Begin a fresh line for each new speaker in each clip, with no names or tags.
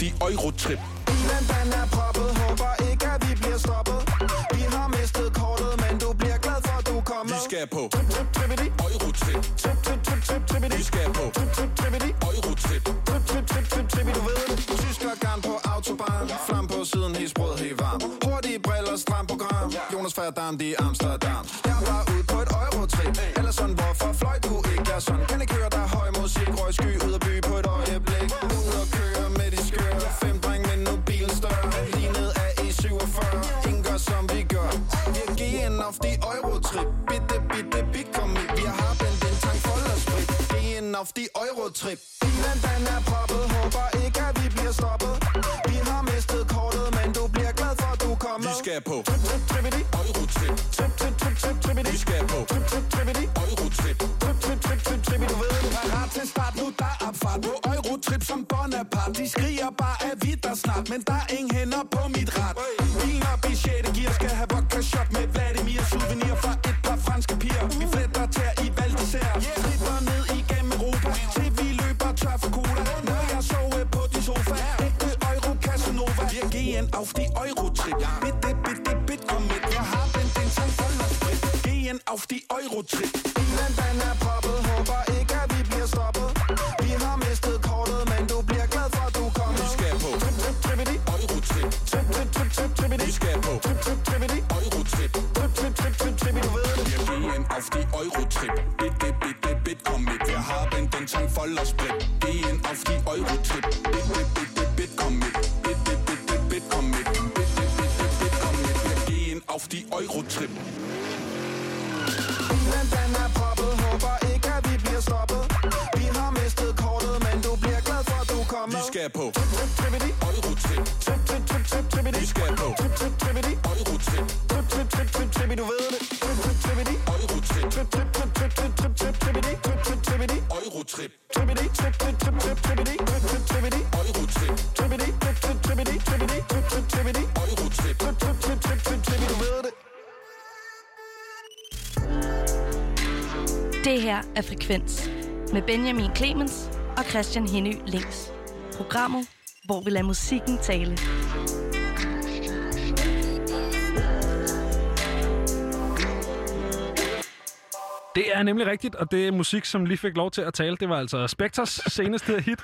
die Eurotrip.
Bilen den er proppet, håber ikke at vi bliver stoppet. Vi har mistet kortet, men du bliver glad for at du kommer.
Vi skal på
Trip, trip, trippity.
Eurotrip.
Trip, trip, trip, trip, trippity.
Vi skal på
Trip, trip, trippity.
Eurotrip.
Trip, trip, trip, trip, trippity. Du ved det. Tysker garn på autobahn. Flam på siden, helt sprød, helt varm. Hurtige briller, stram program. Jonas Ferdam, de er Amsterdam. Jeg var
Frekvens med Benjamin Clemens og Christian Henny Links. Programmet, hvor vi lader musikken tale.
Det er nemlig rigtigt, og det er musik, som lige fik lov til at tale. Det var altså Spectres seneste hit.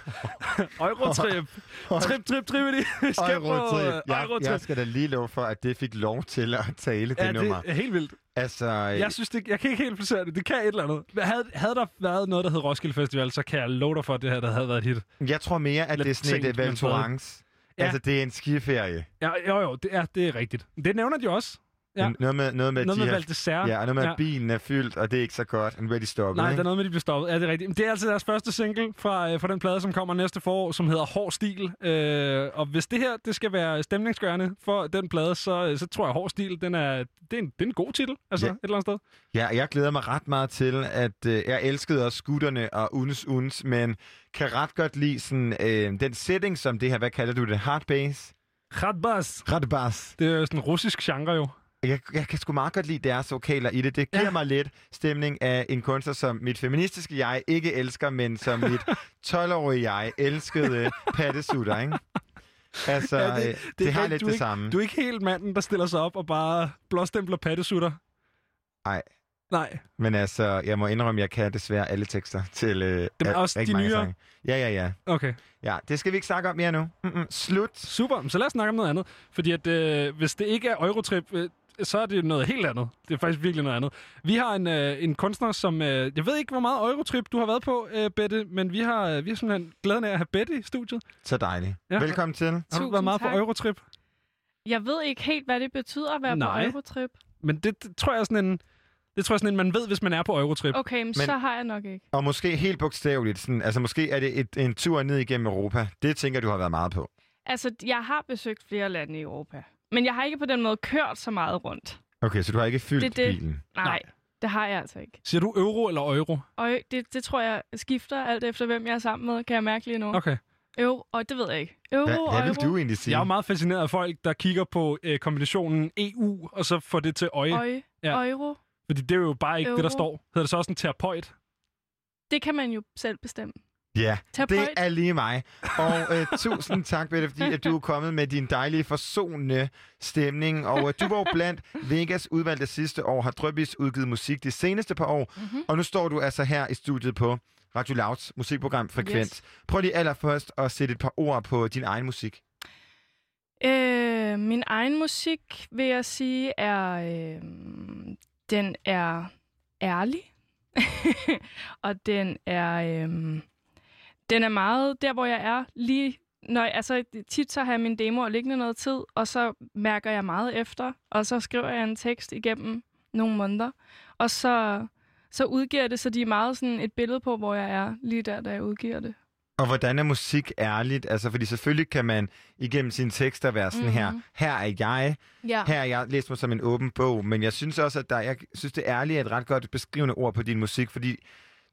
Eurotrip. Trip, trip, trip. Vi skal på,
Eurotrip.
øh,
Jeg,
Eurotrip.
jeg skal da lige love for, at det fik lov til at tale, det
Ja,
nummer.
det er helt vildt.
Altså,
Jeg synes, det, jeg kan ikke helt placere det. Det kan et eller andet. Havde, havde der været noget, der hed Roskilde Festival, så kan jeg love dig for, at det her der havde været et hit.
jeg tror mere, at
Lidt
det er sådan et
tænkt, men
Val
stadig.
Thorens.
Ja.
Altså, det er en skiferie.
Ja, jo, jo, det er, det er rigtigt. Det nævner de også. Ja.
Noget med, noget med,
Noget
de
med
har-
Val d'Isère.
Ja, og noget med,
Ja.
at bilen er fyldt, og det er ikke så godt. En ready stoppet,
Nej, der
ikke?
er noget med, de bliver stoppet. Ja, det er rigtigt. Men det er altså deres første single fra, øh, fra den plade, som kommer næste forår, som hedder Hård Stil. Øh, og hvis det her det skal være stemningsgørende for den plade, så, øh, så tror jeg, at Hård Stil, den er, det, er en, det er en god titel, altså
Ja.
et eller andet sted.
Ja, jeg glæder mig ret meget til, at øh, jeg elskede også skutterne og uns uns, men kan ret godt lide sådan, øh, den setting, som det her, hvad kalder du det, hard bass? Ret bass.
Det er sådan en russisk genre jo.
Jeg, jeg kan sgu meget godt lide deres vokaler i det. Det giver
Ja.
mig lidt stemning af en kunstner, som mit feministiske jeg ikke elsker, men som mit 12-årige jeg elskede pattesutter, ikke? Altså,
Ja, det-
det, det, det har lidt det
ikke,
samme.
Du er ikke helt manden, der stiller sig op og bare blåstempler pattesutter.
Nej.
Nej.
Men altså, jeg må indrømme, jeg kan desværre alle tekster til øh,
Dem er også de
mange
nyere?
sange. Ja, ja, ja.
Okay.
Ja, det skal vi ikke snakke om mere nu. Mm-mm. Slut.
Super, så lad os snakke om noget andet. Fordi at, øh, hvis det ikke er Eurotrip, øh, så er det noget helt andet. Det er faktisk virkelig noget andet. Vi har en, øh, en kunstner, som... Øh, jeg ved ikke, hvor meget Eurotrip du har været på, øh, Bette, men vi har, øh, vi har simpelthen glæden af at have Bette i studiet.
Så dejligt.
Ja.
Velkommen til.
Har du
Tusind
været meget
tak.
på Eurotrip?
Jeg ved ikke helt, hvad det betyder at være
Nej.
på Eurotrip.
Men det, det tror jeg er sådan en... Det tror jeg er sådan en, man ved, hvis man er på Eurotrip.
Okay, men,
Men-
så har jeg nok ikke.
Og måske helt bogstaveligt, sådan, altså måske er det et, en tur ned igennem Europa. Det tænker du har været meget på.
Altså, jeg har besøgt flere lande i Europa. Men jeg har ikke på den måde kørt så meget rundt.
Okay, så du har ikke fyldt
Det det.
bilen.
Nej,
Nej.
det har jeg altså ikke.
Siger du euro eller euro?
Og det, det tror jeg skifter alt efter, hvem jeg er sammen med, kan jeg mærke lige nu.
Okay.
Euro, og det ved jeg ikke. Euro,
Hvad, hvad vil
euro,
du egentlig sige?
Jeg er meget fascineret af folk, der kigger på øh, kombinationen EU, og så får det til øje.
øje,
Ja.
euro.
Fordi det er jo bare ikke det, der
Euro.
står. Hedder det så også en terapeut?
Det kan man jo selv bestemme.
Ja,
Terapeut.
det er lige mig. Og øh, tusind tak, Bette, fordi at du er kommet med din dejlige, forsonende stemning. Og øh, du var jo blandt Vegas udvalgte sidste år, har Drøbis udgivet musik de seneste par år. Mm-hmm. Og nu står du altså her i studiet på Radio Louds musikprogram Frekvens. Yes. Prøv lige allerførst at sætte et par ord på din egen musik.
Øh, min egen musik, vil jeg sige, er... Øh, den er ærlig. og den er... Øh, den er meget der, hvor jeg er lige... Når, altså, tit så har jeg min demoer liggende noget tid, og så mærker jeg meget efter, og så skriver jeg en tekst igennem nogle måneder. Og så, så udgiver det, så de er meget sådan et billede på, hvor jeg er lige der, da jeg udgiver det.
Og hvordan er musik ærligt? Altså, fordi selvfølgelig kan man igennem sine tekster være sådan mm-hmm. her, her er jeg,
Ja.
her er jeg læst mig som en åben bog, men jeg synes også, at der, jeg synes, det ærlige er et ret godt beskrivende ord på din musik, fordi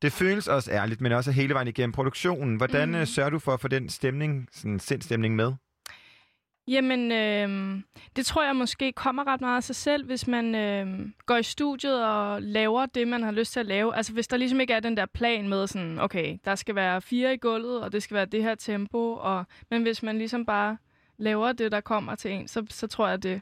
det føles også ærligt, men også hele vejen igennem produktionen. Hvordan mm. sørger du for at få den stemning, sådan sindstemning med?
Jamen, øh, det tror jeg måske kommer ret meget af sig selv, hvis man øh, går i studiet og laver det, man har lyst til at lave. Altså, hvis der ligesom ikke er den der plan med sådan, okay, der skal være fire i gulvet, og det skal være det her tempo. Og, men hvis man ligesom bare laver det, der kommer til en, så, så tror jeg, at det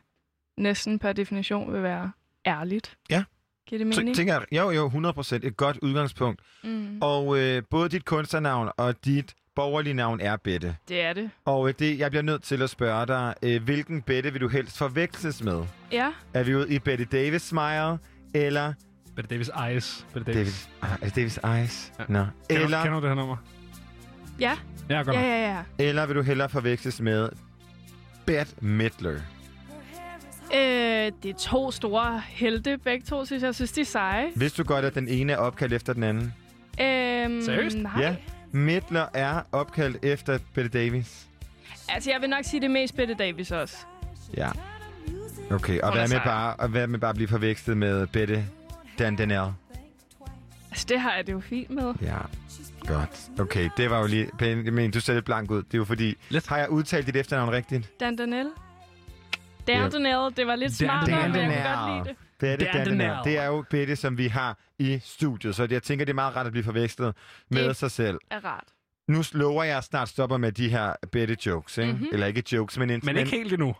næsten per definition vil være ærligt.
Ja.
Giver det
Så
mening?
tænker jo jo, 100% et godt udgangspunkt.
Mm,
Og øh, både dit kunstnernavn og dit borgerlige navn er Bette.
det er det.
Og øh, det, jeg bliver nødt til at spørge dig, øh, hvilken Bette vil du helst forveksles med?
Ja.
Er vi ude i Betty Davis Smile, eller
Bette Davis Eyes. Bette Davis.
Davis, ah, det Davis Eyes?
Ja.
Nå.
Kender,
Eller,
kender du det her nummer?
Ja,
Ja, godt
ja, ja, ja.
eller vil du hellere forveksles med Bette Midler?
Øh, det er to store helte, begge to, synes jeg. synes, de er seje.
Vidste du godt, at den ene er opkaldt efter den anden?
Øhm,
Seriøst?
Nej.
Ja. Midler er opkaldt efter Bette Davis.
Altså, jeg vil nok sige det mest Bette Davis også.
Ja. Okay, og
Hun
hvad
er
med,
sej.
bare, og hvad med bare at blive forvekslet med Bette Dandanel?
Altså, det har jeg det jo fint med.
Ja, godt. Okay, det var jo lige... Men du ser lidt blank ud. Det er jo fordi...
Lidt.
Har jeg udtalt dit efternavn rigtigt?
Dandanel. Dandanel, det var lidt smartere, men jeg kunne godt lide det.
Bette.
Dandanel.
Det er jo Bette, som vi har i studiet, så jeg tænker, det er meget rart at blive forvekslet med
Det-
sig selv.
Er rart.
Nu lover jeg at snart stopper med de her Bette-jokes, ikke?
Mhm.
Mm-hmm. Eller ikke jokes, men...
Men ikke helt endnu.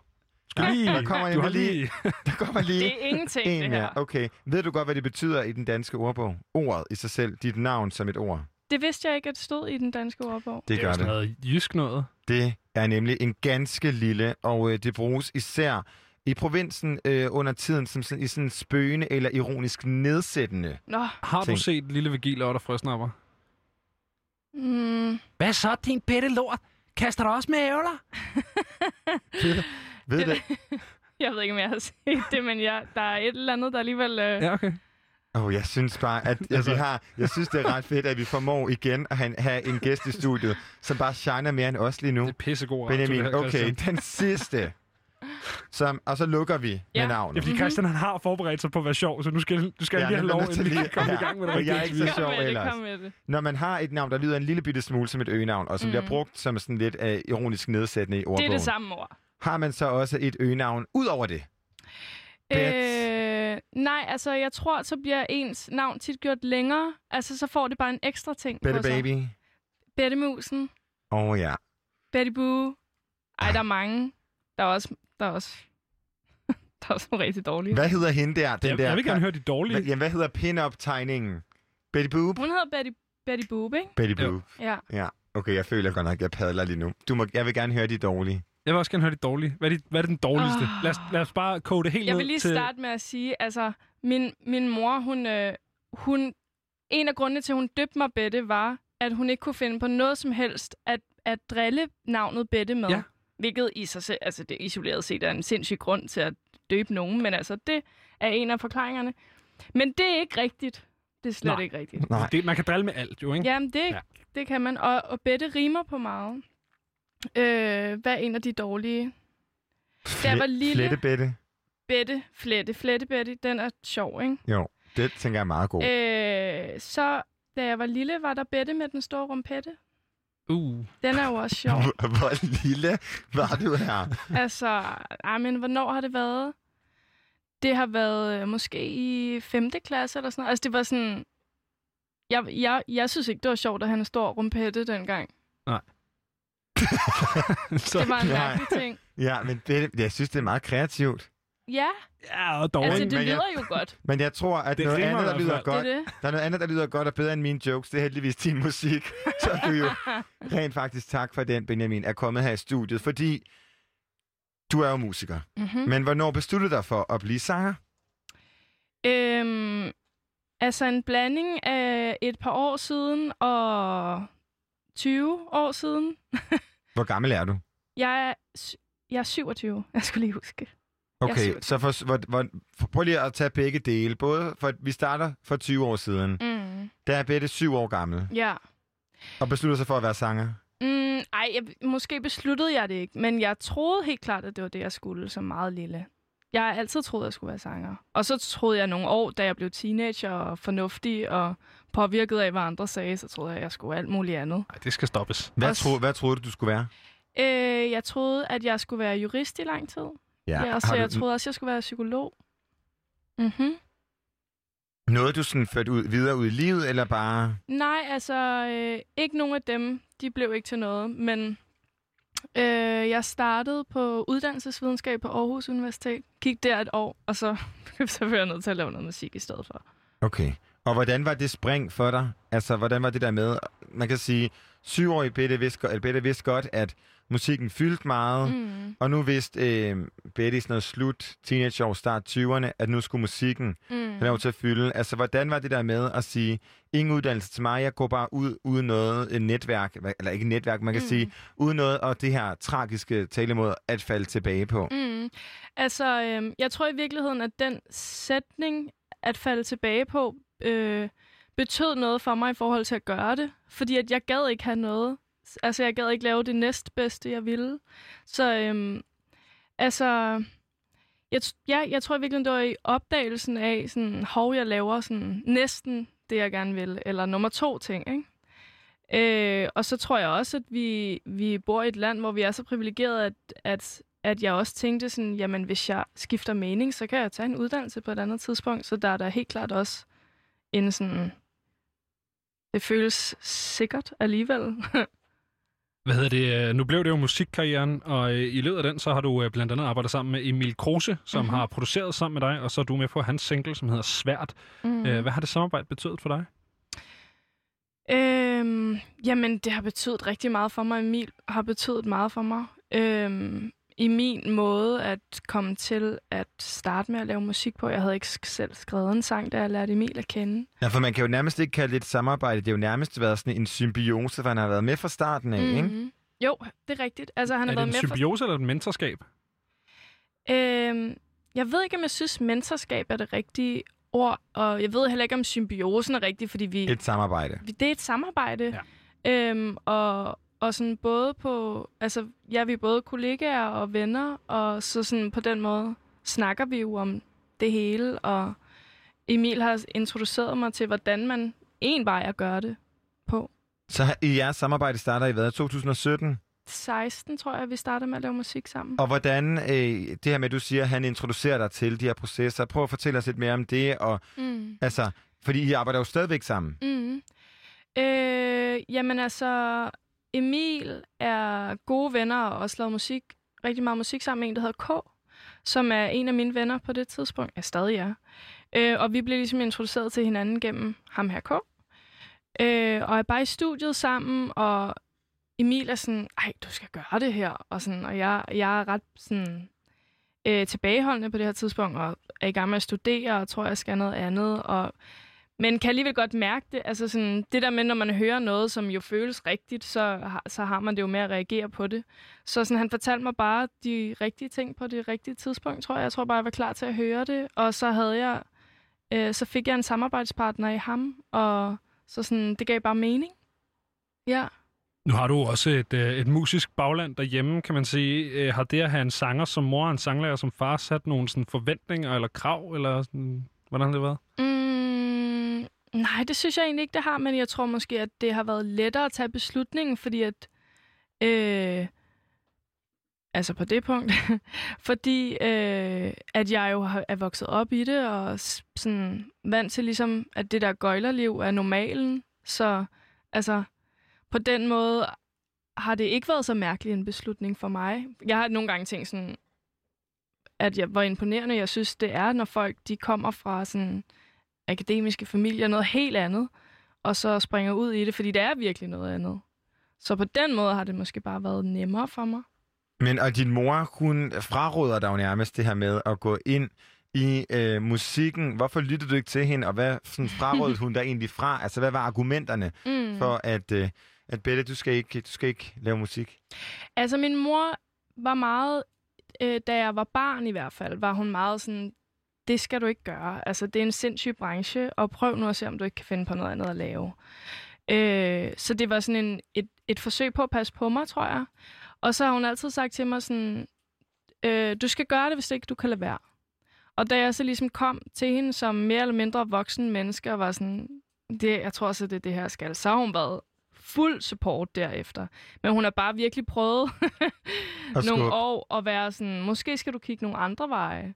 Skal
Nej,
lige,
der kommer
du har
nemlig
lige...
Der kommer lige
Det er ingenting,
en
det her.
Okay. Ved du godt, hvad det betyder i den danske ordbog? Ordet i sig selv. Dit navn som et ord.
Det vidste jeg ikke, at det stod i den danske ordbog.
Det,
Det er
gør
sådan
det.
noget jysk noget.
Det er nemlig en ganske lille, og øh, det bruges især i provinsen øh, under tiden som sådan, i sådan spøgende eller ironisk nedsættende.
Nå,
Har du
Ting.
set Lille Vigil og der frøsnapper?
mm,
Hvad så, din pætte lort? Kaster du også med ævler?
Ved
Det-
det?
jeg ved ikke, om jeg har set det, men jeg, der er et eller andet, der alligevel... Øh,
Ja, okay.
Oh, jeg synes bare, at ja, vi har, jeg synes, det er ret fedt, at vi formår igen at have, have en gæst i studiet, som bare shiner mere end os lige nu.
Det er pissegod
Benjamin,
det her,
okay, den sidste. Som, og så lukker vi
Ja.
med navnet.
Ja, fordi Christian han har forberedt sig på at være sjov, så nu skal, du skal
Ja,
lige have lov, inden vi
lige-
kan komme
ja.
i gang med det
Og jeg er ikke så sjov
det,
ellers.
kom med det.
Når man har et navn, der lyder en lille bitte smule som et øgenavn, og som mm. bliver brugt som sådan lidt uh, ironisk nedsættende i
Det
ordbogen,
er det samme ord.
har man så også et øgenavn ud over det?
Øh, nej, altså jeg tror, så bliver ens navn tit gjort længere. Altså så får det bare en ekstra ting
Bette
på sig.
Baby?
Bettemusen.
Åh oh, ja.
Betty Boo. Ej, der er mange. Der er også... Der er også... der er også nogle rigtig dårlige.
Hvad hedder hende der? Den
Jeg,
der
jeg vil gerne høre de dårlige.
Hvad, jamen, hvad hedder pin-up-tegningen? Betty Boop?
Hun hedder Betty, Betty Boop, ikke?
Betty
Jo.
Boop.
Ja.
Ja. Okay, jeg føler godt nok, jeg padler lige nu. Du må, jeg vil gerne høre de dårlige.
Jeg vil også gerne høre de dårlige. Hvad er, de, hvad er den dårligste?
Ah.
Lad, os, lad os bare kode det helt
Jeg
ned
vil lige
til...
starte med at sige, altså, min, min mor, hun, øh, hun... En af grundene til, at hun døbte mig Bette, var, at hun ikke kunne finde på noget som helst at, at drille navnet Bette med.
Ja.
Hvilket i sig selv, altså det isoleret set er en sindssyg grund til at døbe nogen, men altså det er en af forklaringerne. Men det er ikke rigtigt. Det er slet
Nej.
ikke rigtigt.
Nej.
Det, man kan drille med alt, jo, ikke?
Jamen, det,
Ja.
ja. det kan man. Og, og Bette rimer på meget. Øh, hvad er en af de dårlige? Da jeg var lille-
Flettebette.
Bette, Flette, Flette Betty, den er sjov, ikke?
Jo, det tænker jeg er meget god.
Øh, så da jeg var lille, var der Bette med den store rumpette.
Uh.
Den er jo også sjov.
Hvor, lille var du her?
altså, ej, men hvornår har det været? Det har været øh, måske i 5. klasse eller sådan noget. Altså, det var sådan... Jeg, jeg, jeg synes ikke, det var sjovt, at han står rumpette dengang.
så,
Det var en mærkelig ting.
Ja, men det, jeg synes, det er meget kreativt.
Ja,
ja, og dog,
altså det
men jeg-
lyder jo godt.
Men jeg tror, at
Det
noget andet, der lyder godt,
Det er det.
der er noget andet, der lyder godt og bedre end mine jokes. Det er heldigvis din musik. Så er du jo rent faktisk tak for den, Benjamin, er kommet her i studiet. Fordi du er jo musiker.
Mm-hmm.
Men hvornår besluttede du dig for at blive sanger?
Øhm, altså en blanding af et par år siden og 20 år siden.
Hvor gammel er du?
Jeg er, jeg er 27, jeg skulle lige huske.
Okay,
27.
så for, hvor, hvor, for, prøv lige at tage begge dele. Både for, vi starter for 20 år siden.
Mm.
Der er Bette syv år gammel,
Ja.
og beslutter sig for at være sanger.
Mm, ej, jeg, måske besluttede jeg det ikke, men jeg troede helt klart, at det var det, jeg skulle som meget lille. Jeg har altid troet, at jeg skulle være sanger. Og så troede jeg nogle år, da jeg blev teenager og fornuftig og påvirket af, hvad andre sagde, så troede jeg, at jeg skulle alt muligt andet.
Nej, det skal stoppes.
Hvad,
Også-
tro, hvad troede du, du skulle være?
Øh, jeg troede, at jeg skulle være jurist i lang tid. Ja, ja og så
har
jeg
du
troede også, at jeg skulle være psykolog. Mhm.
noget, du sådan ført ud, videre ud i livet, eller bare...
Nej, altså øh, ikke nogen af dem. De blev ikke til noget, men øh, jeg startede på uddannelsesvidenskab på Aarhus Universitet. Gik der et år, og så, så blev jeg nødt til at lave noget musik i stedet for.
Okay. Og hvordan var det spring for dig? Altså, hvordan var det der med... Man kan sige, syvårig Bette vidste, eller Bette vidste godt, at musikken fyldte meget, mm. Og nu vidste øh, Betty sådan noget slut, teenageår, start 20'erne, at nu skulle musikken
mm.
lov til at fylde. Altså, hvordan var det der med at sige, ingen uddannelse til mig, jeg går bare ud uden noget et netværk, eller ikke netværk, man kan mm. sige, uden noget, og det her tragiske talemåde at falde tilbage på.
Mm. Altså, øh, jeg tror i virkeligheden, at den sætning at falde tilbage på, øh, betød noget for mig i forhold til at gøre det. Fordi at jeg gad ikke have noget. Altså, jeg gad ikke lave det næstbedste, jeg ville. Så, øh, altså... Jeg, ja, jeg tror virkelig, det var i opdagelsen af, sådan, hov, jeg laver sådan, næsten det, jeg gerne vil. Eller nummer to ting, ikke? Øh, og så tror jeg også, at vi, vi bor i et land, hvor vi er så privilegerede, at, at, at jeg også tænkte sådan, jamen hvis jeg skifter mening, så kan jeg tage en uddannelse på et andet tidspunkt. Så der er der helt klart også en sådan... Det føles sikkert alligevel.
Hvad hedder det? øh, Nu blev det jo musikkarrieren, og øh, i løbet af den, så har du øh, blandt andet arbejdet sammen med Emil Kruse, som
Mhm.
mm-hmm. har produceret sammen med dig, og så er du med på hans single, som hedder Svært.
mm.
Hvad har det samarbejde betydet for dig?
Øhm, jamen, det har betydet rigtig meget for mig. Emil har betydet meget for mig. Øhm, I min måde at komme til at starte med at lave musik på. Jeg havde ikke selv skrevet en sang, da jeg lærte Emil at kende.
Ja, for man kan jo nærmest ikke kalde det et samarbejde. Det har jo nærmest været sådan en symbiose, for han har været med fra starten af, ikke?
Mhm. Jo, det er rigtigt. Altså, han
er
har
det
været
en
med
symbiose eller et mentorskab?
Øhm, jeg ved ikke, om jeg synes, mentorskab er det rigtige ord, og jeg ved heller ikke, om symbiosen er rigtig, fordi vi,
Et samarbejde.
vi- det er et samarbejde. Ja. Øhm, og, og sådan både på, altså, ja, vi er både kollegaer og venner, og så sådan på den måde snakker vi jo om det hele, og Emil har introduceret mig til, hvordan man en vej at gøre det på.
Så i jeres samarbejde starter i hvad? 2017?
16, tror jeg, vi startede med at lave musik sammen.
Og hvordan, øh, det her med, at du siger, at han introducerer dig til de her processer. Prøv at fortælle os lidt mere om det, og
Mm.
altså, fordi I arbejder jo stadigvæk sammen.
Mm. Øh, jamen altså, Emil er gode venner og også lavet musik, rigtig meget musik sammen med en, der hedder K, som er en af mine venner på det tidspunkt. Jeg stadig er. Øh, og vi blev ligesom introduceret til hinanden gennem ham her K. Øh, og er bare i studiet sammen, og Emil er sådan, ej, du skal gøre det her. Og, sådan, og jeg, jeg er ret sådan, øh, tilbageholdende på det her tidspunkt, og er i gang med at studere, og tror, jeg skal noget andet. Og men kan alligevel godt mærke det. Altså sådan, det der med, når man hører noget, som jo føles rigtigt, så, så har man det jo med at reagere på det. Så sådan, han fortalte mig bare de rigtige ting på det rigtige tidspunkt, tror jeg. Jeg tror bare, jeg var klar til at høre det. Og så havde jeg, øh, så fik jeg en samarbejdspartner i ham, og så sådan, det gav bare mening. Ja.
Nu har du også et, øh, et musisk bagland derhjemme, kan man sige. Øh, Har det at have en sanger som mor og en sanglærer som far sat nogle sådan, forventninger eller krav, eller sådan, hvordan har det været?
Mm, nej, det synes jeg egentlig ikke, det har, men jeg tror måske, at det har været lettere at tage beslutningen, fordi at... Øh, altså på det punkt, fordi øh, at jeg jo har, er vokset op i det, og sådan vant til ligesom, at det der gøjlerliv er normalen. Så altså, på den måde har det ikke været så mærkelig en beslutning for mig. Jeg har nogle gange tænkt sådan, at jeg var imponerende. Jeg synes, det er, når folk de kommer fra sådan akademiske familier, noget helt andet, og så springer ud i det, fordi det er virkelig noget andet. Så på den måde har det måske bare været nemmere for mig.
Men og din mor, hun fraråder dig jo nærmest det her med at gå ind i øh, musikken. Hvorfor lyttede du ikke til hende, og hvad sådan, frarådede hun der egentlig fra? Altså, hvad var argumenterne
Mm.
for, at, øh, at Bette, du skal, ikke, du skal ikke lave musik?
Altså, min mor var meget, øh, da jeg var barn i hvert fald, var hun meget sådan, det skal du ikke gøre. Altså, det er en sindssyg branche, og prøv nu at se, om du ikke kan finde på noget andet at lave. Øh, så det var sådan en, et, et forsøg på at passe på mig, tror jeg. Og så har hun altid sagt til mig sådan, øh, du skal gøre det, hvis ikke du kan lade være. Og da jeg så ligesom kom til hende som mere eller mindre voksen menneske, og var sådan, det, jeg tror også, det er det her skal, så har hun været fuld support derefter. Men hun har bare virkelig prøvet
Og
nogle år at være sådan, måske skal du kigge nogle andre veje.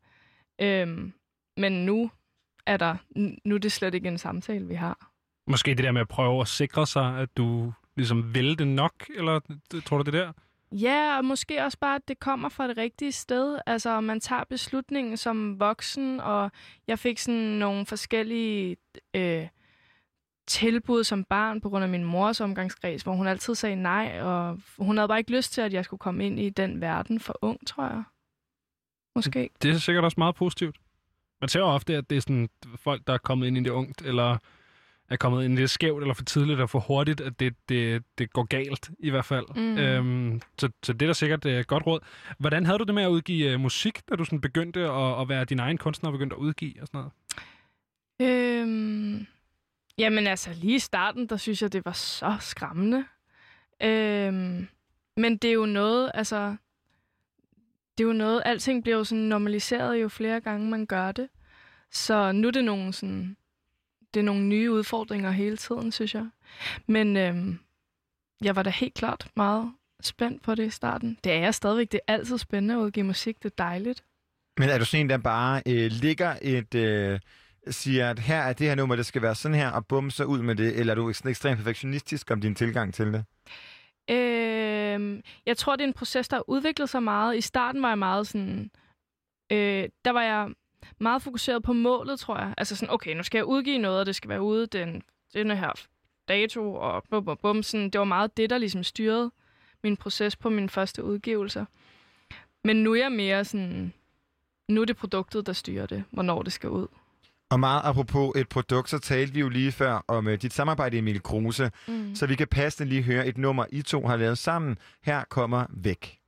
Øhm, men nu er der, nu er det slet ikke en samtale, vi har.
Måske det der med at prøve at sikre sig, at du ligesom vil det nok, eller tror du det der?
Ja, og måske også bare, at det kommer fra det rigtige sted. Altså, man tager beslutningen som voksen, og jeg fik sådan nogle forskellige øh, tilbud som barn på grund af min mors omgangskreds, hvor hun altid sagde nej, og hun havde bare ikke lyst til, at jeg skulle komme ind i den verden for ung, tror jeg. Måske.
Det er sikkert også meget positivt. Man ser jo ofte, at det er sådan folk, der er kommet ind i det ungt, eller er kommet ind i det skævt, eller for tidligt, eller for hurtigt, at det, det, det går galt, i hvert fald.
Mm.
Øhm, så, så det er da sikkert et godt råd. Hvordan havde du det med at udgive øh, musik, da du sådan begyndte at, at være din egen kunstner og begyndte at udgive og sådan noget?
Øhm, jamen altså, lige i starten, der synes jeg, det var så skræmmende. Øhm, men det er jo noget, altså... Det er jo noget, alting bliver jo sådan normaliseret jo flere gange man gør det. Så nu er det nogle sådan... Det er nogle nye udfordringer hele tiden, synes jeg. Men øhm, jeg var da helt klart meget spændt på det i starten. Det er jeg stadigvæk. Det er altid spændende at udgive musik. Det er dejligt.
Men er du sådan en, der bare øh, ligger et... Øh, siger, at her er det her nummer, det skal være sådan her, og bum, så ud med det, eller er du ekstremt perfektionistisk om din tilgang til det?
Øh, jeg tror, det er en proces, der har udviklet sig meget. I starten var jeg meget sådan... Øh, der var jeg meget fokuseret på målet, tror jeg. Altså sådan, okay, nu skal jeg udgive noget, og det skal være ude den, denne her dato, og bum, bum, bum. Sådan, det var meget det, der ligesom styrede min proces på mine første udgivelser. Men nu er jeg mere sådan... Nu er det produktet, der styrer det, hvornår det skal ud.
Og meget apropos et produkt, så talte vi jo lige før om uh, dit samarbejde, Emil Kruse,
Mm.
så vi kan passende lige høre et nummer, I to har lavet sammen. Her kommer Væk.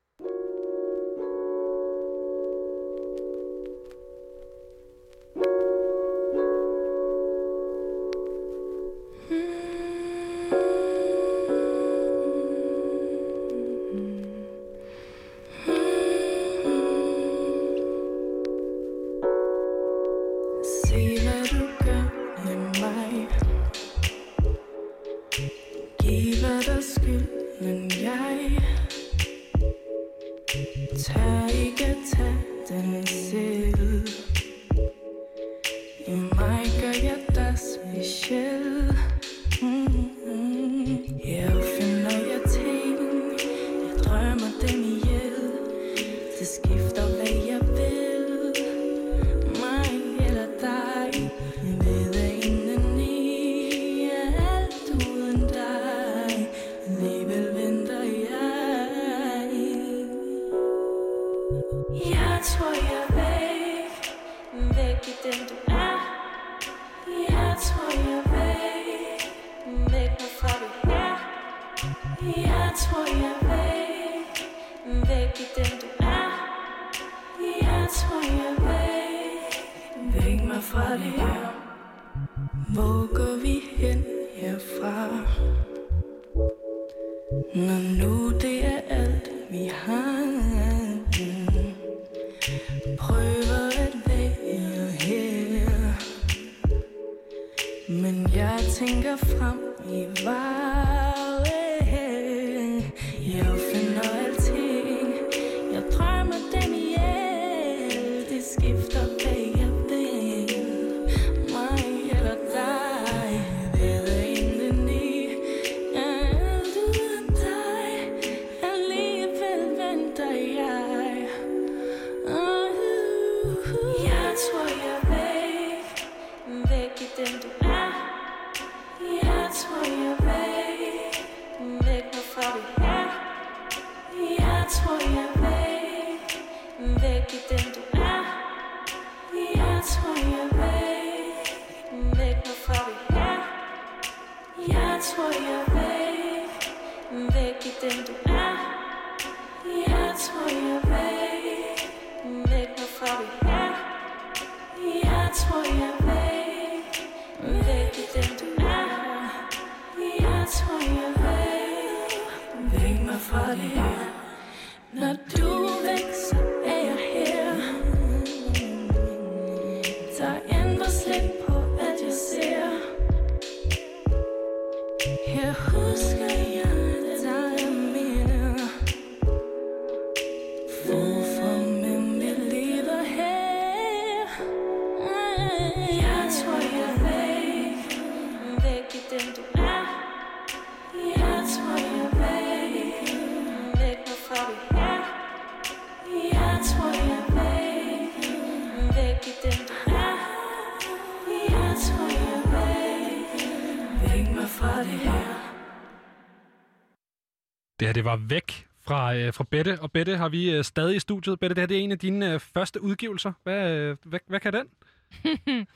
Det det
var væk fra, øh, fra Bette, og Bette har vi øh, stadig i studiet. Bette, det her det er en af dine øh, første udgivelser. Hvad, øh, hvad, hvad kan den?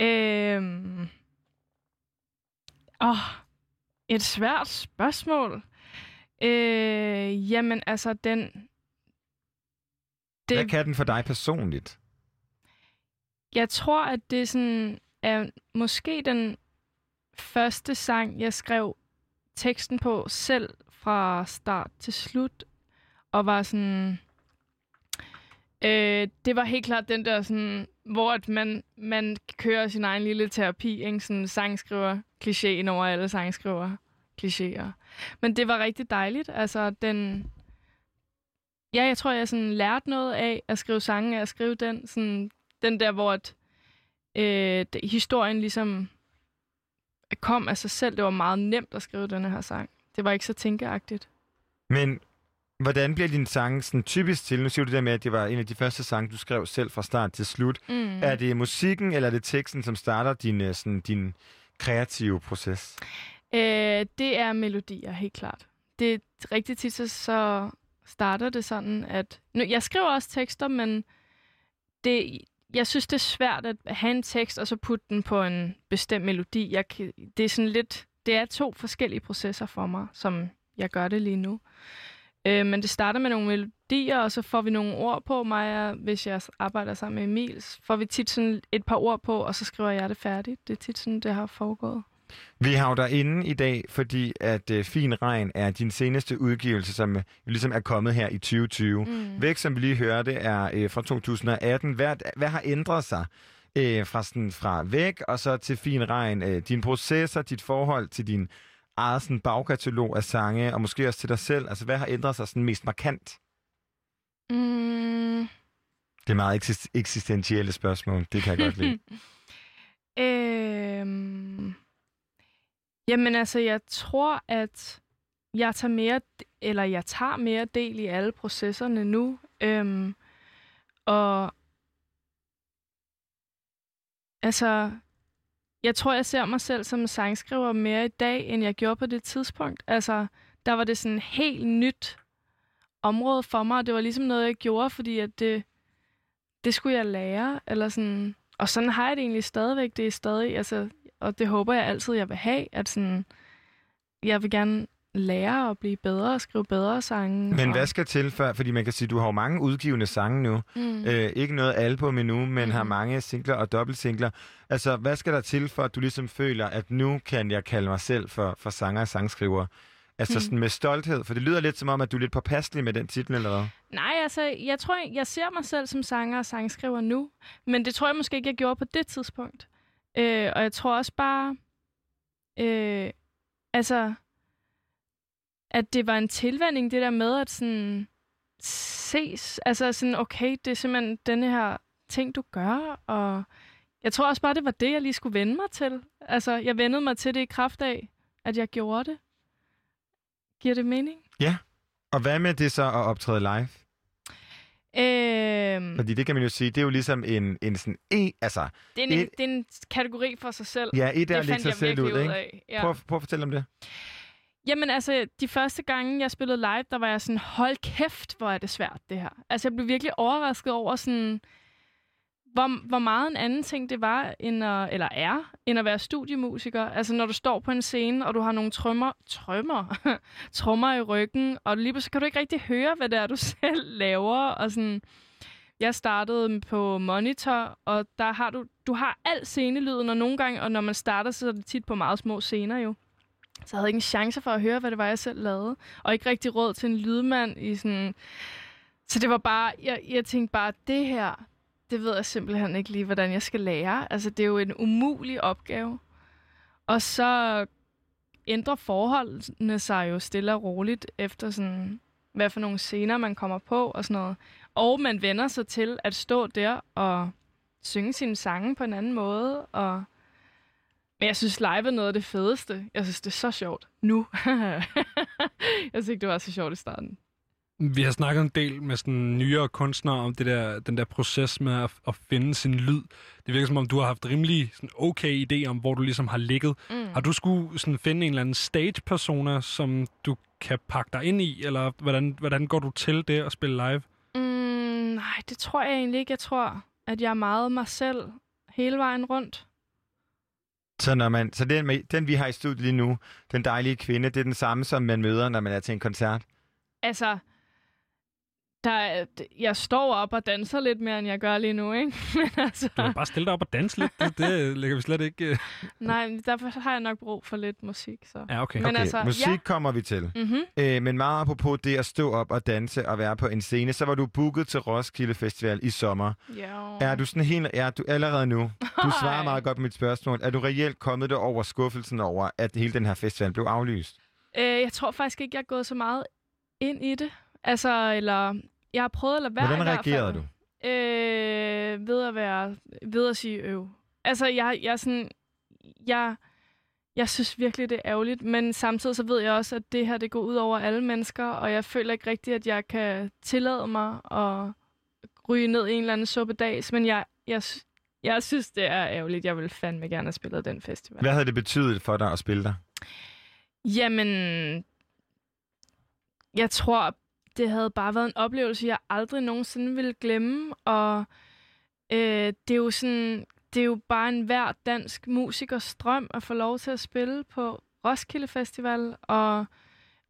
Øhm... Åh, et svært spørgsmål. Øh, jamen, altså, den...
Hvad
Det,
kan den for dig personligt?
jeg tror, at det sådan er måske den første sang, jeg skrev teksten på selv fra start til slut, og var sådan... Øh, det var helt klart den der sådan, hvor at man, man kører sin egen lille terapi, ikke? Sådan sangskriver klichéen over alle sangskriver klichéer. Men det var rigtig dejligt. Altså, den... Ja, jeg tror, jeg sådan lærte noget af at skrive sange, af at skrive den. Sådan, den der, hvor at, øh, historien ligesom kom af sig selv. Det var meget nemt at skrive den her sang. Det var ikke så tænkeagtigt.
Men hvordan bliver din sang sådan typisk til? Nu siger du det der med, at det var en af de første sange, du skrev selv fra start til slut.
Mm.
Er det musikken, eller er det teksten, som starter din, øh, sådan, din kreative proces?
Øh, det er melodier, helt klart. Det er rigtig tit, så- så starter det sådan, at... Nu, jeg skriver også tekster, men det, jeg synes, det er svært at have en tekst, og så putte den på en bestemt melodi. Jeg, det er sådan lidt... Det er to forskellige processer for mig, som jeg gør det lige nu. Øh, men det starter med nogle melodier, og så får vi nogle ord på mig, hvis jeg arbejder sammen med Emil, får vi tit sådan et par ord på, og så skriver jeg det færdigt. Det er tit sådan, det har foregået.
Vi har jo derinde i dag, fordi at øh, Fin Regn er din seneste udgivelse, som øh, ligesom er kommet her i 2020.
Mm.
Væk, som vi lige hørte, er øh, fra 2018. Hvad, hvad har ændret sig øh, fra, sådan, fra væk og så til Fin Regn? Øh, dine processer, dit forhold til din eget sådan, bagkatalog af sange, og måske også til dig selv. Altså, hvad har ændret sig sådan mest markant?
Mm.
Det er meget eksist- eksistentielle spørgsmål. Det kan jeg godt lide.
øhm. Jamen altså, jeg tror, at jeg tager mere, eller jeg tager mere del i alle processerne nu. Øhm. Og altså, jeg tror, jeg ser mig selv som sangskriver mere i dag, end jeg gjorde på det tidspunkt. Altså, der var det sådan helt nyt område for mig, og det var ligesom noget, jeg gjorde, fordi at det, det skulle jeg lære, eller sådan... Og sådan har jeg det egentlig stadigvæk. Det er stadig, altså, og det håber jeg altid, jeg vil have, at sådan, jeg vil gerne lære at blive bedre og skrive bedre sange.
Men
og,
hvad skal til før? Fordi man kan sige, du har jo mange udgivende sange nu.
Mm.
Øh, ikke noget album endnu, men
Mhm.
har mange singler og dobbeltsingler. Altså, hvad skal der til for, at du ligesom føler, at nu kan jeg kalde mig selv for, for sanger og sangskriver? Altså
Mhm.
sådan med stolthed, for det lyder lidt som om, at du er lidt påpasselig med den titel, eller hvad?
Nej, altså, jeg tror, jeg, jeg ser mig selv som sanger og sangskriver nu, men det tror jeg måske ikke, jeg gjorde på det tidspunkt. Øh, og jeg tror også bare, øh, altså, at det var en tilvænding, det der med at sådan ses, altså sådan, okay, det er simpelthen denne her ting, du gør, og jeg tror også bare, det var det, jeg lige skulle vende mig til. Altså, jeg vendede mig til det i kraft af, at jeg gjorde det. Giver det mening?
Og hvad med det så at optræde live?
Øhm,
Fordi det kan man jo sige, det er jo ligesom en, en sådan e, altså,
Det er, en,
Et-
det er en kategori for sig selv.
ja, et er
det
at lægge sig selv ud,
ud
ikke?
af. Ja.
Prøv, prøv at fortælle om det.
Jamen altså, de første gange, jeg spillede live, der var jeg sådan, hold kæft, hvor er det svært, det her. Altså, jeg blev virkelig overrasket over sådan, hvor, hvor meget en anden ting det var, end at, eller er, end at være studiemusiker. Altså, når du står på en scene, og du har nogle trømmer, trømmer, trommer i ryggen, og lige så kan du ikke rigtig høre, hvad det er, du selv laver, og sådan... Jeg startede på monitor, og der har du, du har al scenelyden, og nogle gange, og når man starter, så er det tit på meget små scener jo. Så jeg havde ikke en chance for at høre, hvad det var, jeg selv lavede. Og ikke rigtig råd til en lydmand i sådan... Så det var bare... Jeg, jeg tænkte bare, det her, det ved jeg simpelthen ikke lige, hvordan jeg skal lære. Altså, det er jo en umulig opgave. Og så ændrer forholdene sig jo stille og roligt efter sådan, hvad for nogle scener man kommer på og sådan noget. Og man vender sig til at stå der og synge sine sange på en anden måde. Og... Men jeg synes, live er noget af det fedeste. Jeg synes, det er så sjovt nu. jeg synes ikke, det var så sjovt i starten.
Vi har snakket en del med sådan nyere kunstnere om det der, den der proces med at, at finde sin lyd. Det virker som om, du har haft rimelig sådan okay idé om, hvor du ligesom har ligget.
Mm.
Har du skulle sådan finde en eller anden stage-persona, som du kan pakke dig ind i? Eller hvordan, hvordan går du til det at spille live?
Mm, nej, det tror jeg egentlig ikke. Jeg tror, at jeg er meget mig selv hele vejen rundt.
Så, når man, så den, den, vi har i studiet lige nu, den dejlige kvinde, det er den samme, som man møder, når man er til en koncert.
Altså, der, er- jeg står op og danser lidt mere, end jeg gør lige nu, ikke? Men altså,
Du kan bare stille dig op og danse lidt. Det, det lægger vi slet ikke... øh.
nej, derfor har jeg nok brug for lidt musik, så.
Ja, okay.
Men
Okay,
altså,
musik
ja.
kommer vi til.
Mm-hmm.
Øh, men meget apropos det at stå op og danse og være på en scene, så var du booket til Roskilde Festival i sommer.
Ja.
Er du sådan helt, er du allerede nu? Du svarer meget godt på mit spørgsmål. Er du reelt kommet der over skuffelsen over, at hele den her festival blev aflyst?
Øh, jeg tror faktisk ikke, jeg er gået så meget ind i det. Altså, eller... Jeg har prøvet at lade være
Hvordan reagerede du?
Øh, ved at være... Ved at sige øv. Altså, jeg, jeg sådan... Jeg, jeg synes virkelig, det er ærgerligt, men samtidig så ved jeg også, at det her, det går ud over alle mennesker, og jeg føler ikke rigtigt, at jeg kan tillade mig at ryge ned i en eller anden suppedags, men jeg, jeg, jeg synes, det er ærgerligt. Jeg vil fandme gerne have spillet den festival.
Hvad havde det betydet for dig at spille der?
Jamen, jeg tror, det havde bare været en oplevelse, jeg aldrig nogensinde ville glemme. Og øh, det er jo sådan, det er jo bare en hver dansk musikers drøm at få lov til at spille på Roskilde Festival. Og,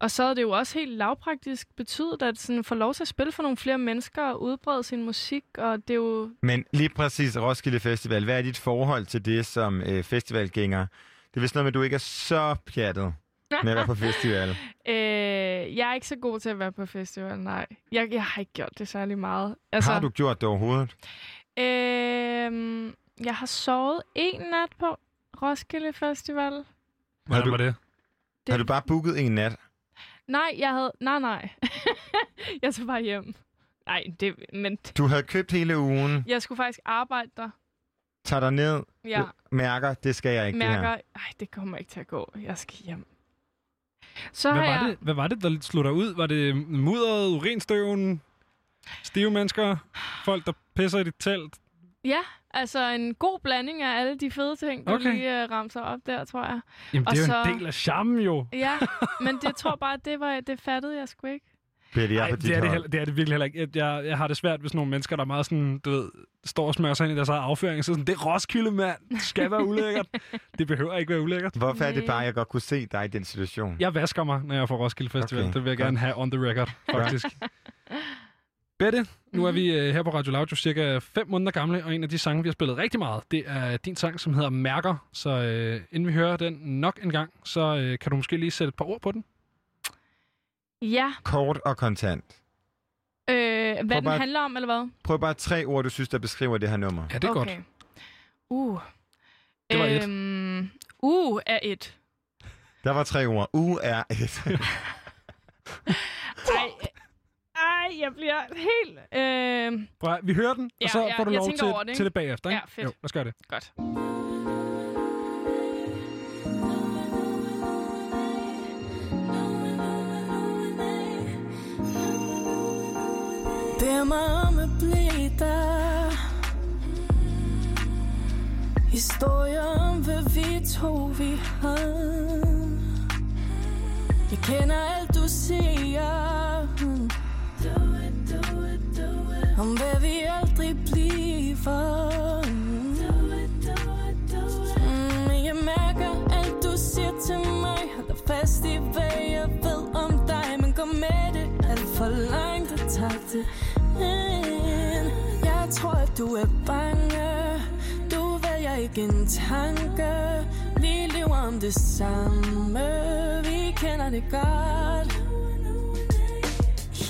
og så er det jo også helt lavpraktisk betydet, at sådan få lov til at spille for nogle flere mennesker og udbrede sin musik. Og det er jo
Men lige præcis Roskilde Festival, hvad er dit forhold til det som øh, festivalgænger? Det er vist noget med, at du ikke er så pjattet være på festival.
Øh, jeg er ikke så god til at være på festival, nej. Jeg, jeg har ikke gjort det særlig meget. Altså,
Har du gjort det overhovedet?
Øh, jeg har sovet en nat på Roskilde Festival.
Hvordan
du-
var det?
Det-
Har du bare booket en nat?
Nej, jeg havde... Nej, nej. jeg tog bare hjem. Nej, det... Men
Du havde købt hele ugen,
jeg skulle faktisk arbejde der.
tager dig ned,
Jeg
mærker, det skal jeg ikke det
mærker...
her.
Ej, det kommer ikke til at gå. Jeg skal hjem. Så
Hvad var,
jeg...
det, hvad var det, der slog dig ud? Var det mudderet, urinstøven, stive mennesker, folk, der pisser i dit telt?
Ja, altså en god blanding af alle de fede ting, du
Okay.
lige uh, ramte op der, tror jeg.
Jamen,
Og
det er jo
så-
en del af charmen jo.
Ja, men det jeg tror bare, det, var, det fattede jeg sgu ikke.
Bliver jeg
Ej, det, er det, heller, det er det virkelig heller ikke. Jeg, jeg, jeg har det svært, hvis nogle mennesker, der er meget sådan, du ved, står og smører sig ind i deres eget afføring, så sådan, det er Roskilde, mand. Det skal være ulækkert. det behøver ikke være ulækkert.
Hvorfor er det bare, at jeg godt kunne se dig i den situation?
Jeg vasker mig, når jeg på Roskilde Festival.
Okay,
det vil jeg gerne have on the record, faktisk. Bette, nu er vi øh, her på Radio Loud jo cirka 5 måneder gamle, og en af de sange, vi har spillet rigtig meget, det er din sang, som hedder Mærker. Så øh, inden vi hører den nok en gang, så øh, kan du måske lige sætte et par ord på den.
Ja,
Kort og kontant.
øh, hvad
Prøv
den
bare-
handler om, eller hvad?
Prøv bare tre ord, du synes, der beskriver det her nummer.
Ja, det er
okay.
godt.
Uh.
Det var et.
øhm, Uh er et.
Der var tre ord. U er et.
Ej, ej, jeg bliver helt... Øh,
Prøv, vi hører den,
Ja,
og så
ja,
får du lov til,
over det, ikke?
til det bagefter. Ikke?
Ja, fedt.
Jo, lad os gøre det.
godt.
Bed mig om at blive der. Historier om, hvad vi to vi har Jeg kender alt, du siger. Om hvad vi aldrig bliver. Men mm, jeg mærker alt du siger til mig. Holder fast i hvad jeg ved om dig. Men går med det. Alt for langt og tager det tror at du er bange. Du vælger ikke en tanke. Vi lever om det samme. Vi kender det godt.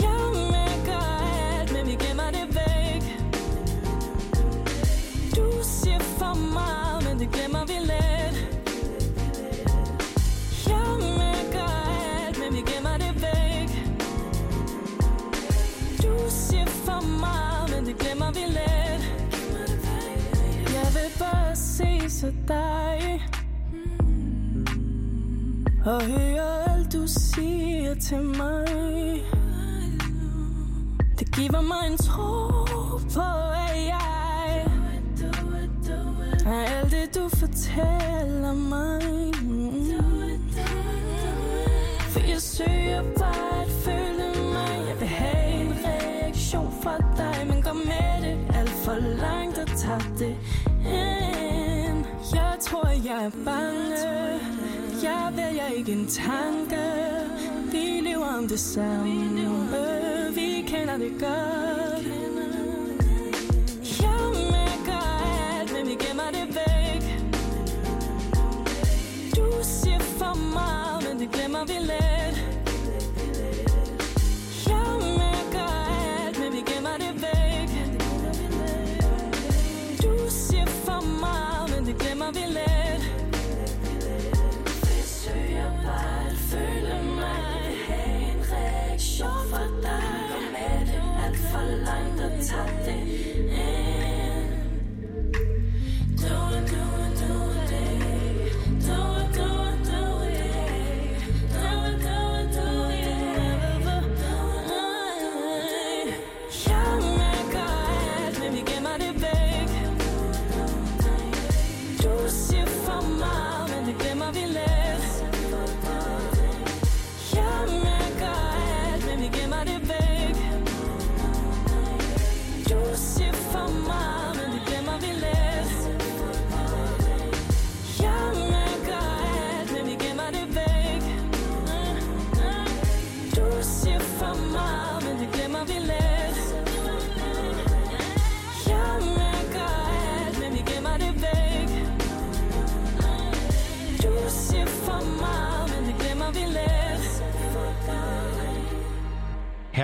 Jeg mærker alt, men vi gemmer det væk. Du siger for meget, men det glemmer vi let Jeg mærker alt, men vi gemmer det væk. Du siger for meget, men det Jeg vil bare se så dig. Og høre alt du siger til mig. Det giver mig en tro på, at jeg er alt det, du fortæller mig. For jeg søger bare jeg er bange. Jeg vælger ikke en tanke. Vi lever om det samme. Vi kender det godt. Jeg mærker alt, men vi gemmer det væk. Du siger for meget, men det glemmer vi let. Langt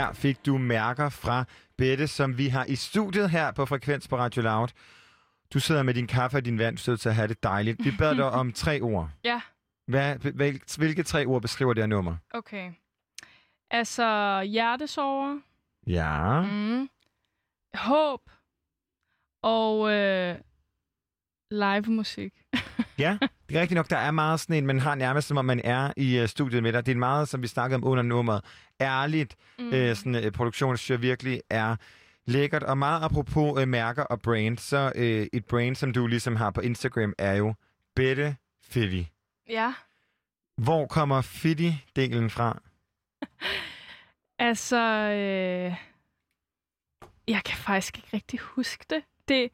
Her fik du mærker fra Bette, som vi har i studiet her på Frekvens på Radio Loud. Du sidder med din kaffe og din vand, du sidder til at have det dejligt. Vi bad dig om tre ord.
Ja,
Hvad, hvil, hvilke tre ord beskriver det her nummer?
okay. Altså, hjertesover,
Ja.
mm. håb og øh, live musik.
Ja, det er rigtigt nok. Der er meget sådan en, man har nærmest som om man er i uh, studiet med dig. Det er meget, som vi snakkede om under nummeret, ærligt. Mm. Øh, sådan uh, produktion, synes jeg virkelig er lækkert. Og meget apropos uh, mærker og brand, så uh, et brand, som du ligesom har på Instagram, er jo Bette Fitty.
Ja,
Hvor kommer Fitty-delen fra?
altså... Øh, jeg kan faktisk ikke rigtig huske det. Det,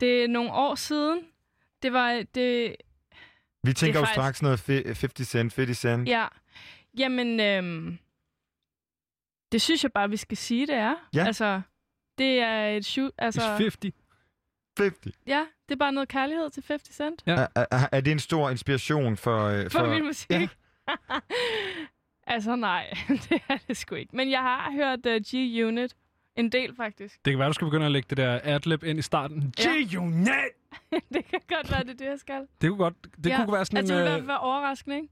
det er nogle år siden. Det var... Det,
Vi tænker jo
faktisk-
straks noget fi- 50 Cent, 50 Cent.
ja. Jamen, øhm, det synes jeg bare, vi skal sige, det er.
Ja.
Altså, det er et shoot... Altså,
It's 50.
50.
ja, det er bare noget kærlighed til 50 Cent.
Ja.
Er, er, er det en stor inspiration for... Uh,
For, for min musik.
Ja.
altså, nej, det er det sgu ikke. Men jeg har hørt uh, G-Unit en del, faktisk.
Det kan være, du skal begynde at lægge det der adlib ind i starten.
Ja.
G-Unit!
det kan godt være, det er det, jeg skal.
Det kunne godt... Det
ja.
kunne være sådan
altså,
en...
det
øh,
ville være overraskende, ikke?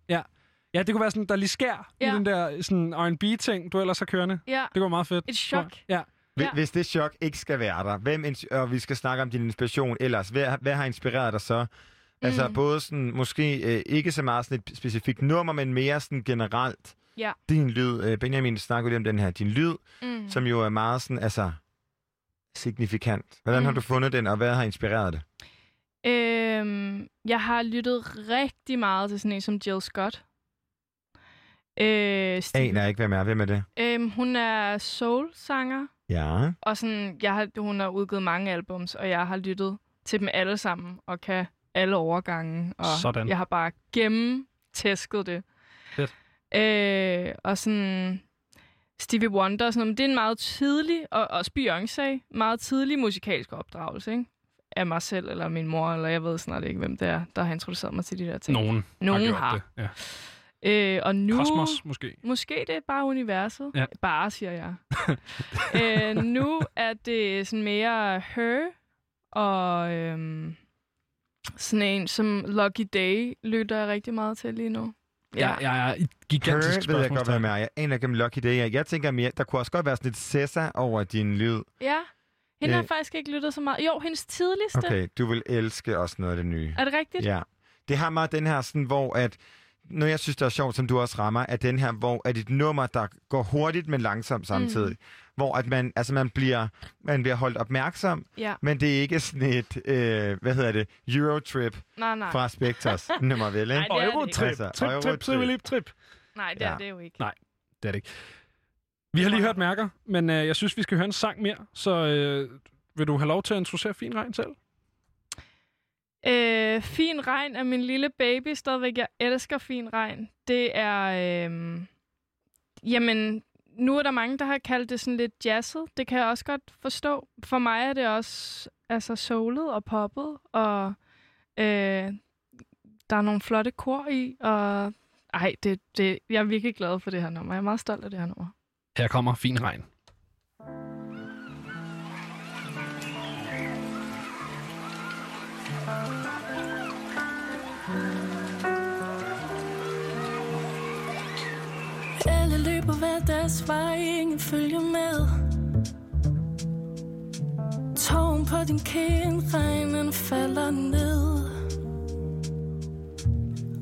Ja, det kunne være sådan, der lige skær ja. i
Ja.
den der sådan R&B-ting, du ellers har kørende.
Ja,
Det kunne være meget fedt.
et chok.
Ja.
Hvis,
Ja.
hvis det chok ikke skal være der, hvem og vi skal snakke om din inspiration ellers, hvad, hvad har inspireret dig så? Altså
Mm.
både sådan, måske øh, ikke så meget sådan et specifikt nummer, men mere sådan generelt.
Ja.
Din lyd, øh, Benjamin snakker lidt om den her, din lyd,
Mm.
som jo er meget sådan, altså, signifikant. Hvordan har
Mm.
du fundet den, og hvad har inspireret det?
Øhm, jeg har lyttet rigtig meget til sådan en som Jill Scott. Øh, Steve-
Aner ikke, hvem er. Hvem er det?
Øhm, hun er soul-sanger.
Ja.
Og sådan, jeg har, hun har udgivet mange albums, og jeg har lyttet til dem alle sammen, og kan alle overgange. Og
Sådan.
jeg har bare gennemtæsket det. Øh, og sådan Stevie Wonder, og sådan, noget, men det er en meget tidlig, og også Beyoncé, meget tidlig musikalsk opdragelse, ikke? Af mig selv, eller min mor, eller jeg ved snart ikke, hvem det er, der har introduceret mig til de der ting.
Nogen,
Nogen
har.
har.
Det. Ja.
Øh, og nu...
Kosmos, måske.
Måske det er bare universet.
Ja.
Bare, siger jeg. øh, nu er det sådan mere her, og øhm, sådan en som Lucky Day lytter jeg rigtig meget til lige nu.
Ja. Jeg, jeg er et gigantisk
Her ved jeg godt, hvad med er. Jeg aner ikke om Lucky Day. er. Jeg tænker mere, der kunne også godt være sådan lidt Sessa over din lyd.
Ja, hende har
Øh.
faktisk ikke lyttet så meget. Jo, hendes tidligste.
Okay, du vil elske også noget af det nye.
Er det rigtigt?
Ja. Det har meget den her sådan, hvor at noget, jeg synes, der er sjovt, som du også rammer, er den her, hvor at et nummer, der går hurtigt, men langsomt samtidig. Mm. Hvor at man, altså man bliver, man bliver holdt opmærksom,
Ja.
men det er ikke sådan et, øh, hvad hedder det, Eurotrip
Nej, nej.
fra Spectres nummer, vel, ikke?
Nej, er
Eurotrip,
Altså,
trip, trip,
Eurotrip.
trip, trip.
Nej, det er
Ja.
det jo ikke.
Nej. Det er det ikke. Vi har lige hørt mærker, men øh, jeg synes, vi skal høre en sang mere. Så øh, vil du have lov til at introducere Fin Regn selv?
Øh, fin regn er min lille baby stadigvæk. Jeg elsker fin regn. Det er... Øh, jamen, nu er der mange, der har kaldt det sådan lidt jazzet. Det kan jeg også godt forstå. For mig er det også altså soulet og poppet, og øh, der er nogle flotte kor i, og ej, det, det, jeg er virkelig glad for det her nummer. Jeg er meget stolt af det her nummer.
Her kommer Fin Regn.
Deres vej, ingen følger med. Tårn på din kind, regnen falder ned.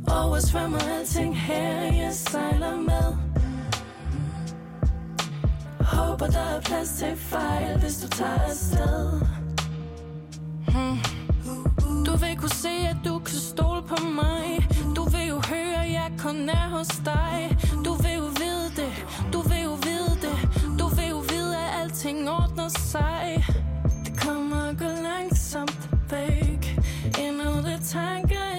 Oversvømmer alting her, jeg sejler med. Håber der er plads til fejl, hvis du tager afsted. Hmm. Du vil kunne se, at du kan stole på mig. Du vil jo høre, at jeg kun er hos dig. Du vil jo alting ordner sig. Det kommer at gå langsomt væk. Endnu det tanker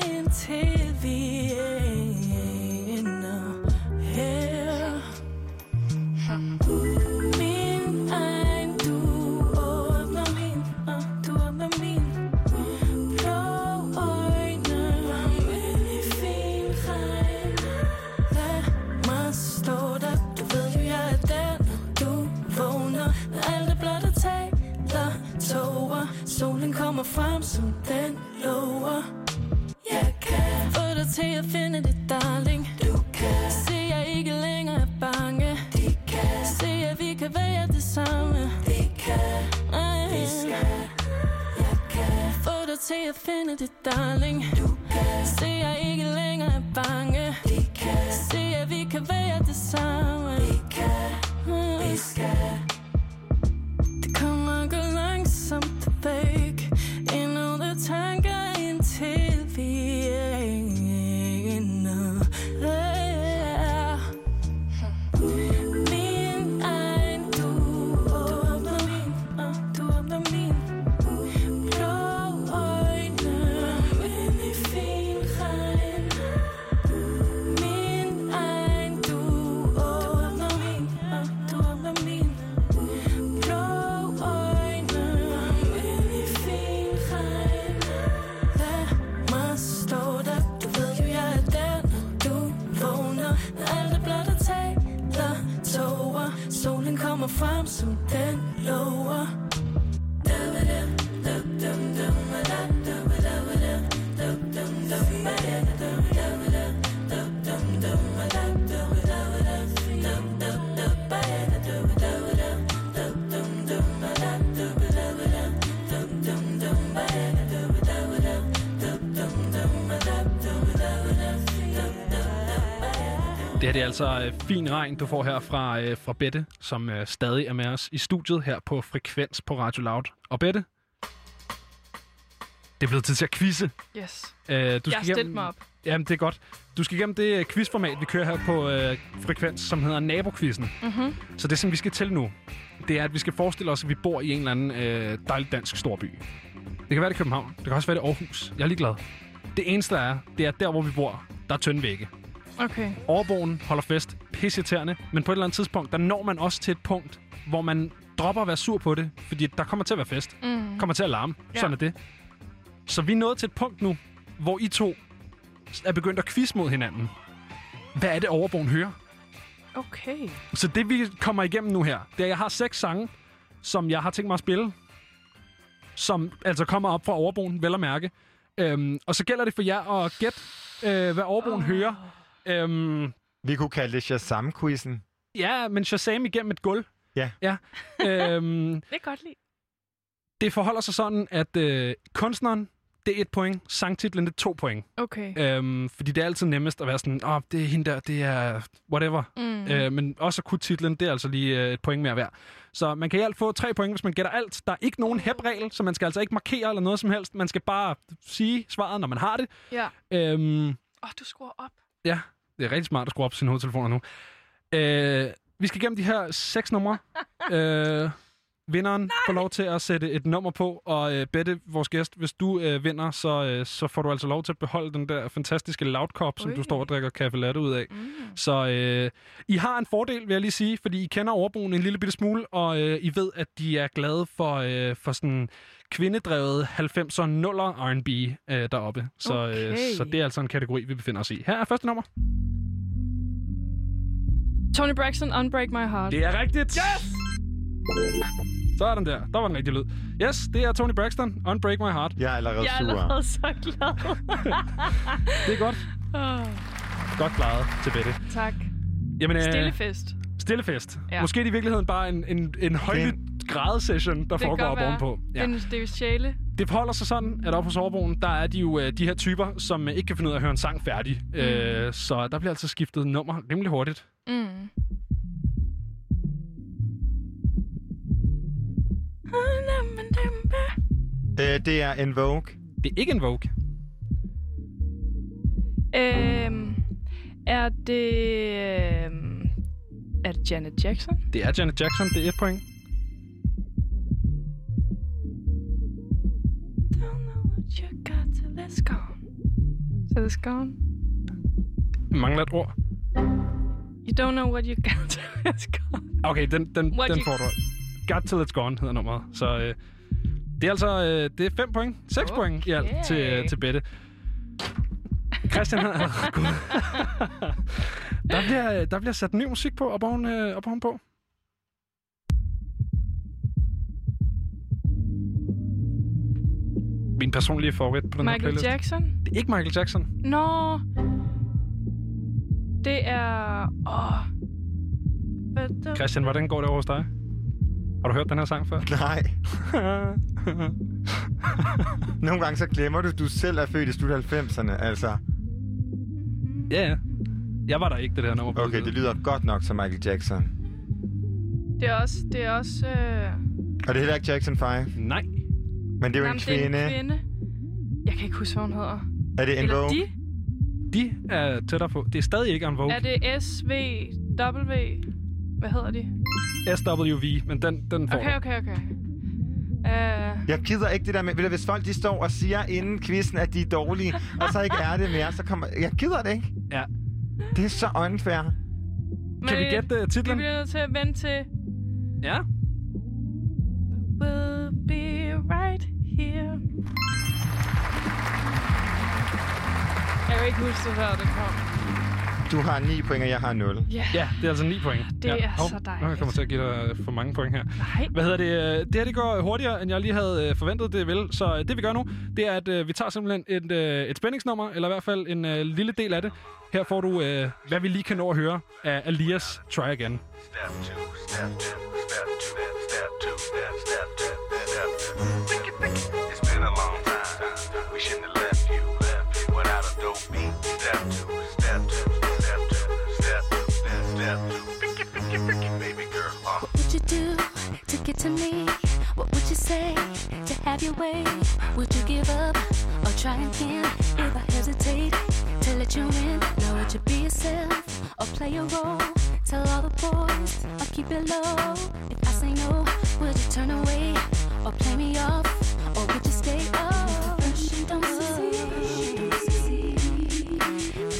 Kommer frem, som den lover. Jeg kan få dig til at finde det, darling. Du kan Se, jeg ikke længere er bange. De kan Se, at vi kan være det samme. De kan Vi skal. Jeg kan få dig til at finde det, darling. Du kan Se, jeg ikke længere er bange. De kan Se, at vi kan være det samme. Vi kan Vi skal. Det kommer gå langsomt væk Solen kommer frem, som
Det er altså øh, Fin Regn, du får her fra, øh, fra Bette, som øh, stadig er med os i studiet her på Frekvens på Radio Loud. Og Bette, Det er blevet tid til at quizze.
Yes.
Øh, du
Jeg har
skal
stillet mig op.
Jamen, det er godt. Du skal igennem det øh, quizformat, vi kører her på øh, Frekvens, som hedder Nabokvizzen.
Mm-hmm.
Så det, som vi skal til nu, det er, at vi skal forestille os, at vi bor i en eller anden øh, dejlig dansk storby. Det kan være det er København. Det kan også være det er Aarhus. Jeg er ligeglad. Det eneste der er, det er, at der, hvor vi bor, der er tynde vægge.
Okay.
Overboen holder fest, pisseirriterende, men på et eller andet tidspunkt, der når man også til et punkt, hvor man dropper at være sur på det, fordi der kommer til at være fest.
Mm.
Kommer til at larme.
Ja.
Sådan er det. Så vi er nået til et punkt nu, hvor I to er begyndt at quiz mod hinanden. Hvad er det, overboen hører?
Okay.
Så det, vi kommer igennem nu her, det er, at jeg har seks sange, som jeg har tænkt mig at spille, som altså kommer op fra overboen, vel at mærke. Øhm, og så gælder det for jer at gætte, øh, hvad overboen oh. hører. Øhm,
Vi kunne kalde det Shazam-quizzen.
ja, men Shazam igennem et gulv.
Ja.
ja. øhm,
Det er godt lide.
det forholder sig sådan, at øh, kunstneren, det er et point. Sangtitlen, det er to point.
Okay.
Øhm, fordi det er altid nemmest at være sådan, åh, oh, det er hende der, det er whatever.
Mm.
Øh, men også at kunne titlen, det er altså lige øh, et point mere værd. Så man kan i alt få tre point, hvis man gætter alt. Der er ikke nogen hæbregel, så man skal altså ikke markere eller noget som helst. Man skal bare sige svaret, når man har det.
Ja.
Øhm,
Åh, oh, du skruer op.
ja, det er rigtig smart at skrue op sine hovedtelefoner nu. Øh, vi skal gennem de her seks numre. øh, vinderen Nej. får lov til at sætte et nummer på, og øh, Bette, vores gæst, hvis du øh, vinder, så, øh, så får du altså lov til at beholde den der fantastiske loudkop, som
Ui.
du står og drikker kaffe latte ud af.
Mm.
Så øh, I har en fordel, vil jeg lige sige, fordi I kender overboen en lille bitte smule, og øh, I ved, at de er glade for, øh, for sådan kvindedrevet 90'er nuller R&B øh, deroppe. Så, øh,
Okay.
så det er altså en kategori, vi befinder os i. Her er første nummer.
Tony Braxton, Unbreak My Heart.
Det er rigtigt! Yes! Sådan der. Der var den rigtige lyd. Yes, det er Tony Braxton. Unbreak My Heart.
Jeg er allerede
Jeg er
sur.
allerede så glad.
Det er godt.
oh,
Godt klaret til Bette.
tak.
Jamen, øh,
Stillefest.
Stillefest. Ja. Måske er det i virkeligheden bare en, en, en højlydt grædesession, der
Det
foregår
godt
op ovenpå.
Ja. Den, det er jo sjæle.
Det forholder sig sådan, at oppe hos Overboen, der er de jo øh, de her typer, som øh, ikke kan finde ud af at høre en sang færdig. Mm. Øh, så der bliver altså skiftet nummer rimelig hurtigt.
Mm.
Øh, det er en Vogue.
Det er ikke en Vogue.
Øhm, er det... Øhm, er det Janet Jackson?
Det er Janet Jackson. Det er et point.
Don't know what you got till it's gone. Till it's gone.
Mangler et ord.
You don't know what you got till it's gone.
Okay, den, den,
What
den
you-
får du. Got Till It's Gone hedder nummeret. Så øh, det er altså øh, det er 5 point. 6
Okay.
point i alt til, øh, til Bette. Christian han er god. der, bliver, der bliver sat ny musik på op, oven, øh, op ovenpå. Min personlige favorit på den her
Michael
playlist.
Jackson?
Det er ikke Michael Jackson.
Nå. Det er... Åh. Hvad
Christian, hvordan går det over hos dig? Har du hørt den her sang før?
Nej. Nogle gange så glemmer du, at du selv er født i slut 90'erne. Altså,
Ja, ja. Jeg var der ikke, det der nummer.
okay, det lyder godt nok som Michael Jackson.
Det er også... Det er også øh...
Og det er heller ikke Jackson 5,
Nej.
men det er jo
Jamen,
en
det er
kvinde.
en kvinde. Jeg kan ikke huske, hvad hun hedder.
Er det en
Eller
Vogue?
de?
De er tættere på. Det er stadig ikke en Vogue.
Er det SVW? Hvad hedder de?
SWV, men den, den får
Okay,
du.
okay, okay. Uh,
Jeg gider ikke det der med, hvis folk de står og siger inden quizzen, at de er dårlige, og så ikke er det mere, så kommer... Jeg gider det ikke.
Ja.
Det er så unfair.
Kan vi gætte uh,
Vi
titlen?
bliver nødt til at vente til...
Ja.
We'll be right here. Jeg kan ikke huske før, det kom.
Du har 9 point, og jeg har 0.
Ja.
Ja, det er altså 9 point.
Det
ja.
er
Hov,
så
Nu
dejligt.
jeg kommer til at give dig for mange point her.
Nej.
Hvad hedder det? øh, Det her det går hurtigere, end jeg lige havde øh, forventet det vil. Så øh, det vi gør nu, det er, at øh, vi tager simpelthen et, øh, et spændingsnummer, eller i hvert fald en øh, lille del af det. Her får du, øh, hvad vi lige kan nå at høre af Alias Try Again.
Step two, step two, step two, step two, step, step two, step two. Pick it. It's been a long time. We shouldn't have
to me? What would you say to have
your way? Would you give up or try again? If I hesitate to let you in, now would you be yourself or play a role? Tell all the boys or keep it low. If I say no, would you turn away or play me off? Or would you stay up? You don't succeed.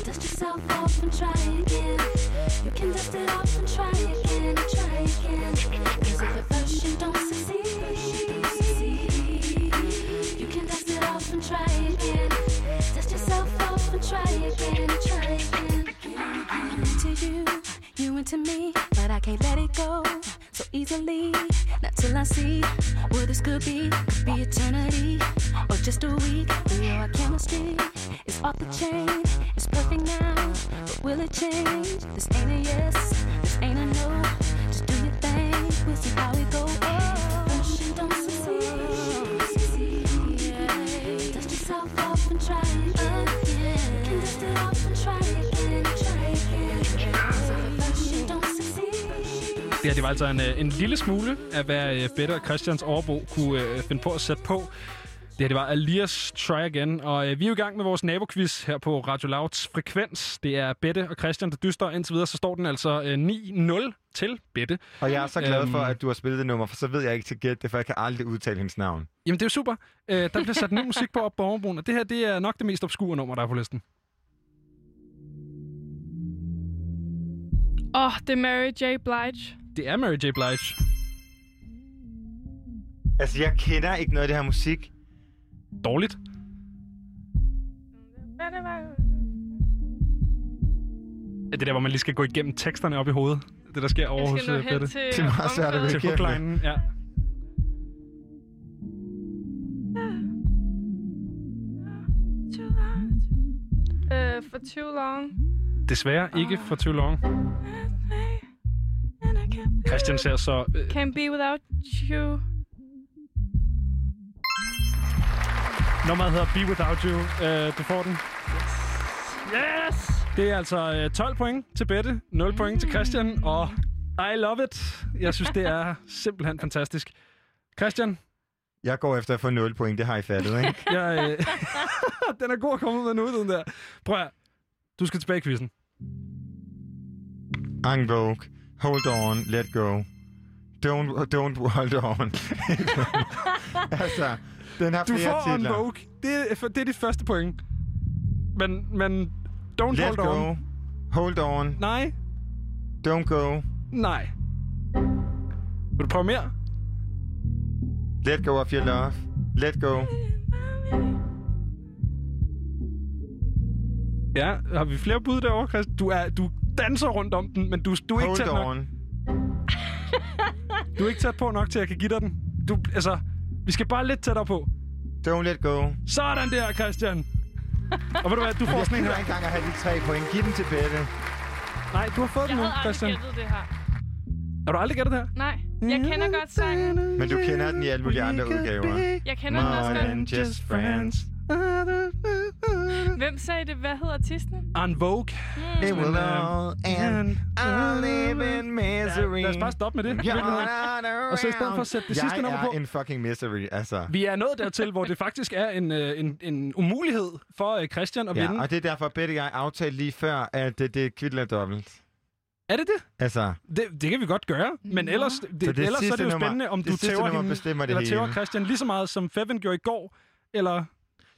Dust yourself off and try again. You can dust it off
altså en, øh, en lille smule af, hvad øh, Bette og Christians overbo kunne øh, finde på at sætte på. Det her det var Alias Try Again, og øh, vi er jo i gang med vores naboquiz her på Radio Louds frekvens. Det er Bette og Christian, der dyster indtil videre, så står den altså øh, 9-0 til Bette.
Og jeg er så glad for,
Øhm.
at du har spillet det nummer, for så ved jeg ikke til gætte det, for jeg kan aldrig udtale hendes navn.
Jamen, det er jo super. Øh, der bliver sat ny musik på op på overbroen, og det her det er nok det mest obskure nummer, der er på listen.
Åh, oh, det er Mary J. Blige.
Det er Mary J. Blige.
Altså, jeg kender ikke noget af det her musik.
Dårligt. Ja, det er der, hvor man lige skal gå igennem teksterne op i hovedet. Det, der sker over hos øh, Bette.
til
Det er meget svært at.
Til hooklinen, ja.
Øh, for too long.
Desværre ikke for too long. Christian ser så... Øh,
Can't be without you.
nummeret hedder Be Without You. Øh, du får den.
Yes!
Det er altså øh, 12 point til Bette, 0 point til Christian, og I love it. Jeg synes, det er simpelthen fantastisk. Christian,
Jeg går efter at få 0 point, det har I fattet, ikke?
jeg, øh, den er god at komme ud med nu, den der. Prøv at, du skal tilbage i quizzen.
En Vogue. Hold on, let go. Don't, don't hold on. altså, den har
Du
flere
får en
titler.
Vogue. Det er, for- det er dit første point. Men, men don't
Let
hold
go.
on.
Hold on.
Nej,
Don't go.
nej. Vil du prøve mere?
Let go of your love. Let go.
Ja, har vi flere bud derovre, Christian? Du, er, du danser rundt om den, men du, du er ikke
Hold
tæt nok.
on.
Du er ikke tæt på nok til, at jeg kan give dig den. Du, altså, vi skal bare lidt tættere på.
Don't let go.
Sådan der, Christian. Og ved du hvad, du får
Jeg
sådan en her.
ikke engang at have de tre point. Giv den til Bette.
Nej, du har fået
Jeg
den nu,
havde aldrig
Christian.
gættet det her.
Har du aldrig gættet det her?
Nej, jeg kender godt sangen.
Men du kender den i alle mulige andre udgaver.
Jeg kender den også godt.
just friends.
Hvem sagde det? Hvad hedder artisten?
En Vogue.
It will all end. I'll live in misery.
Lad os bare stoppe med det. i. Og så i stedet for at sætte det sidste
jeg
nummer
er
på.
en fucking misery, altså.
Vi er nået dertil, hvor det faktisk er en, øh, en, en umulighed for øh, Christian at
Ja,
vinde.
og det er derfor, Bette og jeg aftalte lige før, at det, det er kvidler dobbelt.
Er det det?
Altså,
det? Det kan vi godt gøre. Men ellers, det,
Så det
ellers så er
sidste
det jo
nummer-
spændende, om
det
du
sidste
tæver
nummer
hende,
bestemmer det
eller tæver. Christian lige så meget, som Feven gjorde i går. Eller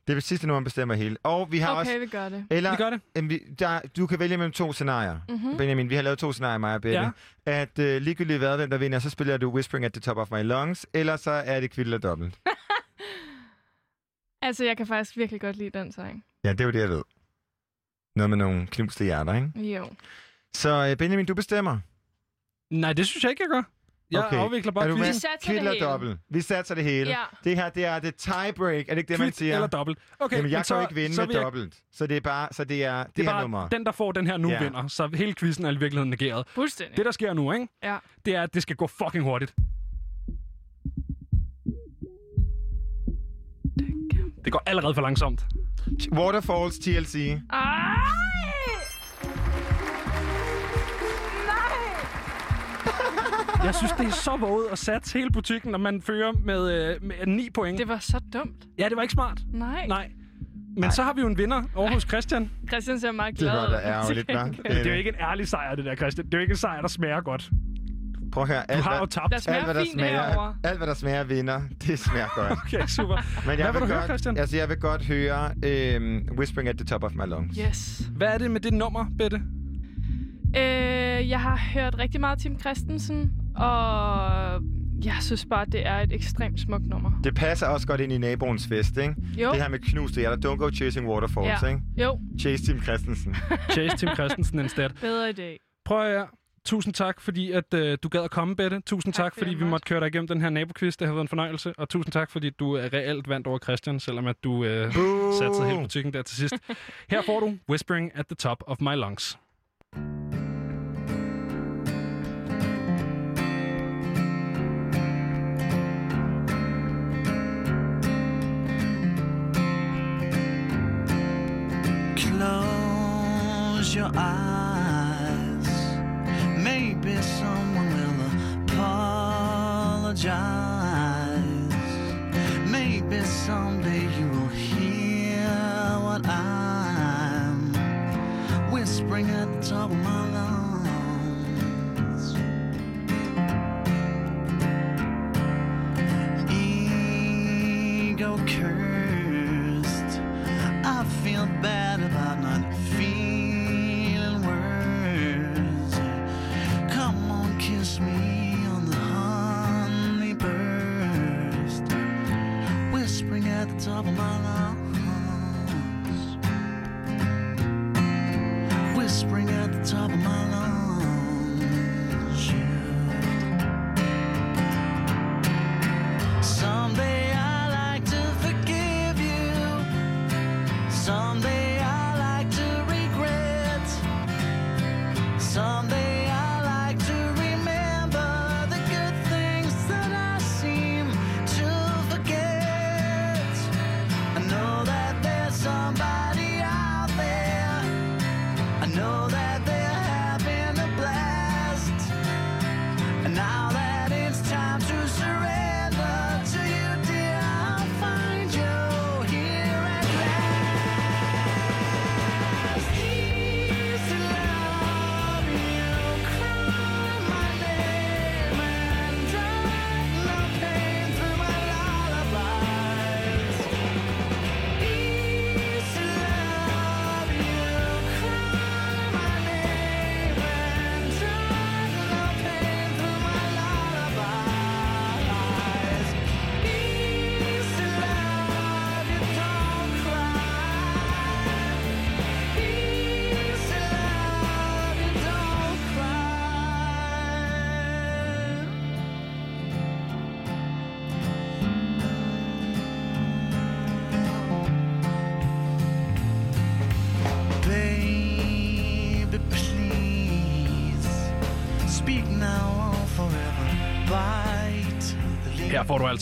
det er sidste nummer, bestemmer hele. Og vi har
Okay,
også...
vi gør det.
Eller,
vi gør det.
Em, vi, der, du kan vælge mellem to scenarier.
Mhm.
Benjamin, vi har lavet to scenarier, mig og Bette.
Ja.
At uh, ligegyldigt hvad, hvem der vinder, så spiller du Whispering at the Top of My Lungs, eller så er det kvidler dobbelt.
Altså, jeg kan faktisk virkelig godt lide den sang.
Ja, det er jo det, jeg ved. Noget med nogle knuste hjerter, ikke?
Jo.
Så uh, Benjamin, du bestemmer.
Nej, det synes jeg ikke, jeg gør. Jeg
Okay.
afvikler bare
er du
Vi
quizzen.
med?
satser det
Kvidler
hele.
dobbelt. Vi satser det hele.
Ja.
Det her, det er det tiebreak. Er det ikke det, man
Kvit
siger?
eller dobbelt. Okay,
Jamen, jeg kan
så,
jo ikke vinde
så
med
jeg,
dobbelt. Så det er bare, så det er det,
Det er
her
bare
nummer.
den, der får den her nu,
Ja.
vinder. Så hele quizzen er i virkeligheden negeret.
Fuldstændig.
Det, der sker nu, ikke?
Ja.
det er, at det skal gå fucking hurtigt. Det går allerede for langsomt.
Waterfalls TLC.
Ej!
Jeg synes, det er så våget at satse hele butikken, når man fører med, øh, med 9 point.
Det var så dumt.
Ja, det var ikke smart.
Nej.
Nej. Men så har vi jo en vinder over hos Christian.
Christian ser meget
Det
glad
var
ud.
da ærgerligt, hva'?
Det er jo ikke en ærlig sejr, det der, Christian. Det er jo ikke en sejr, der smager godt.
Prøv at høre.
Du
Alt,
har jo
hvad,
tabt.
Der smager
alt, hvad der
fint herovre.
smager, alt, hvad der smager vinder, det smager godt.
Okay, super.
Men jeg
Hvad vil du høre,
godt,
Christian?
Altså, jeg vil godt høre øhm, Whispering at the Top of My Lungs.
Yes.
Hvad er det med det nummer, Bette?
Øh, jeg har hørt rigtig meget Tim Christensen, og jeg synes bare, det er et ekstremt smukt nummer.
Det passer også godt ind i naboens fest, ikke?
Jo.
Det her med knuste hjerter. Don't go chasing waterfalls,
Ja.
ikke?
Jo,
Chase Tim Christensen.
Chase Tim Christensen instead.
bedre i dag.
Prøv at høre. Tusind tak, fordi at, øh, du gad at komme, Bette. Tusind tak,
Tak, fordi
vi
måtte.
køre dig igennem den her naboquiz. Det har været en fornøjelse. Og tusind tak, fordi du er reelt vandt over Christian, selvom at du øh, satte hele butikken der til sidst. Her får du Whispering at the Top of My Lungs.
Eyes. Maybe someone will apologize. Maybe someday you will hear what I'm whispering at the top of my lungs. Ego cursed. I feel bad at the top of my lungs. Whispering at the top of my lungs.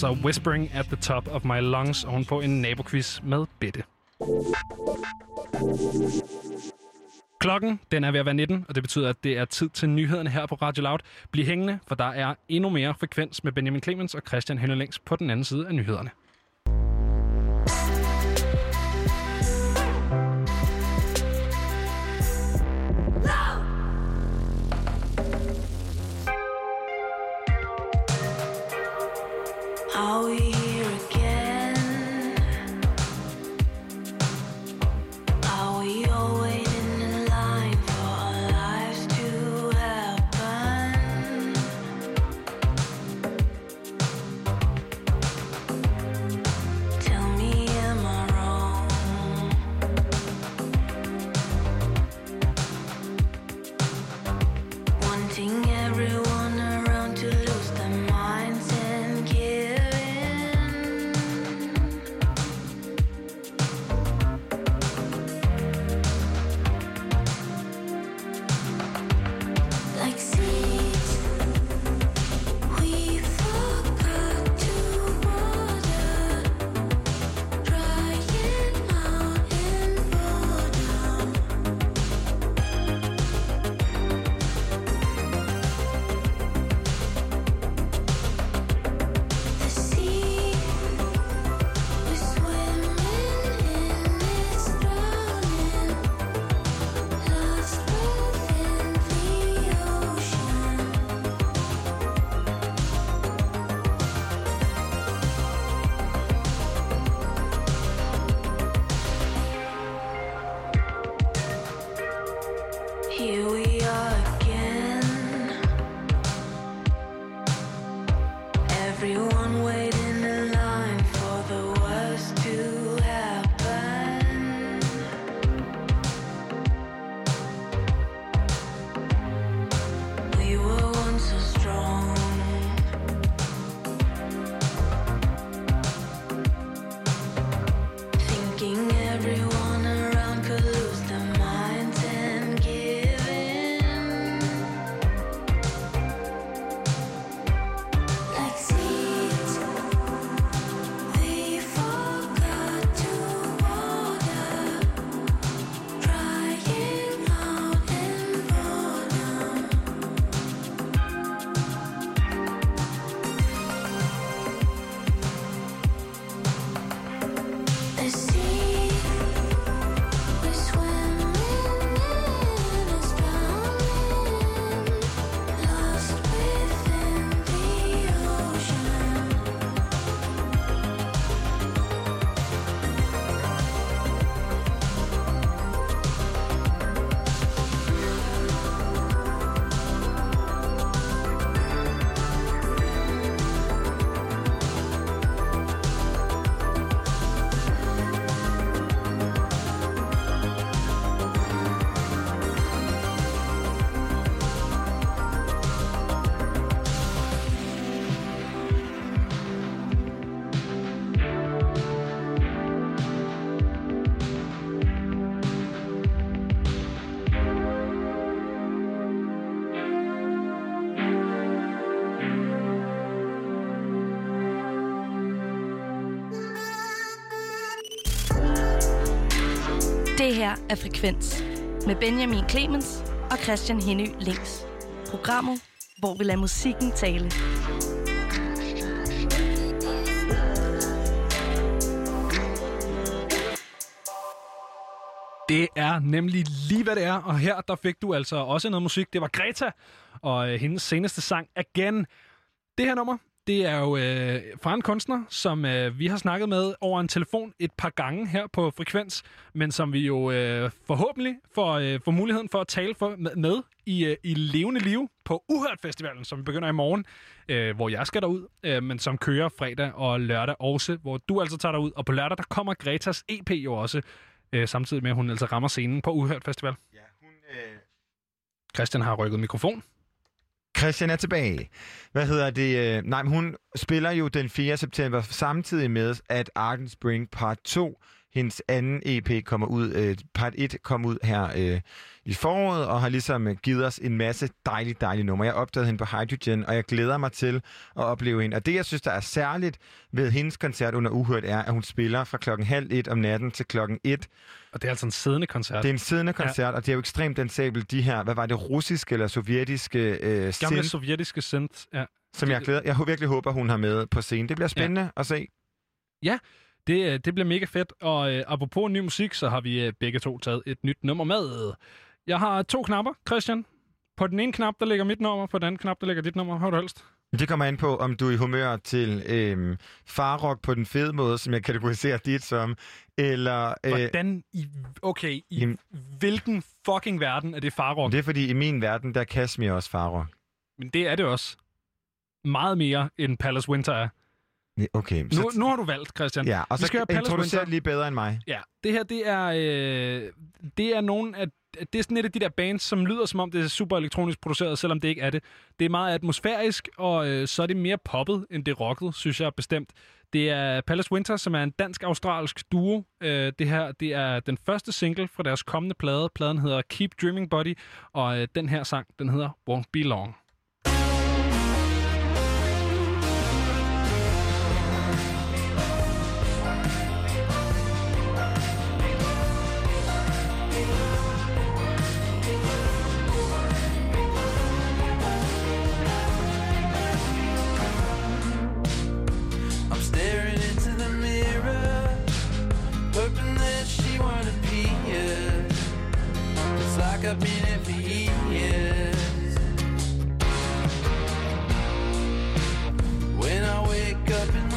Altså Whispering at the Top of My Lungs ovenpå en naboquiz med Bette. Klokken den er ved at være 19, og det betyder, at det er tid til nyhederne her på Radio Loud. Bliv hængende, for der er endnu mere frekvens med Benjamin Clemens og Christian Henning på den anden side af nyhederne.
Are we Here we
her er Frekvens med Benjamin Clemens og Christian Henny Links. Programmet, hvor vi lader musikken tale.
Det er nemlig lige, hvad det er. Og her der fik du altså også noget musik. Det var Greta og øh, hendes seneste sang, Again. Det her nummer, det er jo øh, fra en kunstner, som øh, vi har snakket med over en telefon et par gange her på Frekvens, men som vi jo øh, forhåbentlig får, øh, får muligheden for at tale for, med, med i, øh, i levende liv på Uhørt Festivalen, som begynder i morgen, øh, hvor jeg skal derud, øh, men som kører fredag og lørdag også, hvor du altså tager derud. Og på lørdag, der kommer Gretas EP jo også, øh, samtidig med, at hun altså rammer scenen på Uhørt Festival.
Ja, hun, øh...
Christian har rykket mikrofon.
Christian er tilbage. Hvad hedder det? Øh, nej, men hun spiller jo den 4. september samtidig med, at Arden Spring Part 2, hendes anden EP, kommer ud. Øh, part 1 kom ud her øh, i foråret, og har ligesom øh, givet os en masse dejlige, dejlige numre. Jeg opdagede hende på Hydrogen, og jeg glæder mig til at opleve hende. Og det, jeg synes, der er særligt ved hendes koncert under Uhørt, er, at hun spiller fra klokken halv et om natten til klokken et.
Og det er altså en siddende koncert.
Det er en siddende koncert, ja. og det er jo ekstremt dansabelt, de her, hvad var det, russiske eller sovjetiske øh,
Gamle
synth,
sovjetiske synth. Ja.
som jeg, glæder, jeg virkelig håber, hun har med på scenen. Det bliver spændende ja. at se.
Det, øh, det bliver mega fedt. Og øh, apropos ny musik, så har vi øh, begge to taget et nyt nummer med. Jeg har to knapper, Christian. På den ene knap, der ligger mit nummer. På den anden knap, der ligger dit nummer. Har du helst?
Det kommer an på, om du er i humør til øhm, farrock på den fede måde, som jeg kategoriserer dit som, eller... Øh,
Hvordan i... Okay, i
Jamen-
hvilken fucking verden er det farrock?
det er fordi, i min verden, der er Kashmir også farrock.
Men det er det også. Meget mere, end Palace Winter er.
Okay,
Nu, nu har du valgt, Christian.
ja, og
vi
så
skal
introducerer det lige bedre end mig.
Ja, det her, det er, øh, det er nogen af, det er sådan et af de der bands, som lyder som om det er super elektronisk produceret, selvom det ikke er det. Det er meget atmosfærisk, og øh, så er det mere poppet, end det rocket, synes jeg bestemt. Det er Palace Winter, som er en dansk-australsk duo. Øh, det her, det er den første single fra deres kommende plade. Pladen hedder Keep Dreaming Body, og øh, den her sang, den hedder Won't Be Long.
Like I've been here for years. When I wake up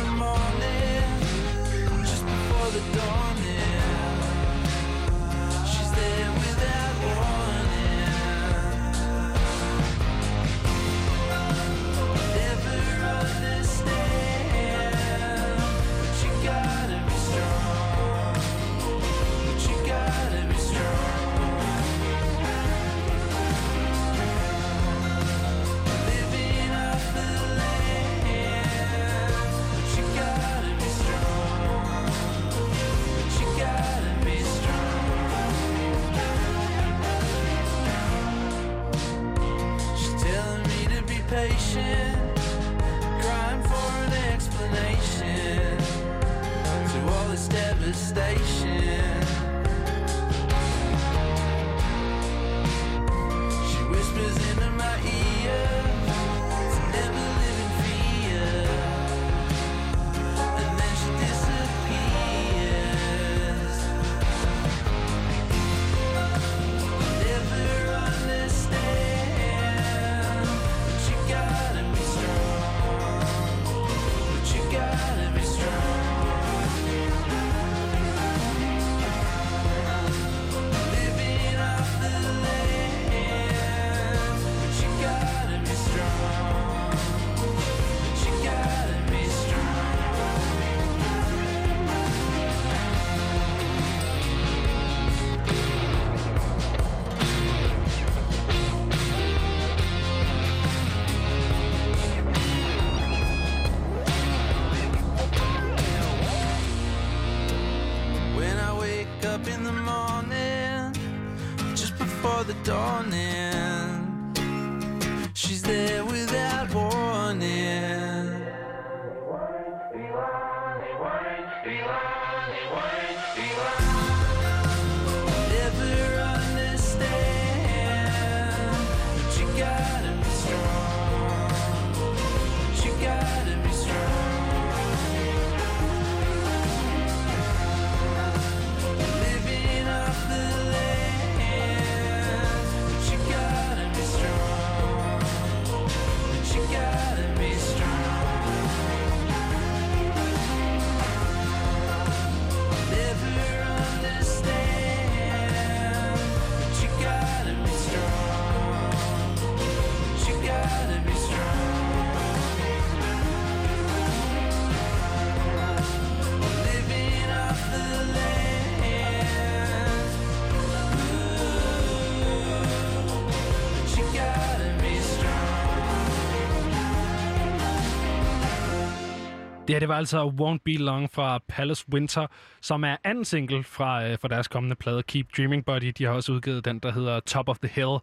Her, det var altså Won't Be Long fra Palace Winter, som er anden single fra, øh, fra deres kommende plade Keep Dreaming Buddy. De har også udgivet den, der hedder Top of the Hill.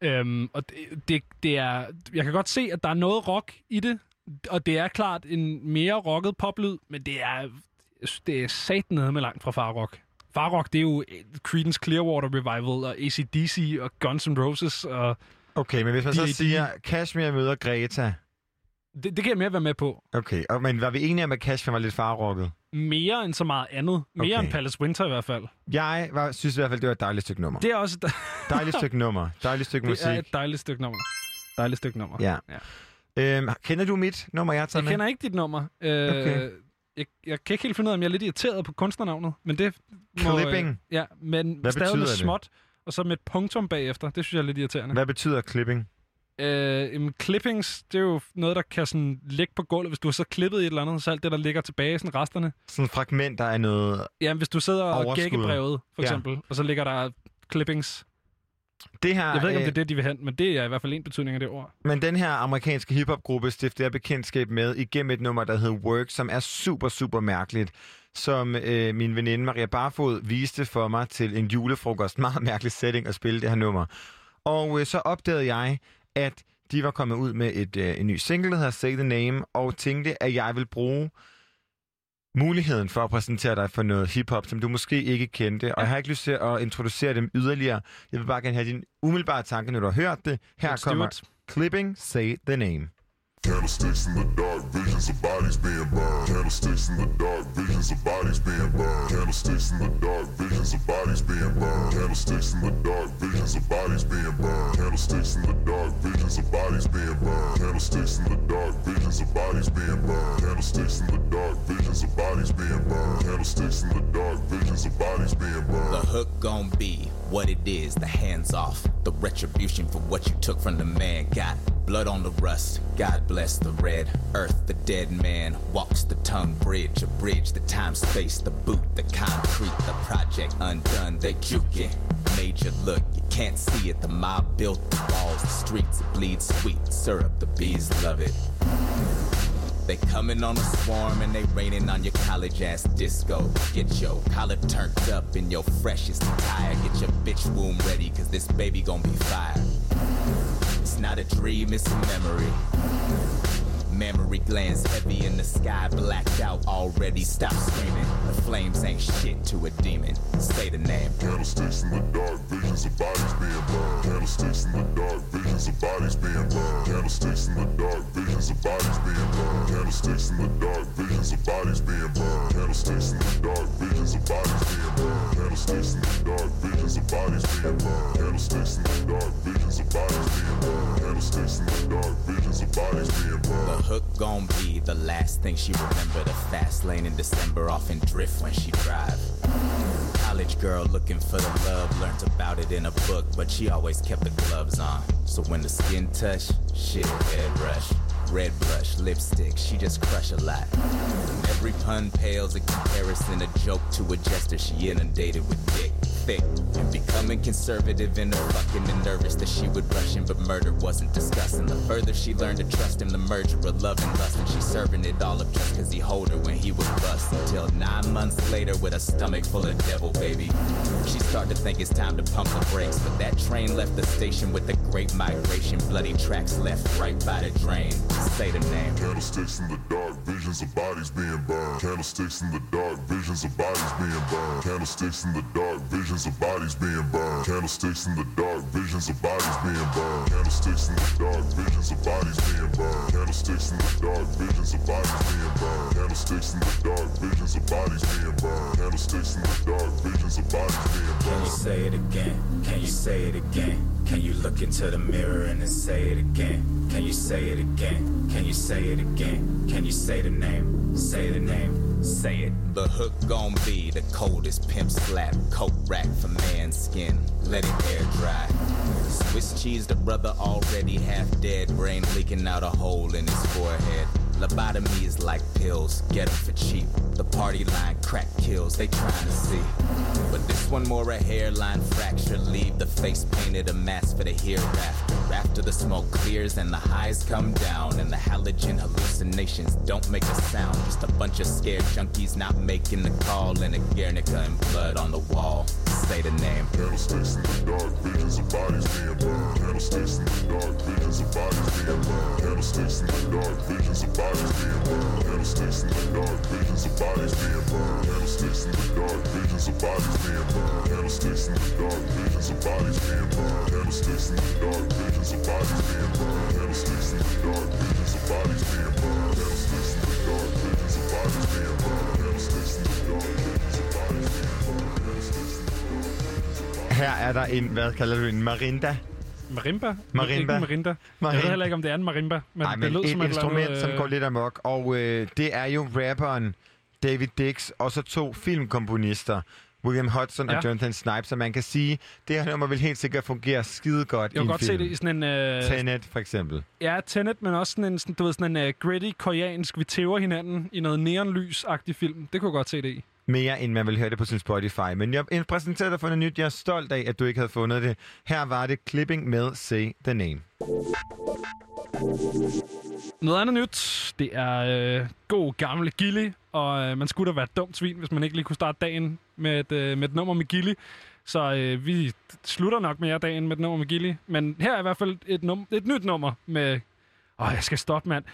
Øhm, og det, det, det er, jeg kan godt se, at der er noget rock i det, og det er klart en mere rocket poplyd, men det er, det er sat nede med langt fra farrock. Farrock, det er jo Creedence Clearwater Revival og ACDC og Guns N' Roses. Og
Okay, men hvis man så siger, Kashmir møder Greta.
Det, det kan jeg mere være med på.
Okay, og, men var vi enige om, at Kashmir var lidt farrokket?
Mere end så meget andet. Mere
Okay.
end Palace Winter i hvert fald.
Jeg var, synes i hvert fald, det var et dejligt stykke nummer.
Det er også
Dejligt stykke nummer. Dejligt stykke
det
musik.
er et dejligt stykke nummer. Dejligt stykke nummer.
Ja.
ja.
Øhm, kender du mit nummer, jeg har taget
Jeg
med?
kender ikke dit nummer. Øh,
Okay.
jeg, jeg kan ikke helt finde ud af, om jeg er lidt irriteret på kunstnernavnet, men det... må,
Clipping?
Øh, ja, men
Hvad
stadig med
det?
småt, og så med et punktum bagefter. Det synes jeg er lidt irriterende.
Hvad betyder clipping?
Øh, jamen, clippings, det er jo noget, der kan sådan ligge på gulvet. Hvis du har så klippet i et eller andet, så alt det, der ligger tilbage, sådan resterne.
Sådan fragmenter af noget...
Ja, hvis du sidder og
Overskud.
gækkebrevet, for
Ja.
eksempel, og så ligger der clippings.
Det her,
Jeg ved ikke, om det er det, de vil hen, men det er i hvert fald en betydning af det ord.
Men den her amerikanske hiphop-gruppe stiftede jeg bekendtskab med igennem et nummer, der hedder Work, som er super, super mærkeligt. Som øh, min veninde Maria Barfod viste for mig til en julefrokost. Meget mærkelig setting at spille det her nummer. Og øh, så opdagede jeg, at de var kommet ud med et, øh, en ny single, der hedder Say The Name, og tænkte, at jeg vil bruge muligheden for at præsentere dig for noget hiphop, som du måske ikke kendte. Og jeg har ikke lyst til at introducere dem yderligere. Jeg vil bare gerne have din umiddelbare tanke, når du har hørt det. Her
Let's
kommer. Clipping Say The Name.
Candlesticks in the dark, visions of bodies being burned. Candlesticks in the dark, visions of bodies being burned. Candlesticks in the dark, visions of bodies being burned. Candlesticks in the dark, visions of bodies being burned. Candlesticks in the dark, visions of bodies being burned. Candlesticks in the dark, visions of bodies being burned. Candlesticks in the dark, visions of bodies being burned. Candlesticks in the dark, visions of bodies being burned.
The hook gon' be what it is, the hands off. The retribution for what you took from the man. Got blood on the rust. God bless the red earth. The dead man walks the tongue bridge, a bridge, the time space, the boot, the concrete, the project undone. They juke it. Major look, you can't see it. The mob built the walls, the streets, it bleeds sweet syrup. The bees love it. They coming on a swarm and they raining on your college ass disco. Get your collar turned up in your freshest attire. Get your bitch womb ready, cause this baby gon' be fire. It's not a dream, it's a memory. Memory glands heavy in the sky, blacked out already. Stop screaming. The flames ain't shit to a demon. Say the name.
Candlesticks in the dark, visions of bodies being burned. Candlesticks in the dark, visions of bodies being burned. Candlesticks in the dark, visions of bodies being burned. Candlesticks in the dark, visions of bodies being burned. Candlesticks in the dark, visions of bodies being burned. Candlesticks in the dark, visions of bodies being burned. Candlesticks in the dark, visions of bodies being burned. In the dark, visions of bodies being burned.
The hook gon' be the last thing she remember. The fast lane in December, off in drift when she drive. College girl looking for the love, learned about it in a book, but she always kept the gloves on. So when the skin touch, shit, head rush. Red blush, lipstick, she just crush a lot. Every pun pales in comparison, a joke to a jester. She inundated with dick. thick. And becoming conservative and fucking and nervous that she would rush him, but murder wasn't discussed. And the further she learned to trust him, the merger of love and lust. And she's serving it all up just cause he hold her when he would bust. Until nine months later with a stomach full of devil, baby. She started to think it's time to pump the brakes. But that train left the station with the great migration. Bloody tracks left right by the drain. Say the name.
Candlesticks in the dark, visions of bodies being burned. Candlesticks in the dark, visions of bodies being burned. Candlesticks in the dark, visions of bodies being burned. Candlesticks in the dark, visions of bodies being burned. Candlesticks in the dark, visions of bodies being burned. Candlesticks in the dark, visions of bodies being burned. Candlesticks in the dark, visions of bodies being burned. Candlesticks in the dark, visions of bodies being
Can you say it again? Can you say it again? Can you look into the mirror and then say it again? Can you say it again? Can you say it again? Can you say the name? Say the name.
Say it. The hook gon' be the coldest pimp slap. Coat rack for man's skin. Let it air dry. Swiss cheese, the brother already half dead. Brain leaking out a hole in his forehead. Lobotomies like pills, get 'em for cheap. The party line crack kills, they trying to see. But this one more a hairline fracture. Leave the face painted a mask for the hereafter. After the smoke clears and the highs come down, and the halogen hallucinations don't make a sound. Just a bunch of scared junkies not making the call, and a Guernica and blood on the wall. Say the name.
Candlesticks in the dark, visions of bodies being burned. Candlesticks in the dark, visions of bodies being burned. Candlesticks in the dark, visions of bodies bodies being burned. Candlesticks in the dark, visions of bodies being burned. Candlesticks in the dark, visions of bodies being burned. Candlesticks in the dark, visions of bodies being burned. Candlesticks in the dark, visions of bodies being burned. Candlesticks in the dark, visions of bodies being burned. Candlesticks in the dark, visions of bodies being burned. Candlesticks in the dark, visions of bodies being burned.
Her er der en, hvad kalder du en marinda?
Marimba?
Marimba.
Ikke en marimba. Jeg ved heller ikke, om det er en marimba, men, det
men
lød
et
som et
instrument,
eller andet,
som
øh,
går lidt amok. Og øh, det er jo rapperen David Dix, og så to filmkomponister. William Hudson
Ja.
og Jonathan Snipes, så man kan sige, det her nummer vil helt sikkert fungere skide godt
Jeg
i
kan
en
godt se
film.
det i sådan en... Øh,
Tenet, for eksempel.
Ja, Tenet, men også sådan en, sådan, du ved, sådan en uh, gritty koreansk, vi tæver hinanden i noget neonlys-agtig film. Det kunne jeg godt se det i.
Mere end man vil høre det på sin Spotify. Men jeg præsenterer dig for noget nyt. Jeg er stolt af, at du ikke havde fundet det. Her var det Clipping med Say The Name.
Noget andet nyt, det er øh, god gamle Gilly, og øh, man skulle da være et dumt svin, hvis man ikke lige kunne starte dagen med et, øh, med et nummer med Gilly. Så øh, vi slutter nok med jer dagen med et nummer med Gilly. Men her er i hvert fald et, num- et nyt nummer med... Åh, jeg skal stoppe, mand.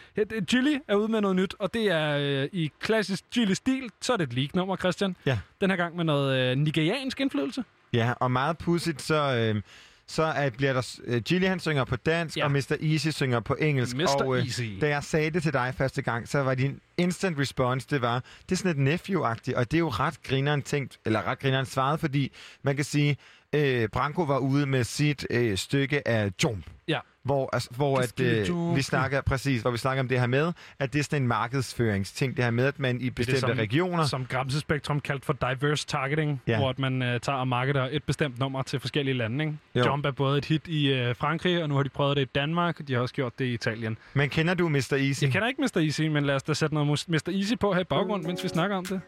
Gilly er ude med noget nyt, og det er øh, i klassisk Gilly-stil. Så er det et leak-nummer, Christian.
Ja.
Den her gang med noget øh, nigeriansk indflydelse.
Ja, og meget pudsigt, så, øh, så at bliver der... Øh, Gilly, han synger på dansk,
Ja.
og Mr. Easy synger på engelsk.
Mr.
Og, øh,
Easy.
Da jeg sagde det til dig første gang, så var din instant response, det var, det er sådan et nephew-agtigt, og det er jo ret grineren tænkt, eller ret grineren svaret, fordi man kan sige, øh, Branko var ude med sit øh, stykke af Jump.
Ja.
Hvor, altså, hvor at, øh, vi snakker præcis, hvor vi snakker om det her med, at det er sådan en markedsføringsting, det her med, at man i bestemte
som,
regioner...
Som Gramse Spektrum kaldt for diverse targeting,
Ja.
hvor at man uh, tager og marketer et bestemt nummer til forskellige lande. Ikke?
Jo.
Jump er både et hit i uh, Frankrig, og nu har de prøvet det i Danmark, og de har også gjort det i Italien.
Men kender du Mr. Easy?
Jeg kender ikke Mr. Easy, men lad os da sætte noget Mr. Easy på her i baggrund, mens vi snakker om det.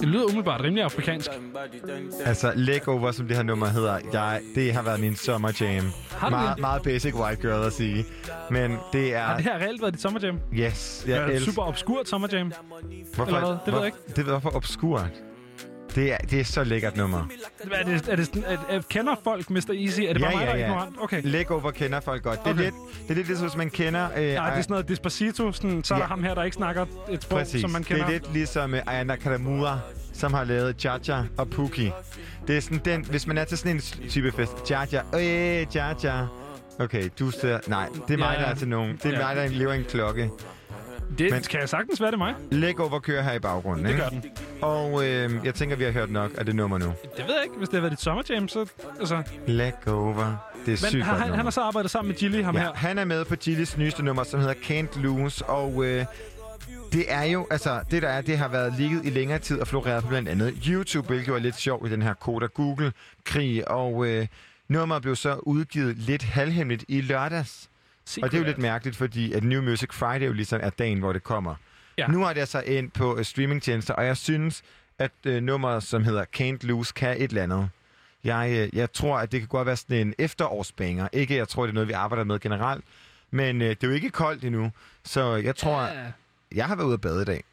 Det lyder umiddelbart rimelig afrikansk.
Altså, Legover, som det her nummer hedder, jeg, det har været min summer jam.
Har du
meget, basic white girl at sige. Men det er...
Har det her reelt været dit sommerjam?
Yes,
Ja,
jeg
det er
elsker...
super obskurt sommerjam.
Hvorfor,
eller hvad? Det ved jeg ikke.
Det ved hvorfor obskurt. Det er, det er så lækkert nummer.
Er det, er det sådan, at, at, kender folk Mr. Easy? Er det bare mig, der er ignorant? Okay.
Legover kender folk godt. Det er,
Okay.
lidt, det er lidt ligesom, man kender... Øh,
Nej, det er sådan noget Despacito, sådan, så er
Ja.
der ham her, der ikke snakker et sprog,
Præcis.
som man kender.
Det er lidt ligesom uh, Ayana Kadamura, som har lavet Jaja og Pookie. Det er sådan den, hvis man er til sådan en type fest. Jaja, øh, Jaja. Okay, du ser... Nej, det er mig,
Ja.
der er til nogen. Det er
Ja.
mig, der lever en klokke.
Det
Men-
kan jeg sagt's være, det mig.
Læg over kører her i baggrunden,
Det
ikke?
gør den.
Og øh, jeg tænker, vi har hørt nok af det nummer nu.
Det ved jeg ikke. Hvis det har været dit sommerjam, så... Altså.
Leg over. Det er
Men
sygt
har,
godt
han, han har så arbejdet sammen med Gilly, ham
Ja,
her.
han er med på Gilles nyeste nummer, som hedder Can't Lose, og øh, det er jo, altså, det der er, det har været ligget i længere tid og floreret på blandt andet YouTube, hvilket jo er lidt sjovt i den her Koda Google-krig, og øh, nummeret blev så udgivet lidt halvhemmeligt i lørdags. Og det er jo lidt mærkeligt, fordi at New Music Friday jo ligesom er dagen, hvor det kommer.
Ja.
Nu er det altså ind på uh, streamingtjenester, og jeg synes, at øh, nummeret, som hedder Can't Lose, kan et eller andet. Jeg, øh, jeg tror, at det kan godt være sådan en efterårsbanger. Ikke, jeg tror, det er noget, vi arbejder med generelt. Men øh, det er jo ikke koldt endnu, så jeg tror,
Ja.
jeg har været ude at bade i dag.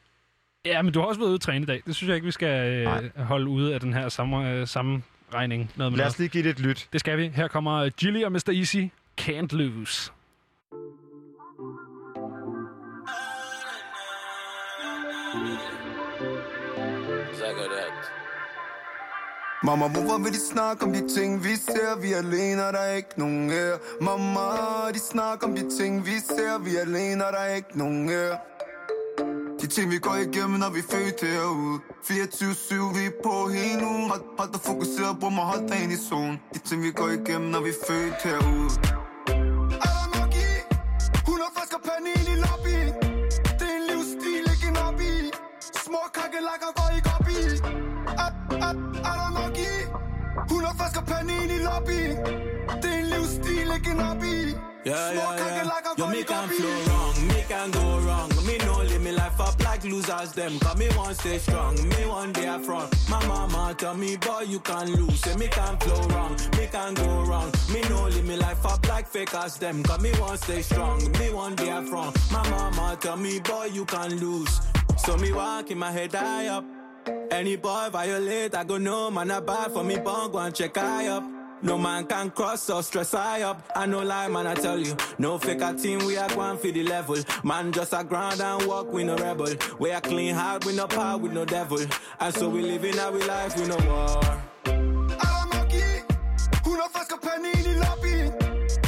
Ja, men du har også været ude at træne i dag. Det synes jeg ikke, vi skal
Nej.
øh, holde ude af den her samme, øh, sammenregning. Noget med
Lad
noget.
os lige give det et lyt.
Det skal vi. Her kommer Gilly og Mr. Easy. Can't lose.
Mamma, hvorfor vil de snakke om de ting, vi ser? Vi er alene, og der er ikke nogen her. Mamma, de snakker om de ting, vi ser. Vi er alene, og der er ikke nogen her. De ting, vi går igennem, når vi er født herude. 24-7, vi er på hele nu. Hold, hold dig fokuseret på mig, hold dig ind i zone. De ting, vi går igennem, når vi er født herude. Små kakkelakker går ikke op i. Er, er, er der nok i? 100 flasker panin i lobbyen. Det er en livsstil, ikke en hobby.
Yeah,
Små
yeah, yeah.
kakkelakker
Yo,
går
me can
op i.
flow wrong, me can go wrong. Me no live me life up like losers them. Cause me want stay strong, me one day I front. My mama tell me, boy, you can lose. Say me can flow wrong, me can go wrong. Me no live me life up like fakers them. Cause me want stay strong, me one day I front. My mama tell me, boy, you can lose. So me walk in my head high up. Any boy violate, I go no man I bad for me bong and check I up. No man can cross or stress I up. I no lie, man, I tell you. No fake a team, we are going for the level. Man, just a ground and walk with no rebel. We are clean heart with no power, with no devil. And so we live in our life with no war.
Er der nok i? 100 flasker panin i lobbyen.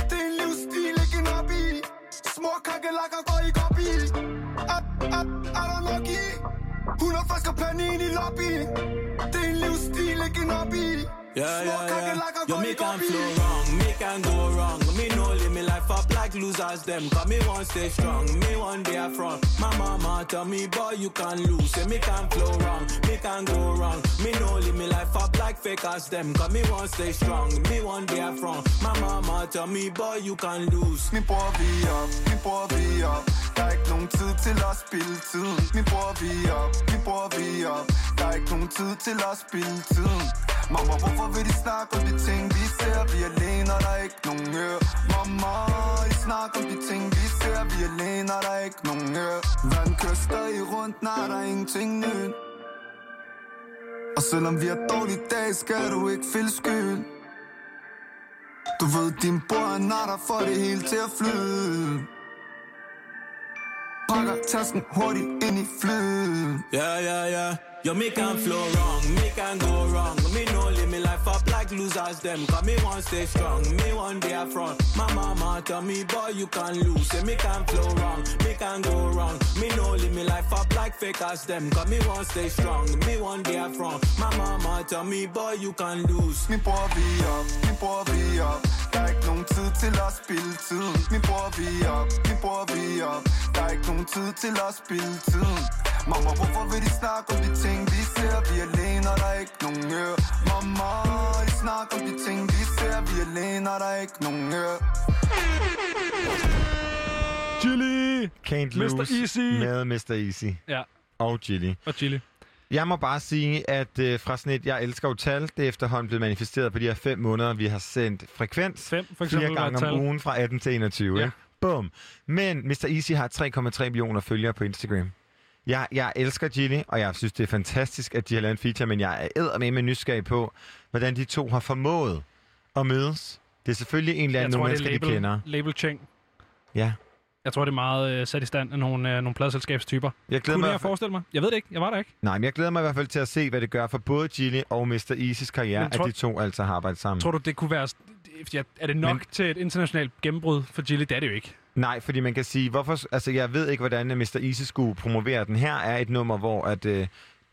Det er en livsstil, ikke en hobby. Små kakkelakker går ikke op i. Er, er, er der nok i? 100 flasker panin i lobbyen. Det er en livsstil, ikke en hobby.
Yeah,
Små
yeah, yeah.
kakkelakker
Yo, me can flow wrong, me can go wrong. Me no live me life up like losers them. Cause me want stay strong, me one day I front. My mama tell me, boy, you can lose. Say me can flow wrong, me can go wrong. Me no live me life up like fakers them. Cause me want stay strong, me one day I front. My mama tell me, boy, you can lose.
Min bror, vi er op, min bror, vi er op Der er ikke nogen tid til at spille tiden Min bror, vi er op, min bror, vi er op Der er hvorfor vil de snakke om de ting, vi ser? Vi er alene, og der er ikke nogen hør Mamma, I snakker om de ting, vi ser. Vi er alene, og der er ikke nogen hør Vand kører stadig rundt, nej, der er ingenting nyt. Og selvom vi har dårlige dage, skal du ikke føle skyld. Du ved, din bror er natter for det hele til at flyde. Pakker tasken hurtigt ind i flyet.
Yeah, yeah, yeah. Yo, me can flow wrong, me can go wrong. Me no live me life up like losers them. Cause me want stay strong, me one day I front. My mama tell me, boy, you can lose. Say me can flow wrong, me can go wrong. Me no live me life up like fakers them. Cause me want stay strong, me one day I front. My mama tell me, boy, you can lose.
Min bror, vi er op, min bror, vi er op Der er ikke nogen tid til at spille tiden Min bror, vi er op, min bror, vi er op Der er ikke nogen tid til at spille tiden Ting, vi ser? Vi er alene, og der er ikke nogen hør Mamma, I snakker om de ting, vi ser Vi er alene, og der er ikke nogen hør
Chili!
Can't
Mr.
Lose
Easy.
med Mr. Easy.
Ja.
Og Chili.
Og Chili.
Jeg må bare sige, at øh, fra sådan et, jeg elsker jo tal, det er efterhånden blevet manifesteret på de her fem måneder, vi har sendt frekvens.
Fem, for eksempel,
Fire
var et
gange om
tal.
ugen fra 18 til 21.
Ja.
Ja. Bum. Men Mr. Easy har 3,3 millioner følgere på Instagram. Jeg, jeg elsker Gilly, og jeg synes, det er fantastisk, at de har lavet en feature, men jeg er eddermame med nysgerrig på, hvordan de to har formået at mødes. Det er selvfølgelig en eller anden nogle
er
mennesker, de
label,
kender.
label Cheng.
Ja.
Jeg tror, det er meget øh, sat i stand af nogle, øh, nogle pladselskabstyper.
Jeg glæder
Kunne
mig-
jeg forestille mig? Jeg ved det ikke. Jeg var der ikke.
Nej, men jeg glæder mig i hvert fald til at se, hvad det gør for både Gilly og Mr. Easys karriere,
Men tror-
at de to altså har arbejdet sammen.
Tror du, det kunne være... Er det nok
Men...
til et internationalt gennembrud for Gilly? Det er det jo ikke.
Nej, fordi man kan sige, hvorfor... Altså, jeg ved ikke, hvordan Mr. Easy skulle promovere den. Her er et nummer, hvor at, øh,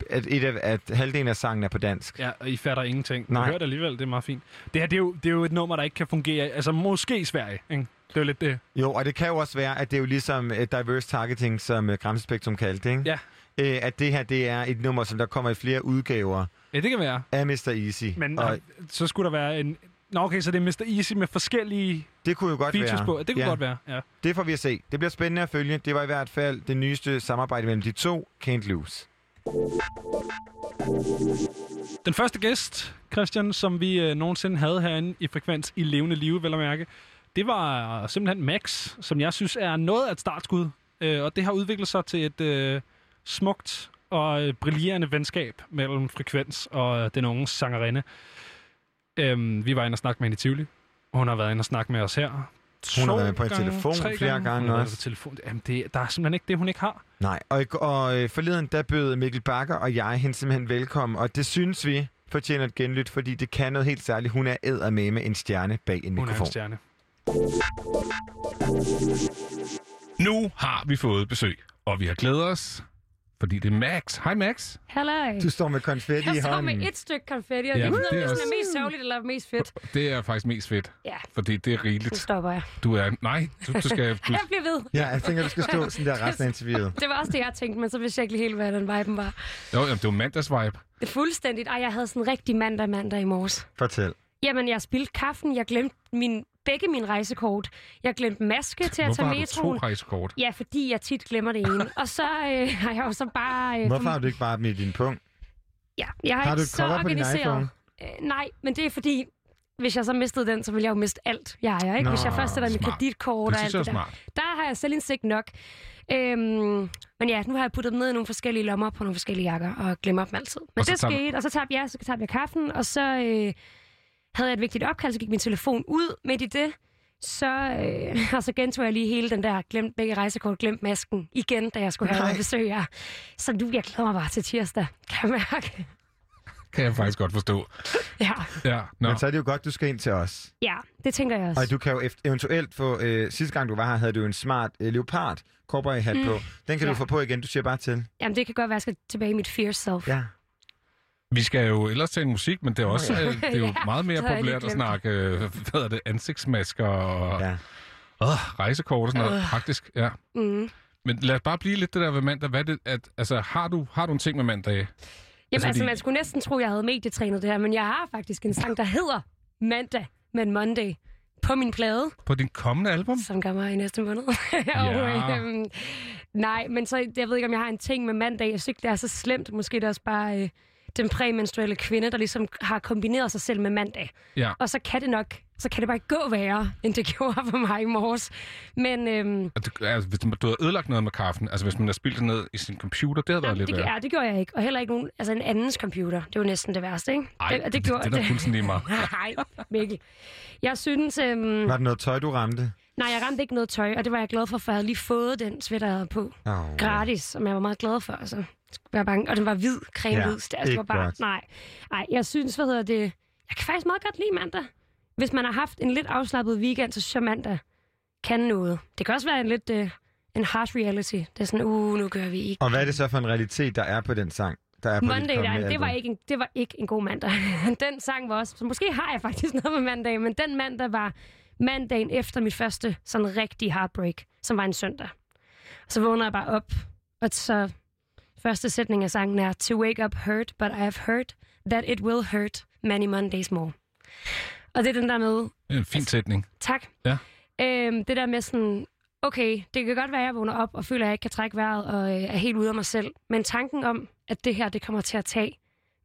at, et af, at halvdelen af sangen er på dansk.
Ja, og I fatter ingenting.
Nej.
Jeg hørte alligevel, det er meget fint. Det her, det er, jo, det er jo et nummer, der ikke kan fungere. Altså, måske i Sverige, ikke? Det er jo lidt det.
Jo, og det kan jo også være, at det er jo ligesom uh, diverse targeting, som uh, Gramsespektrum kaldte, ikke?
Ja.
Uh, at det her, det er et nummer, som der kommer i flere udgaver
Ja, det kan være.
af Mr. Easy.
Men
og...
så skulle der være en... Nå, okay, så det er Mr. Easy med forskellige
det kunne jo godt
features
være.
på. Det kunne
ja.
godt være, ja.
Det får vi at se. Det bliver spændende at følge. Det var i hvert fald det nyeste samarbejde mellem de to, Can't Lose.
Den første gæst, Christian, som vi øh, nogensinde havde herinde i Frekvens i levende live, vel at mærke, det var simpelthen Max, som jeg synes er noget af et startskud. Øh, og det har udviklet sig til et øh, smukt og øh, brillerende venskab mellem Frekvens og øh, den unge sangerinde. Øhm, vi var inde og snakke med hende i Tivoli. Hun har været inde og snakke med os her.
Hun har været med på
gange,
telefon
tre
flere gange
været
også.
på telefon. Jamen, det, der er simpelthen ikke det, hun ikke har.
Nej, og, og øh, forleden der bød Mikkel Bakker og jeg hende simpelthen velkommen, og det synes vi fortjener et genlyt, fordi det kan noget helt særligt. Hun er æd med med en stjerne bag en
Hun er
mikrofon.
en stjerne.
Nu har vi fået besøg, og vi har glædet os, fordi det er Max. Hej Max.
Halløj.
Du står med konfetti i
Jeg står
hånden.
med et stykke konfetti, og
Ja, det
om
er
det
også-
er mest sørgeligt eller mest fedt.
Det er faktisk mest fedt,
Ja,
fordi det er rigeligt.
stopper jeg.
Du er... Nej, du, du skal... Du,
Jeg bliver ved.
Ja, jeg tænker, du skal stå sådan der resten af interviewet.
Det var også det, jeg tænkte, men så vidste jeg ikke lige helt, hvad den viben var.
jo, jamen, det var mandagsvibe.
Det er fuldstændigt. Ej, jeg havde sådan en rigtig mandag mandag i morges.
Fortæl.
Jamen, jeg spildte kaffen. Jeg glemte min, begge mine rejsekort. Jeg glemte maske til at
Hvorfor
tage
har du
metroen.
to rejsekort?
Ja, fordi jeg tit glemmer det ene. Og så øh, har jeg jo så bare... Øh,
Hvorfor har du ikke bare i din punkt?
Ja, jeg har,
Har
ikke så organiseret. Øh, nej, men det er fordi, hvis jeg så mistede den, så ville jeg jo miste alt, jeg ejer. Ikke?
Nå,
hvis jeg først sætter mit kreditkort og alt det
er
der.
smart.
Der har jeg selvindsigt nok. Øhm, men ja, nu har jeg puttet dem ned i nogle forskellige lommer på nogle forskellige jakker, og glemmer dem altid. Men
Og
det
tager
skete, og så tabte jeg, så tabte jeg kaffen, og så øh, havde jeg et vigtigt opkald, så gik min telefon ud midt i det. Så, øh, og så gentog jeg lige hele den der glemt begge rejsekort, glemt masken igen, da jeg skulle have noget besøg her. Så nu, jeg glæder mig bare til tirsdag, kan jeg mærke.
Kan jeg faktisk godt forstå.
Ja,
Ja, nå.
Men så er det jo godt, du skal ind til os.
ja det tænker jeg også.
Og du kan jo eventuelt få... Øh, sidste gang du var her, havde du en smart øh, leopard cowboy hat
Mm.
på. Den kan
Ja.
du få på igen. Du siger bare til.
Jamen, det kan godt være, at jeg skal tilbage i mit fierce self.
Ja.
Vi skal jo ellers tale musik, men det er også
ja.
øh, det er jo
Ja,
meget mere populært at snakke øh, hvad er det, ansigtsmasker og
Ja.
øh, rejsekort og sådan noget.
Øh.
Praktisk, ja.
Mm.
Men lad os bare blive lidt det der ved mandag. Hvad det, at, altså, har du, har du en ting med mandag?
Jamen,
Altså,
altså,
fordi-
man skulle næsten tro, jeg havde medietrænet det her, men jeg har faktisk en sang, der hedder Mandag med Monday på min plade,
På din kommende album?
som kommer i næste måned.
Ja.
øhm, nej, men så, jeg ved ikke, om jeg har en ting med mandag. Jeg synes ikke, det er så slemt. Måske det er også bare øh, den præmenstruelle kvinde, der ligesom har kombineret sig selv med mandag.
Ja.
Og så kan det nok, så kan det bare ikke gå værre, end det gjorde for mig i morges. Men øhm,
det- Altså, hvis du har ødelagt noget med kaffen, altså hvis man har spildt det ned i sin computer, det havde været lidt
det,
værre.
ja, det gjorde jeg ikke. Og heller ikke nogen, altså en andens computer. Det var næsten det værste, ikke?
Ej,
det,
det, det, det er da fuldstændig meget.
Nej, Mikkel. Jeg synes... Øhm,
Var det noget tøj, du ramte?
nej, jeg ramte ikke noget tøj, og det var jeg glad for, for jeg havde lige fået den jeg havde på.
Oh.
Gratis, som jeg var meget glad for. Altså. Var bange. Og den var hvid, creme
Ja,
hvid. Altså, det var bare,
godt.
nej, nej, jeg synes, hvad hedder det... Jeg kan faktisk meget godt lide mandag. Hvis man har haft en lidt afslappet weekend, så synes jeg mandag kan noget. Det kan også være en lidt... Øh, en harsh reality. Det er sådan, uh, nu gør vi ikke.
Og hvad er det så for en realitet, der er på den sang? Der er på
Monday, nej, det var, ikke en, det var ikke en god mandag. den sang var også... Så måske har jeg faktisk noget med mandag, men den mandag var mandagen efter mit første sådan rigtige heartbreak, som var en søndag. Så vågner jeg bare op, og så første sætning af sangen er To wake up hurt, but I have heard that it will hurt many Mondays more. Og det er den der med,
Det er en fin sætning.
tak,
Ja.
Øhm, det der med sådan, okay, det kan godt være, at jeg vågner op og føler, at jeg ikke kan trække vejret og øh, er helt ude af mig selv. Men tanken om, at det her, det kommer til at tage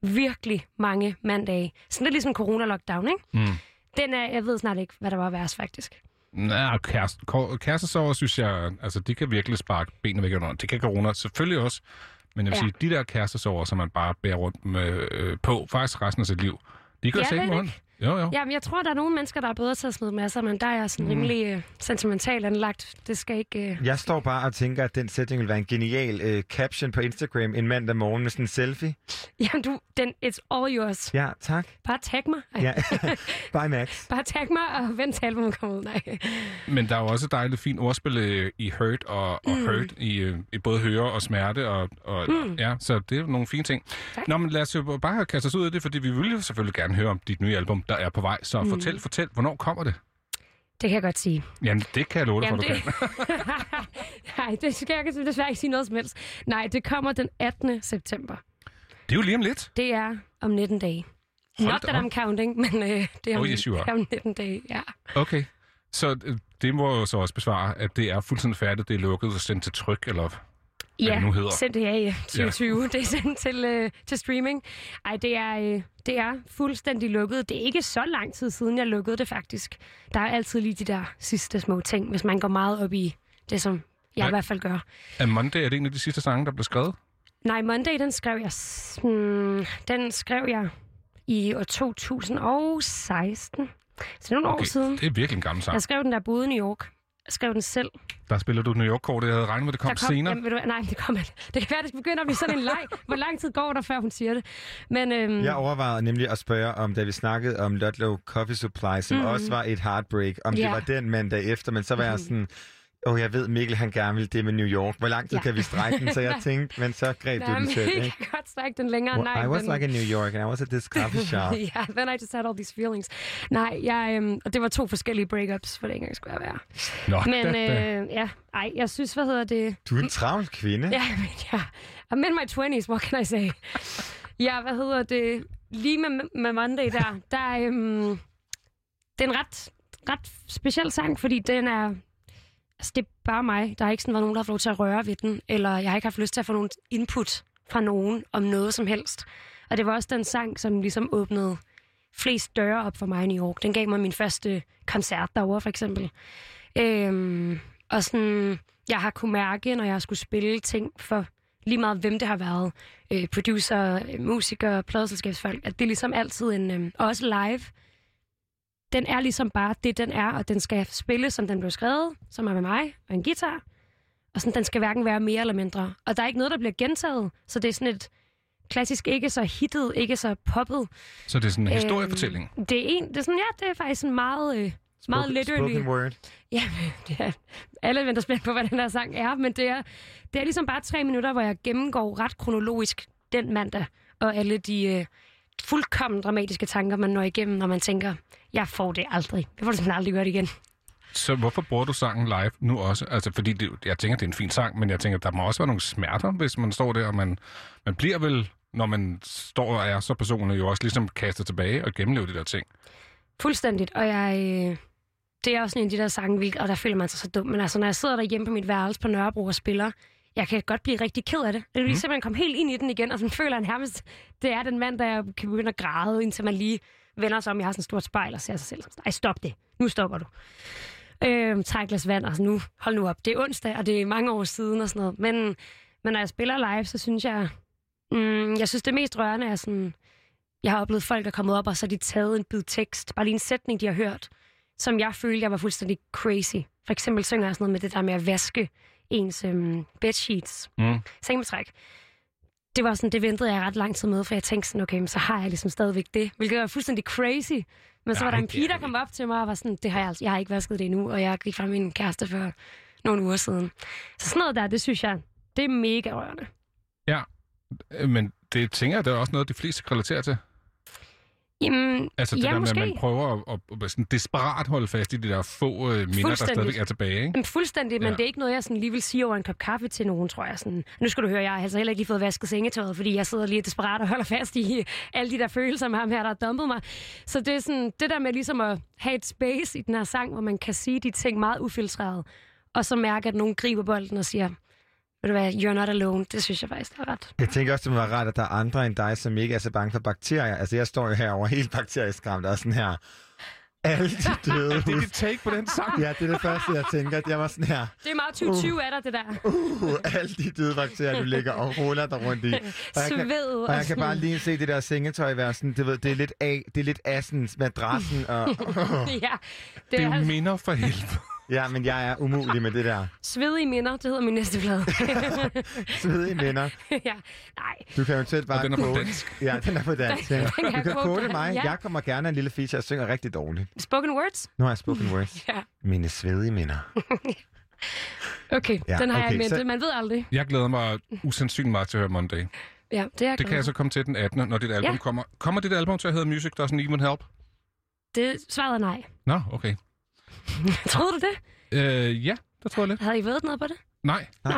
virkelig mange mandage. Sådan lidt ligesom corona-lockdown, ikke?
Mm.
Den er, jeg ved snart ikke, hvad der var værst, faktisk.
Nej, kæreste, kærestesover, synes jeg, altså, de kan virkelig sparke benene væk under. Det kan corona selvfølgelig også. Men jeg vil
Ja.
sige, de der kærestesover, som man bare bærer rundt med, øh, på, faktisk resten af sit liv, de gør
Ja,
sig ikke ondt. Jo, jo.
Jamen, jeg tror, der er nogle mennesker, der er bedre til at smide masser, men der er jeg sådan
Mm.
rimelig øh, sentimental anlagt. Det skal ikke... Øh...
Jeg står bare og tænker, at den sætning vil være en genial øh, caption på Instagram en mandag morgen med sådan en selfie.
Jamen, du, den, it's all yours.
Ja, tak.
Bare tag mig. Ej.
Ja. Bye, Max.
Bare tag mig og vent til albumet kommer ud. Nej.
Men der er jo også et dejligt fint ordspil i hurt og, og
Mm.
hurt, i, i både høre og smerte. Og, og,
Mm.
ja, så det er nogle fine ting.
Tak.
Nå, men lad os jo bare kaste os ud af det, fordi vi vil jo selvfølgelig gerne høre om dit nye album, der er på vej. Så
Mm.
fortæl, fortæl, hvornår kommer det?
Det kan jeg godt sige.
Jamen, det kan jeg love dig for, du
Jamen,
kan.
Nej, det skal jeg desværre ikke sige noget som helst. Nej, det kommer den 18. september.
Det er jo lige om lidt.
Det er om 19 dage.
Hold
Not that
op.
I'm counting, men øh, det, er om,
Oh, yes,
det er om 19 dage, ja.
Okay. Så øh, det må jo så også besvare, at det er fuldstændig færdigt, det er lukket og sendt til tryk, eller... hvad
Ja,
det nu hedder.
sendt det af 2020. Ja. Det er sendt til, øh, til streaming. Ej, det er, øh, det er fuldstændig lukket. Det er ikke så lang tid siden, jeg lukkede det faktisk. Der er altid lige de der sidste små ting, hvis man går meget op i det, som jeg
Nej.
i hvert fald gør.
Er Monday er det en af de sidste sange, der blev skrevet?
Nej, Monday, den skrev jeg, hmm, den skrev jeg i år 2016. Så nogle år siden.
det er virkelig en gammel sang.
Jeg skrev den der boede i New York. Skrev den selv.
Der spiller du New York-kortet. Jeg havde regnet med, at det kom,
Der
senere.
Jamen, ved du, nej, det kommer ikke. Det kan være, det begynder at blive sådan en leg. Hvor lang tid går der, før hun siger det? Men øhm,
Jeg overvejede nemlig at spørge om, da vi snakkede om Ludlow Coffee Supply, som
Mhm.
også var et heartbreak, om
Ja.
det var den mandag efter, men så var jeg
Mhm.
sådan, åh, oh, jeg ved Mikkel, han gerne vil det med New York. Hvor lang tid
Ja.
kan vi strække den? Så jeg tænkte, men så greb du den selv,
jeg kan godt strække den længere.
Well,
nej,
I was
men...
like in New York, and I was at this coffee shop.
yeah, then I just had all these feelings. Nej, jeg, øhm, og det var to forskellige breakups, for det ikke engang skulle være.
Nå,
men øh, ja, ej, jeg synes, hvad hedder det?
Du er en travl kvinde.
Ja, men ja. I'm in my 20s, what can I say? Ja, hvad hedder det? Lige med, med Monday der, der øhm, det er en ret, ret speciel sang, fordi den er... Altså, det er bare mig. Der har ikke sådan været nogen, der har fået lov til at røre ved den, eller jeg har ikke haft lyst til at få nogen input fra nogen om noget som helst. Og det var også den sang, som ligesom åbnede flest døre op for mig i New York. Den gav mig min første koncert derovre, for eksempel. Øhm, og sådan, jeg har kunne mærke, når jeg skulle spille ting for lige meget, hvem det har været. Øh, producer, øh, musikere, pladselskabsfolk. At det er ligesom altid en... Øh, også live. Den er ligesom bare det, den er, og den skal spille, som den blev skrevet, som er med mig, og en guitar. Og sådan, den skal hverken være mere eller mindre. Og der er ikke noget, der bliver gentaget, så det er sådan et klassisk, ikke så hittet, ikke så poppet.
Så det er sådan en historiefortælling.
Øhm, det er en, det er sådan, ja, det er faktisk en meget, øh, meget
Spoken-
literally.
spoken word.
Ja, det er, alle venter spændt på, hvad den her sang er, men det er, det er ligesom bare tre minutter, hvor jeg gennemgår ret kronologisk den mandag, og alle de øh, fuldkommen dramatiske tanker, man når igennem, når man tænker, jeg får det aldrig. Jeg får det simpelthen aldrig gjort igen.
Så hvorfor bruger du sangen live nu også? Altså, fordi det, jeg tænker, det er en fin sang, men jeg tænker, der må også være nogle smerter, hvis man står der, og man, man bliver vel, når man står og er så personlig, jo også ligesom kastet tilbage og gennemlever de der ting.
Fuldstændigt, og jeg... Øh, det er også en af de der sange, og der føler man sig så dum. Men altså, når jeg sidder derhjemme på mit værelse på Nørrebro og spiller, jeg kan godt blive rigtig ked af det. Det er lige
Mm.
simpelthen komme helt ind i den igen, og sådan føler jeg nærmest, det er den mand, der jeg kan begynde at græde, indtil man lige vender sig om. Jeg har sådan et stort spejl og ser sig selv. Ej, stop det. Nu stopper du. Øh, et glas vand, og så nu, hold nu op. Det er onsdag, og det er mange år siden og sådan noget. Men, men når jeg spiller live, så synes jeg, mm, jeg synes det mest rørende er sådan, jeg har oplevet folk, der er kommet op, og så har de taget en bid tekst, bare lige en sætning, de har hørt, som jeg følte, jeg var fuldstændig crazy. For eksempel synger jeg sådan noget med det der med at vaske ens øhm, bedsheets,
Mm.
sengebetræk. Det var sådan, det ventede jeg ret lang tid med, for jeg tænkte sådan, okay, men så har jeg ligesom stadigvæk det, hvilket var fuldstændig crazy. Men så
Nej,
var der en pige,
er
der kom op til mig og var sådan, det har jeg, altså, jeg har ikke vasket det endnu, og jeg gik fra min kæreste for nogle uger siden. Så sådan noget der, det synes jeg, det er mega rørende.
Ja, øh, men det tænker jeg, det er også noget, de fleste kan relatere til.
Jamen,
Altså det
ja,
der med,
måske.
at man prøver at, at, at sådan desperat holde fast i de der få øh, minder, der stadigvæk er tilbage. Ikke?
Jamen, fuldstændig, men
Ja.
det er ikke noget, jeg sådan lige vil sige over en kop kaffe til nogen, tror jeg. Sådan. Nu skal du høre, jeg har altså heller ikke lige fået vasket sengetøjet, fordi jeg sidder lige desperat og holder fast i alle de der følelser med ham her, der har dumpet mig. Så det er sådan, det der med ligesom at have et space i den her sang, hvor man kan sige de ting meget ufiltreret, og så mærke, at nogen griber bolden og siger, ved du hvad, you're not alone. Det synes jeg faktisk er ret.
Jeg tænker også, det må være rart, at der er andre end dig, som ikke er så bange for bakterier. Altså, jeg står jo herovre helt bakterieskræmt og sådan her. Alle de døde
det er dit take på den sang?
Ja, det er det første, jeg tænker. At jeg var sådan her.
Det er meget 2020 af dig, det der.
Uh, alle de døde bakterier, du ligger og ruller dig rundt i. Og jeg kan,
Sved
og
og
jeg kan bare lige se det der sengetøj være sådan, det, ved, det er lidt af, det er lidt assens, madrassen og...
ja,
Det
det
er
er
jo minder for helvede.
Ja, men jeg er umulig med det der.
svedige minder, det hedder min næste plade.
Svedige minder.
ja, nej.
Du kan eventuelt bare
Og den er på dansk.
Ja, den er på dansk.
Den-
Ja.
den kan
Du
jeg
kan
dig.
mig.
Ja.
Jeg kommer gerne en lille feature. Jeg synger rigtig dårligt.
Spoken words?
Nu har jeg spoken words.
Ja.
Mine svedige minder.
Okay,
Ja,
den har okay, jeg med.
så-.
Man ved aldrig.
Jeg glæder mig usandsynligt meget til at høre Monday.
Ja, det er jeg
Det kan jeg så komme til den 18., når dit album
Ja.
kommer. Kommer dit album til at hedde Music Doesn't Even Help?
Det svaret er nej.
Nå, okay.
Troede du det?
Øh, ja, det tror jeg lidt.
Havde I ved noget på det?
Nej.
Nå.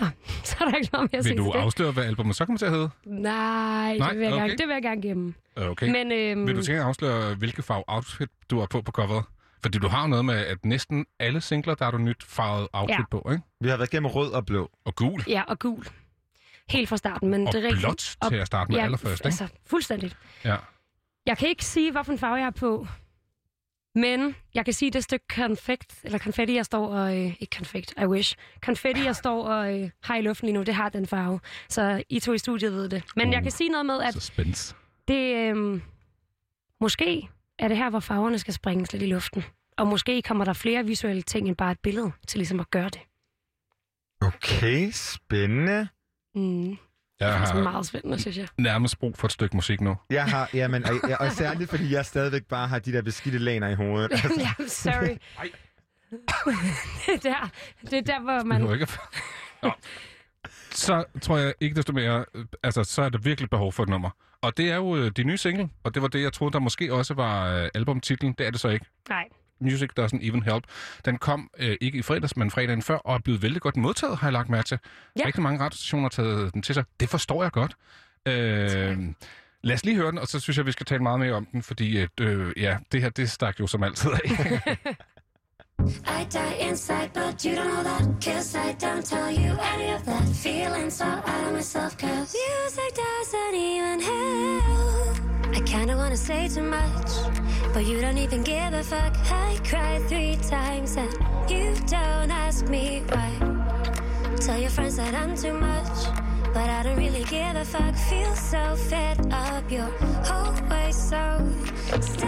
Nå, så er der ikke noget mere at
Vil du
til det.
afsløre, hvad albumet så kommer til at hedde?
Nej,
Nej,
det vil jeg,
okay.
gerne, det vil jeg gerne gemme.
Okay.
Men, øhm,
Vil du tænke at afsløre, hvilke farve outfit du har på på coveret? Fordi du har jo noget med, at næsten alle singler, der er du nyt farvet outfit
Ja.
på, ikke?
Vi har været gennem rød og blå.
Og gul.
Ja, og gul. Helt fra starten, men
Og
det er rigtigt.
blåt til at starte med
ja,
allerførst, ikke?
Altså, fuldstændigt.
Ja.
Jeg kan ikke sige, hvilken farve jeg har på, men jeg kan sige, det stykke konfekt, eller konfetti, jeg står og... Øh, ikke konfekt, I wish. Konfetti, jeg står og øh, har i luften lige nu, det har den farve. Så I to i studiet ved det. Men jeg kan sige noget med, at
Suspense.
det... Øh, måske er det her, hvor farverne skal springes lidt i luften. Og måske kommer der flere visuelle ting end bare et billede til ligesom at gøre det.
Okay, spændende.
Mm.
Jeg
Det er
har
meget spændende, synes jeg.
nærmest brug for et stykke musik nu.
Jeg har, jamen, og, og, og særligt fordi jeg stadigvæk bare har de der beskidte laner i hovedet. Altså,
ja, sorry. det, er der, det er der, hvor man...
Det ikke... Nå. Så tror jeg ikke desto mere, øh, altså så er der virkelig behov for et nummer. Og det er jo øh, de nye single, og det var det, jeg troede, der måske også var øh, albumtitlen. Det er det så ikke.
Nej.
Music Doesn't Even Help. Den kom øh, ikke i fredags, men fredagen før, og er blevet vældig godt modtaget, har jeg lagt mærke til.
Ja.
Rigtig mange radiostationer har taget den til sig. Det forstår jeg godt. Øh, lad os lige høre den, og så synes jeg, vi skal tale meget mere om den, fordi at, øh, ja, det her, det stak jo som altid af.
I die inside, but you don't know that. Cause I don't tell you any of that. Feeling so out of myself, cause music doesn't even help. I kinda wanna say too much, but you don't even give a fuck. I cried three times and you don't ask me why. Tell your friends that I'm too much, but I don't really give a fuck. Feel so fed up, you're always so static.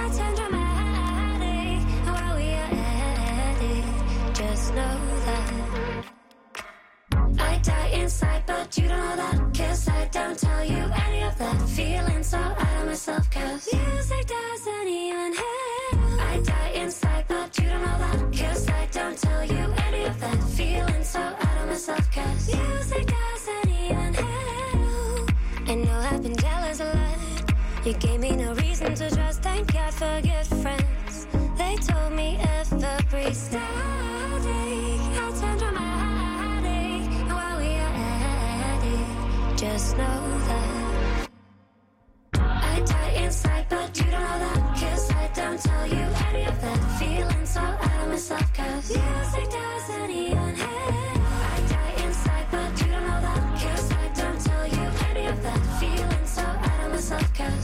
I turn dramatic while we are at it. Just know that I die inside, but you don't know that. Cause I don't tell you any of that. Feeling so out of myself, cause music doesn't even help. I die inside, but you don't know that. Cause I don't tell you any of that. Feeling so out of myself, cause music doesn't even help. And no, I've been jealous a lot. You gave me no reason to trust. Thank God for good friends. They told me every static. Just know that I die inside, but you don't know that. Cause I don't tell you any of that. Feeling so out of myself, cause music doesn't even help. I die inside, but you don't know that. Cause I don't tell you any of that. Feeling so out of myself, cause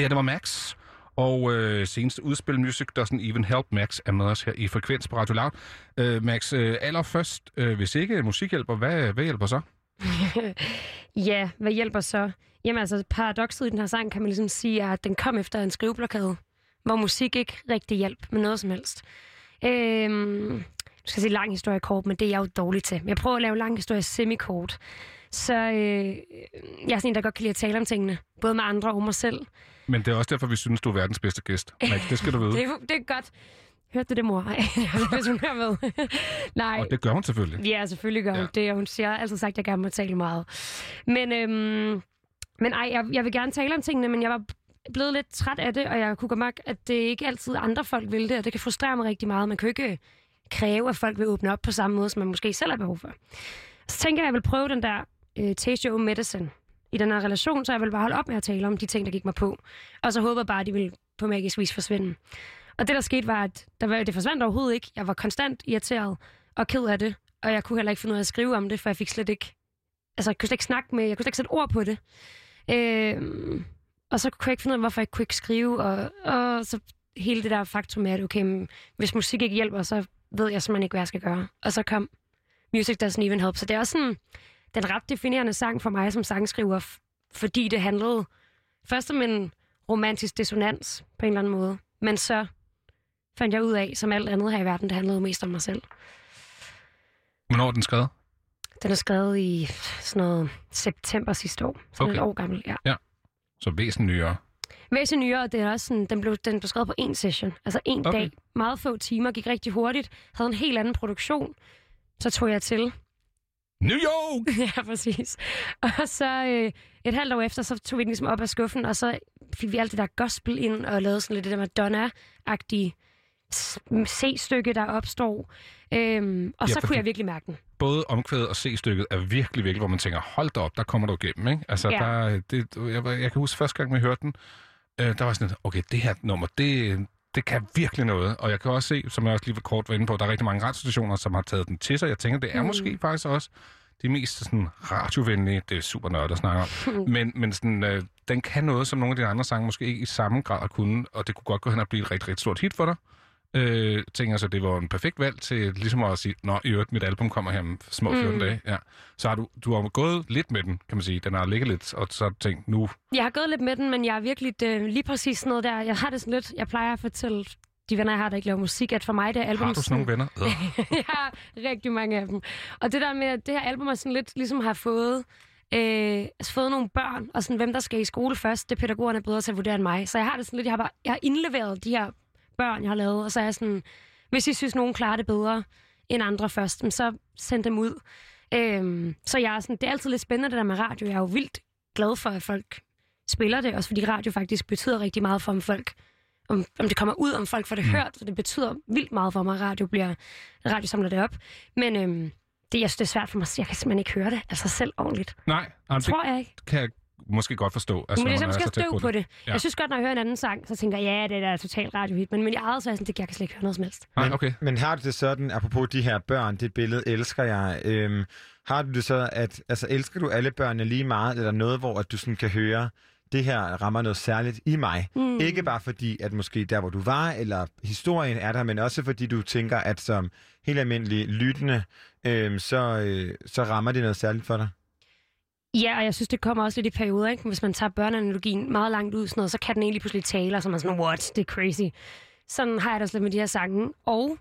Det her, det var Max. Og øh, seneste udspil Music Doesn't Even Help Max er med os her i Frekvens på Radio Loud. Øh, Max, øh, allerførst, øh, hvis ikke musik hjælper, hvad, hvad hjælper så?
ja, hvad hjælper så? Jamen altså, paradokset i den her sang kan man ligesom sige, er, at den kom efter en skriveblokade, hvor musik ikke rigtig hjælp med noget som helst. Øhm, du skal sige lang historie kort, men det er jeg jo dårlig til. Men jeg prøver at lave lang historie semikort. Så øh, jeg er sådan en, der godt kan lide at tale om tingene, både med andre og mig selv.
Men det er også derfor, vi synes, du er verdens bedste gæst. Max, det skal du vide.
Det, er, det er godt. Hørte du det, mor? Hvis hun hører med. Nej.
Og det gør hun selvfølgelig.
Ja, selvfølgelig gør hun ja. det, og hun siger altid sagt, at jeg gerne må tale meget. Men, øhm, men ej, jeg, jeg vil gerne tale om tingene, men jeg var blevet lidt træt af det, og jeg kunne godt mærke, at det ikke altid andre folk vil det, og det kan frustrere mig rigtig meget. Man kan jo ikke kræve, at folk vil åbne op på samme måde, som man måske selv har behov for. Så tænker jeg, at jeg vil prøve den der øh, taste your own medicine i den her relation, så jeg vil bare holde op med at tale om de ting, der gik mig på. Og så håber jeg bare, at de vil på magisk vis forsvinde. Og det, der skete, var, at der var, det forsvandt overhovedet ikke. Jeg var konstant irriteret og ked af det, og jeg kunne heller ikke finde ud af at skrive om det, for jeg fik slet ikke altså, jeg kunne slet ikke snakke med, jeg kunne slet ikke sætte ord på det. Øh, og så kunne jeg ikke finde ud af, hvorfor jeg kunne ikke skrive, og, og så hele det der faktum med, at okay, men hvis musik ikke hjælper, så ved jeg simpelthen ikke, hvad jeg skal gøre. Og så kom Music Doesn't Even Help. Så det er også sådan den ret definerende sang for mig som sangskriver, fordi det handlede først om en romantisk dissonans på en eller anden måde, men så fandt jeg ud af, som alt andet her i verden, det handlede mest om mig selv.
Hvornår er den skrevet?
Den er skrevet i sådan noget september sidste år, så okay. Et år gammel, ja.
Ja. Så væsentligt nyere.
Væsentligt nyere, det er også sådan, den blev, den blev skrevet på en session, altså en
okay.
dag. Meget få timer, gik rigtig hurtigt, havde en helt anden produktion. Så tog jeg til.
New York!
ja, præcis. Og så øh, et halvt år efter, så tog vi den ligesom op af skuffen, og så fik vi alt det der gospel ind, og lavede sådan lidt det der Madonna-agtige C-stykke, der opstår. Øhm, og
Ja,
så kunne jeg virkelig mærke den.
Både omkvædet og C-stykket er virkelig, virkelig, hvor man tænker, hold da op, der kommer du igennem, ikke? Altså,
Ja.
der, det, jeg, jeg kan huske første gang, vi hørte den, øh, der var sådan okay, det her nummer, det, det kan virkelig noget. Og jeg kan også se, som jeg også lige var kort var inde på, der er rigtig mange radiostationer, som har taget den til sig. Jeg tænker, det er
Mm.
måske faktisk også de mest sådan, radiovenlige, det er super nørdet at snakke om, men, men sådan, øh, den kan noget, som nogle af de andre sange måske ikke i samme grad kunne, og det kunne godt gå hen og blive et rigtig, rigtig stort hit for dig. Øh, tænker så, det var en perfekt valg til ligesom at sige, nå, i øvrigt, mit album kommer her om små 14
Mm.
dage. Ja. Så har du, du har gået lidt med den, kan man sige. Den har ligget lidt, og så har du tænkt, nu...
Jeg har gået lidt med den, men jeg er virkelig øh, lige præcis sådan noget der. Jeg har det sådan lidt, jeg plejer at fortælle de venner, jeg har, der ikke laver musik, at for mig det er album...
Har du sådan nogle venner? Øh.
jeg har rigtig mange af dem. Og det der med, at det her album er sådan lidt ligesom har fået, øh, altså fået nogle børn, og sådan, hvem der skal i skole først, det er pædagogerne bedre til at vurdere end mig. Så jeg har det sådan lidt, jeg har, bare, jeg har indleveret de her børn, jeg har lavet, og så er jeg sådan, hvis I synes, nogen klarer det bedre end andre først, men så send dem ud. Øhm, så jeg er sådan, det er altid lidt spændende det der med radio. Jeg er jo vildt glad for, at folk spiller det, også fordi radio faktisk betyder rigtig meget for, om folk om, om det kommer ud, om folk får det mm. hørt, så det betyder vildt meget for mig, at radio, bliver, radio samler det op. Men øhm, det, jeg synes, det er svært for mig, jeg kan simpelthen ikke høre det, altså selv ordentligt.
Nej, jamen,
Tror jeg ikke.
kan måske godt forstå.
Altså, men det er
når
så støv på det.
Ja.
Ja. Jeg synes godt, når jeg hører en anden sang, så tænker jeg, ja, det er da totalt radiohit. Men, men jeg eget så er jeg sådan, det jeg kan slet ikke høre noget som helst.
Nej, okay.
Men har du det sådan, apropos de her børn, det billede elsker jeg, øhm, har du det så, at altså, elsker du alle børnene lige meget, eller noget, hvor at du sådan kan høre, det her rammer noget særligt i mig.
Mm.
Ikke bare fordi, at måske der, hvor du var, eller historien er der, men også fordi du tænker, at som helt almindelig lyttende, øhm, så, øh, så rammer det noget særligt for dig.
Ja, og jeg synes, det kommer også lidt i perioder, ikke? Hvis man tager børneanalogien meget langt ud, sådan noget, så kan den egentlig pludselig tale, og så er man sådan, what, det er crazy. Sådan har jeg det også lidt med de her sange. Og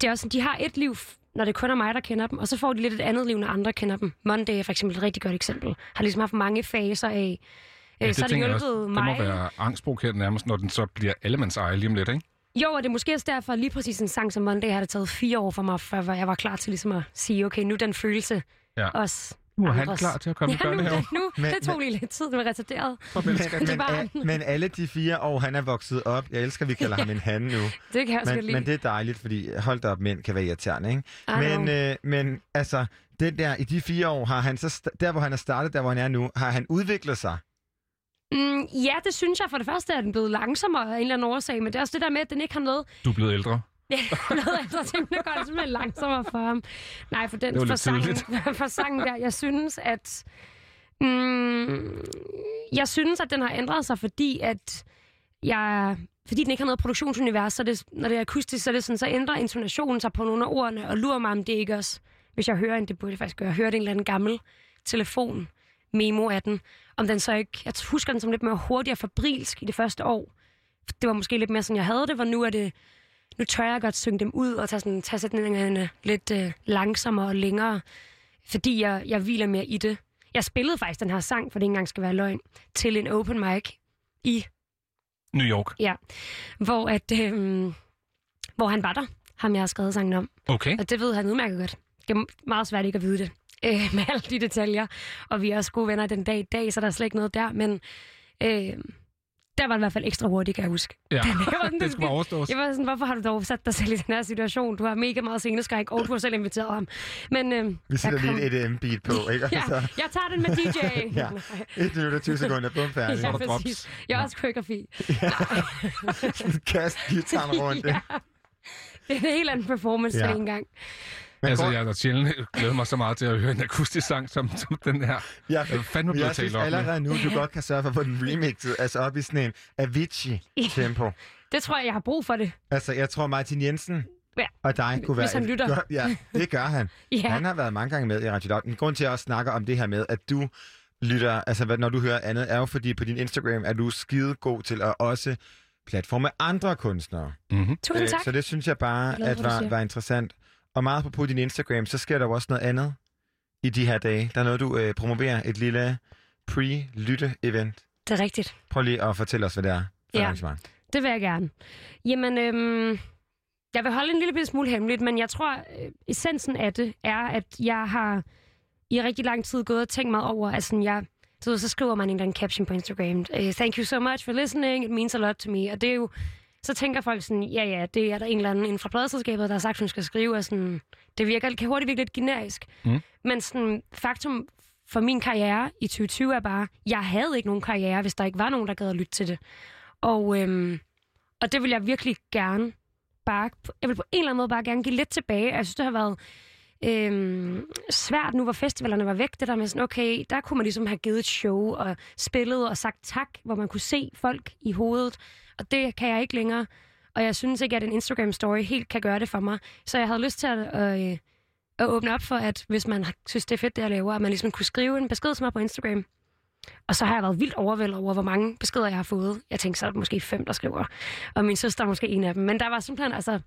det er også, sådan, de har et liv, når det kun er mig, der kender dem, og så får de lidt et andet liv, når andre kender dem. Monday er for eksempel et rigtig godt eksempel. Har ligesom haft mange faser af,
Ja,
øh, så det
tænker jeg
hjulpet
også.
mig.
Det må være angstprovokerende nærmest, når den så bliver allemands eje lige om lidt, ikke?
Jo, og det er måske også derfor, lige præcis en sang som Monday har det taget fire år for mig, før jeg var klar til ligesom at sige, okay, nu den følelse
Ja.
også
Nu er han
andres.
klar til at komme i
ja, nu,
børnehave.
det, nu,
Men-
det tog lige lidt tid, det var retarderet.
Men, men, men alle de fire år, han er vokset op, jeg elsker, at vi kalder ham en han nu.
Det kan jeg
men,
lide.
men det er dejligt, fordi hold da op, mænd kan være irriterende, ikke?
I
Men, øh, men altså, det der, i de fire år, har han så, der hvor han er startet, der hvor han er nu, har han udviklet sig?
Mm, ja, det synes jeg. For det første er den blevet langsommere af en eller anden årsag, men det er også det der med, at den ikke har noget...
Du er blevet ældre.
Ja, noget ældre ting, der går det simpelthen langsommere for ham. Nej, for den for sangen, for sangen der, jeg synes, at... Mm, jeg synes, at den har ændret sig, fordi at jeg... Fordi den ikke har noget produktionsunivers, så det, når det er akustisk, så, er det sådan, så ændrer intonationen sig på nogle af ordene, og lurer mig, om det ikke også, hvis jeg hører en, det burde jeg faktisk gøre, høre en eller anden gammel telefon memo af den, om den så ikke, jeg husker den som lidt mere hurtig og fabrilsk i det første år. Det var måske lidt mere sådan, jeg havde det, hvor nu er det, nu tør jeg godt synge dem ud og tage, sådan, tage sætningerne lidt øh, langsommere og længere, fordi jeg, jeg hviler mere i det. Jeg spillede faktisk den her sang, for det ikke engang skal være løgn, til en open mic i
New York.
Ja, hvor, at, øhm, hvor han var der, ham jeg har skrevet sangen om.
Okay.
Og det ved han udmærket godt. Det er meget svært ikke at vide det øh, med alle de detaljer. Og vi er også gode venner den dag i dag, så der er slet ikke noget der. Men øh, der var det i hvert fald ekstra hurtigt, kan jeg huske.
Ja,
Jeg var sådan,
det skulle overstås.
Jeg var sådan, hvorfor har du dog sat dig selv i den her situation? Du har mega meget sceneskræk, og du har selv inviteret ham. Men øh,
Vi sætter
kom-
lige et EDM-beat på, ikke?
Ja,
Altså,
jeg tager den med DJ.
ja, 1 minut og 20 sekunder, bum, færdig.
Ja, præcis. Jeg er også koreografi.
Kast gitaren rundt.
ja. Det er en helt anden performance
Ja.
ja.
Men
altså,
går-
jeg har sjældent glædet mig så meget til at høre en akustisk sang, som, som den her.
Ja,
Jeg er fandme blevet
jeg synes
med.
allerede nu, du godt kan sørge for at få den remixet, altså op i sådan en Avicii-tempo.
Det tror jeg, jeg har brug for det.
Altså, jeg tror, Martin Jensen
Ja.
og dig kunne
Hvis
være...
han
et
lytter.
Godt, ja, det gør han.
Ja.
Han har været mange gange med i Radio Loud. En grund til, at jeg også snakker om det her med, at du lytter, altså hvad- når du hører andet, er jo fordi på din Instagram er du skide god til at også platforme andre kunstnere.
Mm-hmm.
Tusind tak.
Så det synes jeg bare,
Jeg glad
at var, var interessant. Og meget på din Instagram, så sker der jo også noget andet i de her dage. Der er noget, du øh, promoverer, et lille pre-lytte-event.
Det er rigtigt.
Prøv lige at fortælle os, hvad det er for
Ja.
arrangement.
Det vil jeg gerne. Jamen, øhm, jeg vil holde en lille smule hemmeligt, men jeg tror, øh, essensen af det er, at jeg har i rigtig lang tid gået og tænkt mig over, at sådan, jeg, så, så skriver man en eller anden caption på Instagram, uh, thank you so much for listening, it means a lot to me, og det er jo, så tænker folk sådan, ja ja, det er der en eller anden inden fra pladeselskabet, der har sagt, hun skal skrive, og sådan, det virker, kan hurtigt virke lidt generisk.
Mm.
Men sådan, faktum for min karriere i 2020 er bare, jeg havde ikke nogen karriere, hvis der ikke var nogen, der gad at lytte til det. Og, øhm, og det vil jeg virkelig gerne bare, jeg vil på en eller anden måde bare gerne give lidt tilbage. Jeg synes, det har været øhm, svært nu, hvor festivalerne var væk. Det der med sådan, okay, der kunne man ligesom have givet et show og spillet og sagt tak, hvor man kunne se folk i hovedet. Og det kan jeg ikke længere. Og jeg synes ikke, at en Instagram-story helt kan gøre det for mig. Så jeg havde lyst til at, øh, at åbne op for, at hvis man synes, det er fedt, det jeg laver, at man ligesom kunne skrive en besked til mig på Instagram. Og så har jeg været vildt overvældet over, hvor mange beskeder jeg har fået. Jeg tænkte, så er der måske fem, der skriver. Og min søster er måske en af dem. Men der var simpelthen altså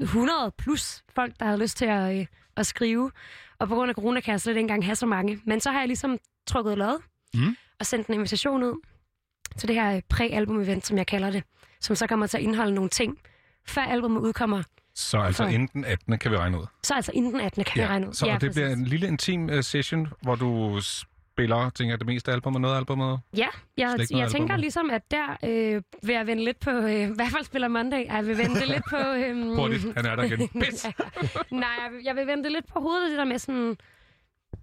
100 plus folk, der havde lyst til at, øh, at skrive. Og på grund af corona kan jeg slet ikke engang have så mange. Men så har jeg ligesom trykket lod
Mm.
og sendt en invitation ud til det her øh, præ-album-event, som jeg kalder det. Som så kommer til at indeholde nogle ting, før albumet udkommer.
Så altså
For-
inden den 18. kan vi regne ud.
Så altså inden den 18. kan jeg regne ud.
Så ja, det bliver en lille intim uh, session, hvor du spiller, tænker det meste af albumet, noget af albumet.
Ja, jeg, jeg tænker
album.
ligesom, at der øh, vil jeg vende lidt på, øh, i hvert fald spiller Monday, jeg vil vende det lidt på... Øh,
Hurtigt, han er der igen. Pis!
Nej, jeg vil, jeg vil vende det lidt på hovedet, det der med sådan...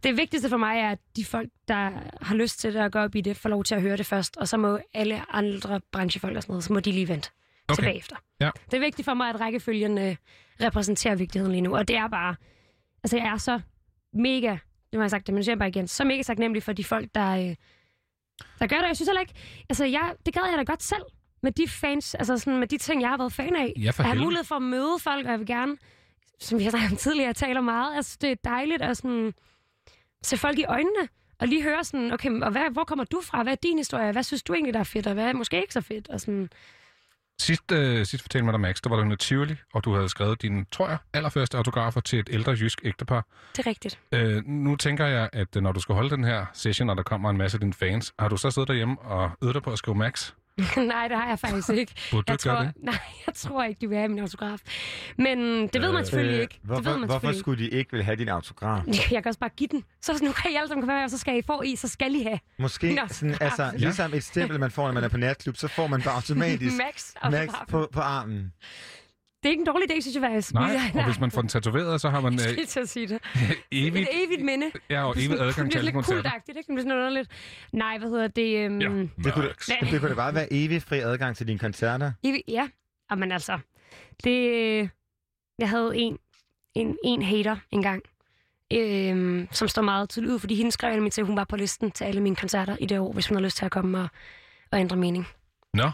Det vigtigste for mig er, at de folk, der har lyst til det og går op i det, får lov til at høre det først, og så må alle andre branchefolk og sådan noget, så må de lige vente okay. tilbage efter.
Ja.
Det er vigtigt for mig, at rækkefølgen øh, repræsenterer vigtigheden lige nu, og det er bare... Altså, jeg er så mega... Nu har jeg sagt det, men nu siger jeg bare igen. Så mega taknemmelig for de folk, der, øh, der gør det. Jeg synes heller ikke... Altså, jeg, det gad jeg da godt selv med de fans, altså sådan med de ting, jeg har været fan af.
Ja, for
jeg har mulighed for at møde folk, og jeg vil gerne, som vi har snakket om tidligere, jeg taler meget. Altså, det er dejligt at sådan, se folk i øjnene, og lige høre sådan, okay, og hvad, hvor kommer du fra? Hvad er din historie? Hvad synes du egentlig, der er fedt, og hvad er måske ikke så fedt? Og sådan,
Sidst, øh, sidst fortalte mig dig, Max, der var du i Tivoli, og du havde skrevet dine, tror jeg, allerførste autografer til et ældre jysk ægtepar.
det er rigtigt.
Øh, nu tænker jeg, at øh, når du skal holde den her session, og der kommer en masse af dine fans, har du så siddet derhjemme og øvet dig på at skrive Max?
nej, det har jeg faktisk ikke.
Burde du
jeg
ikke
tror,
det?
Nej, jeg tror ikke, de vil have min autograf. Men det ved man selvfølgelig ikke.
Øh, Hvorfor,
det ved man
hvorfor
selvfølgelig
skulle de ikke vil have din autograf?
ikke. Jeg kan også bare give den. Så nu kan I alle sammen komme her, og så skal I få i, så skal I have.
Måske sådan, altså, ligesom et stempel, man får, når man er på natklub, så får man bare automatisk
Max
Max
autograf.
på, på armen.
Det er ikke en dårlig idé, synes jeg faktisk.
Nej, og hvis man får den tatoveret, så har man
Jeg
øh,
at sige det.
evigt,
Et evigt minde.
ja, og
Det er
evigt adgang
det
til
er
alle
lidt
koncerter.
kultagtigt, ikke? Det er sådan underligt. Nej, hvad hedder det? Øhm,
Ja.
Det kunne, det, det kunne da bare være evig fri adgang til dine koncerter.
Evig, ja. Men altså, det... Jeg havde en, en, en hater engang, øhm, som står meget tydeligt ud, fordi hende skrev nemlig til, at hun var på listen til alle mine koncerter i det år, hvis hun havde lyst til at komme og, og ændre mening.
Nå,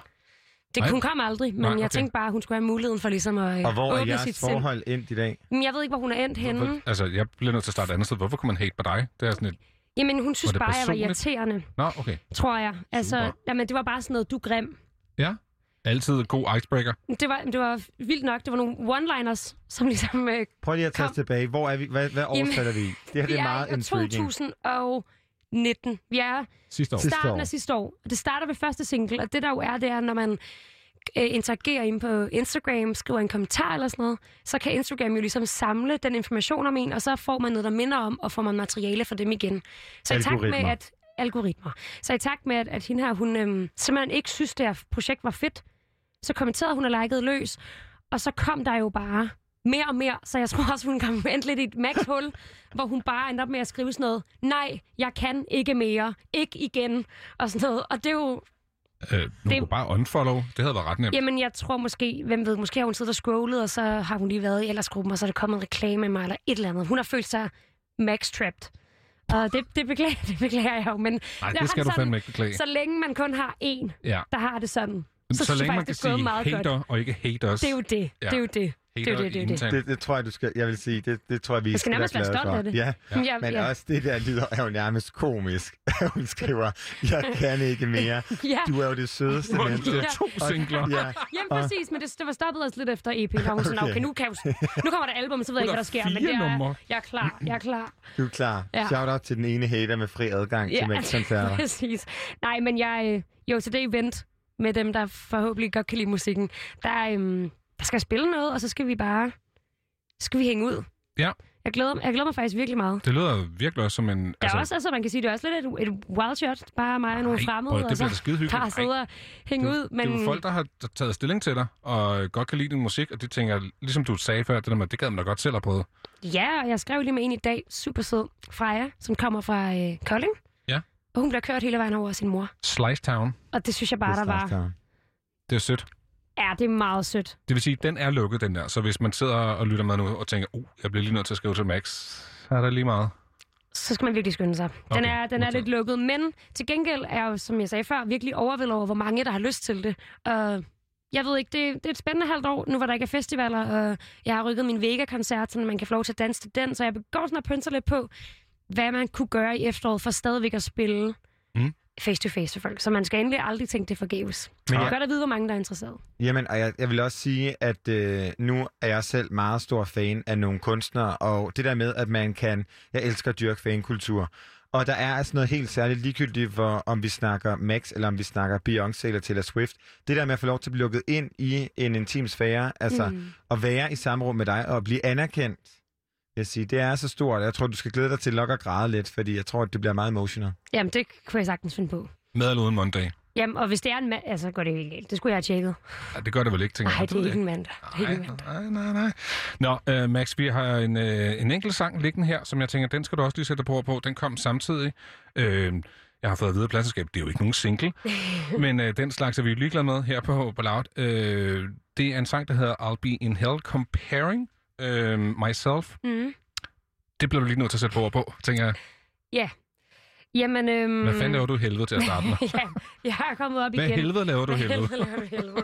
Det,
Nej.
hun kom aldrig, men
Nej,
jeg
okay.
tænkte bare, at hun skulle have muligheden for ligesom at
Og hvor er
åbne
jeres
sit sind.
forhold endt i dag?
Men jeg ved ikke, hvor hun er endt henne.
Hvor- altså, jeg bliver nødt til at starte et andet sted. Hvorfor kunne man hate på dig? Det er sådan et...
Jamen, hun synes bare, jeg var
personligt?
irriterende,
Nå, okay.
tror jeg. Altså,
Super.
jamen, det var bare sådan noget, du er grim.
Ja, altid god icebreaker.
Det var, det var vildt nok. Det var nogle one-liners, som ligesom... Øh,
Prøv lige at tage os tilbage. Hvor er vi? Hvad, hvad årstal er vi i? Det her det er meget
i år
intriguing.
2019. Vi er
Sidste år.
Sidste
starten
år.
af sidste år. Det starter ved første single, og det der jo er, det er, når man øh, interagerer ind på Instagram, skriver en kommentar eller sådan noget, så kan Instagram jo ligesom samle den information om en, og så får man noget, der minder om, og får man materiale for dem igen. Så i takt med,
Algoritmer.
at algoritmer. Så i takt med, at, at hende her, hun øhm, simpelthen ikke synes, det her projekt var fedt, så kommenterede hun og likede løs, og så kom der jo bare mere og mere, så jeg tror også, hun kom endt lidt i et max-hul, hvor hun bare endte op med at skrive sådan noget, nej, jeg kan ikke mere, ikke igen, og sådan noget. Og det er jo,
Øh, du
Det-
kunne bare unfollow. Det havde været ret nemt.
Jamen, jeg tror måske, hvem ved, måske har hun siddet og scrollet, og så har hun lige været i aldersgruppen, og så er der kommet en reklame med mig, eller et eller andet. Hun har følt sig max-trapped. Og det, det, beklager, det beklager jeg jo, men...
Nej, det skal du
sådan,
fandme ikke beklage.
Så længe man kun har én,
Ja.
der har det sådan,
Så,
så,
så længe man kan
faktisk, det gået
sige
meget
hater
godt.
og ikke haters.
Det er jo det.
Ja.
Det er jo det. Det er jo det, det er jo det.
Det, det tror jeg, du skal... Jeg vil sige, det, det tror jeg, vi
Jeg skal nærmest være stolt
for.
af det.
Ja,
Ja. Ja,
men
ja.
også det der lyder er jo nærmest komisk. Hun skriver, jeg kan ikke mere.
Ja.
Du er jo det sødeste
er
menneske.
det to
Og-
singler?
Ja.
Jamen
og-
præcis, men det, det var stoppet os lidt efter EP'en, og hun sådan,
Okay.
okay, nu, kan jeg, nu kommer der album, så ved jeg ikke, hvad der sker, men det
fire
er,
numre.
jeg er klar, jeg er klar.
Du er klar.
Ja.
Shout out til den ene hater med fri adgang til Max-koncerter.
præcis. Nej, men jeg, øh, jo, til det event med dem, der forhåbentlig godt kan lide musikken, der, øhm, der skal jeg spille noget, og så skal vi bare, skal vi hænge ud.
Ja.
Jeg glæder, jeg glæder mig faktisk virkelig meget.
Det lyder virkelig også som en...
Der er også, altså man kan sige, det er også lidt et, et wild shot, bare mig og nogle fremmede,
prøv, det
og så
bliver da skidehyggeligt.
bare sidde og hænge ud. Men,
Det er jo folk, der har taget stilling til dig, og godt kan lide din musik, og de tænker, ligesom du sagde før, det der med, det gad man da godt selv have prøvet.
Ja, og jeg skrev lige med en i dag, super sød, Freja, som kommer fra øh, Kolding. Og hun bliver kørt hele vejen over af sin mor.
Slice Town,
Og det synes jeg bare, der var...
det er sødt.
Ja, det er meget sødt.
Det vil sige, den er lukket, den der. Så hvis man sidder og lytter med nu og tænker, uh, jeg bliver lige nødt til at skrive til Max, så er der lige meget.
Så skal man virkelig skynde sig. Den
Okay,
er, den er lidt lukket, men til gengæld er jeg jo, som jeg sagde før, virkelig overvældet over, hvor mange der har lyst til det. Og jeg ved ikke, det, det er et spændende halvt år, nu hvor der ikke er festivaler, og jeg har rykket min Vega-koncert, så man kan få lov til at danse til den, så jeg går sådan og pynser lidt på, hvad man kunne gøre i efteråret for stadigvæk at spille
Mm.
face-to-face for folk. Så man skal endelig aldrig tænke det forgæves.
Men jeg-
jeg... godt at vide, hvor mange der er interesseret.
Jamen, og jeg, jeg vil også sige, at øh, nu er jeg selv meget stor fan af nogle kunstnere, og det der med, at man kan... Jeg elsker at dyrke fankultur. Og der er altså noget helt særligt ligegyldigt, for, om vi snakker Max, eller om vi snakker Beyoncé eller Taylor Swift. Det der med at få lov til at blive lukket ind i en intim sfære, altså
Mm.
at være i samme rum med dig og blive anerkendt, jeg sige, det er så stort. Jeg tror, du skal glæde dig til nok at græde lidt, fordi jeg tror, at det bliver meget emotional.
Jamen, det kunne jeg sagtens finde på.
Med eller uden Monday.
Jamen, og hvis det er en mand, altså går det helt galt. Det skulle jeg have tjekket.
Ja, det gør det vel ikke, tænker
Nej,
jeg.
er mand. Det er ikke en mand.
Nej, nej, nej. Nå, øh, Max, vi har en, øh, en enkelt sang liggende her, som jeg tænker, den skal du også lige sætte på på. Den kom samtidig. Øh, jeg har fået at vide pladserskab, det er jo ikke nogen single, men øh, den slags er vi jo ligeglade med her på, på Loud. Øh, det er en sang, der hedder I'll Be In Hell Comparing øh, Myself.
Mm.
Det bliver du lige nødt til at sætte på på, tænker jeg.
Ja. Jamen, øhm...
Hvad fanden laver du helvede til at starte med?
ja, jeg har kommet op
Hvad
igen.
helvede laver du i
Hvad
helvede?
laver du helvede?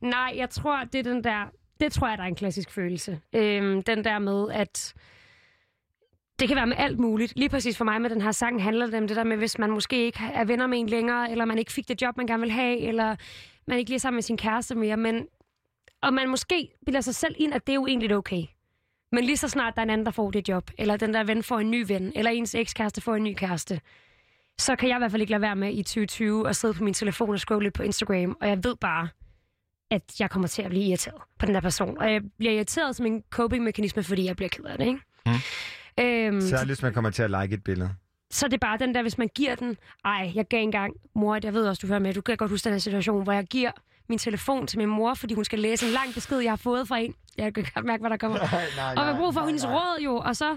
Nej, jeg tror, det er den der... Det tror jeg, der er en klassisk følelse. Øhm, den der med, at det kan være med alt muligt. Lige præcis for mig med den her sang handler det om det der med, hvis man måske ikke er venner med en længere, eller man ikke fik det job, man gerne vil have, eller man ikke lige er sammen med sin kæreste mere, men og man måske bilder sig selv ind, at det er jo egentlig okay. Men lige så snart der er en anden, der får det job, eller den der ven får en ny ven, eller ens ekskæreste får en ny kæreste, så kan jeg i hvert fald ikke lade være med i 2020 at sidde på min telefon og scrolle lidt på Instagram, og jeg ved bare, at jeg kommer til at blive irriteret på den der person. Og jeg bliver irriteret som en coping-mekanisme, fordi jeg bliver ked af det, ikke?
Mm.
Øhm,
Særligt, hvis man kommer til at like et billede.
så er det bare den der, hvis man giver den... Ej, jeg gav engang, mor, jeg ved også, du hører med, du kan godt huske den her situation, hvor jeg giver min telefon til min mor, fordi hun skal læse en lang besked, jeg har fået fra en. Jeg kan godt mærke, hvad der kommer.
nej,
og jeg har brug for hendes råd jo, og så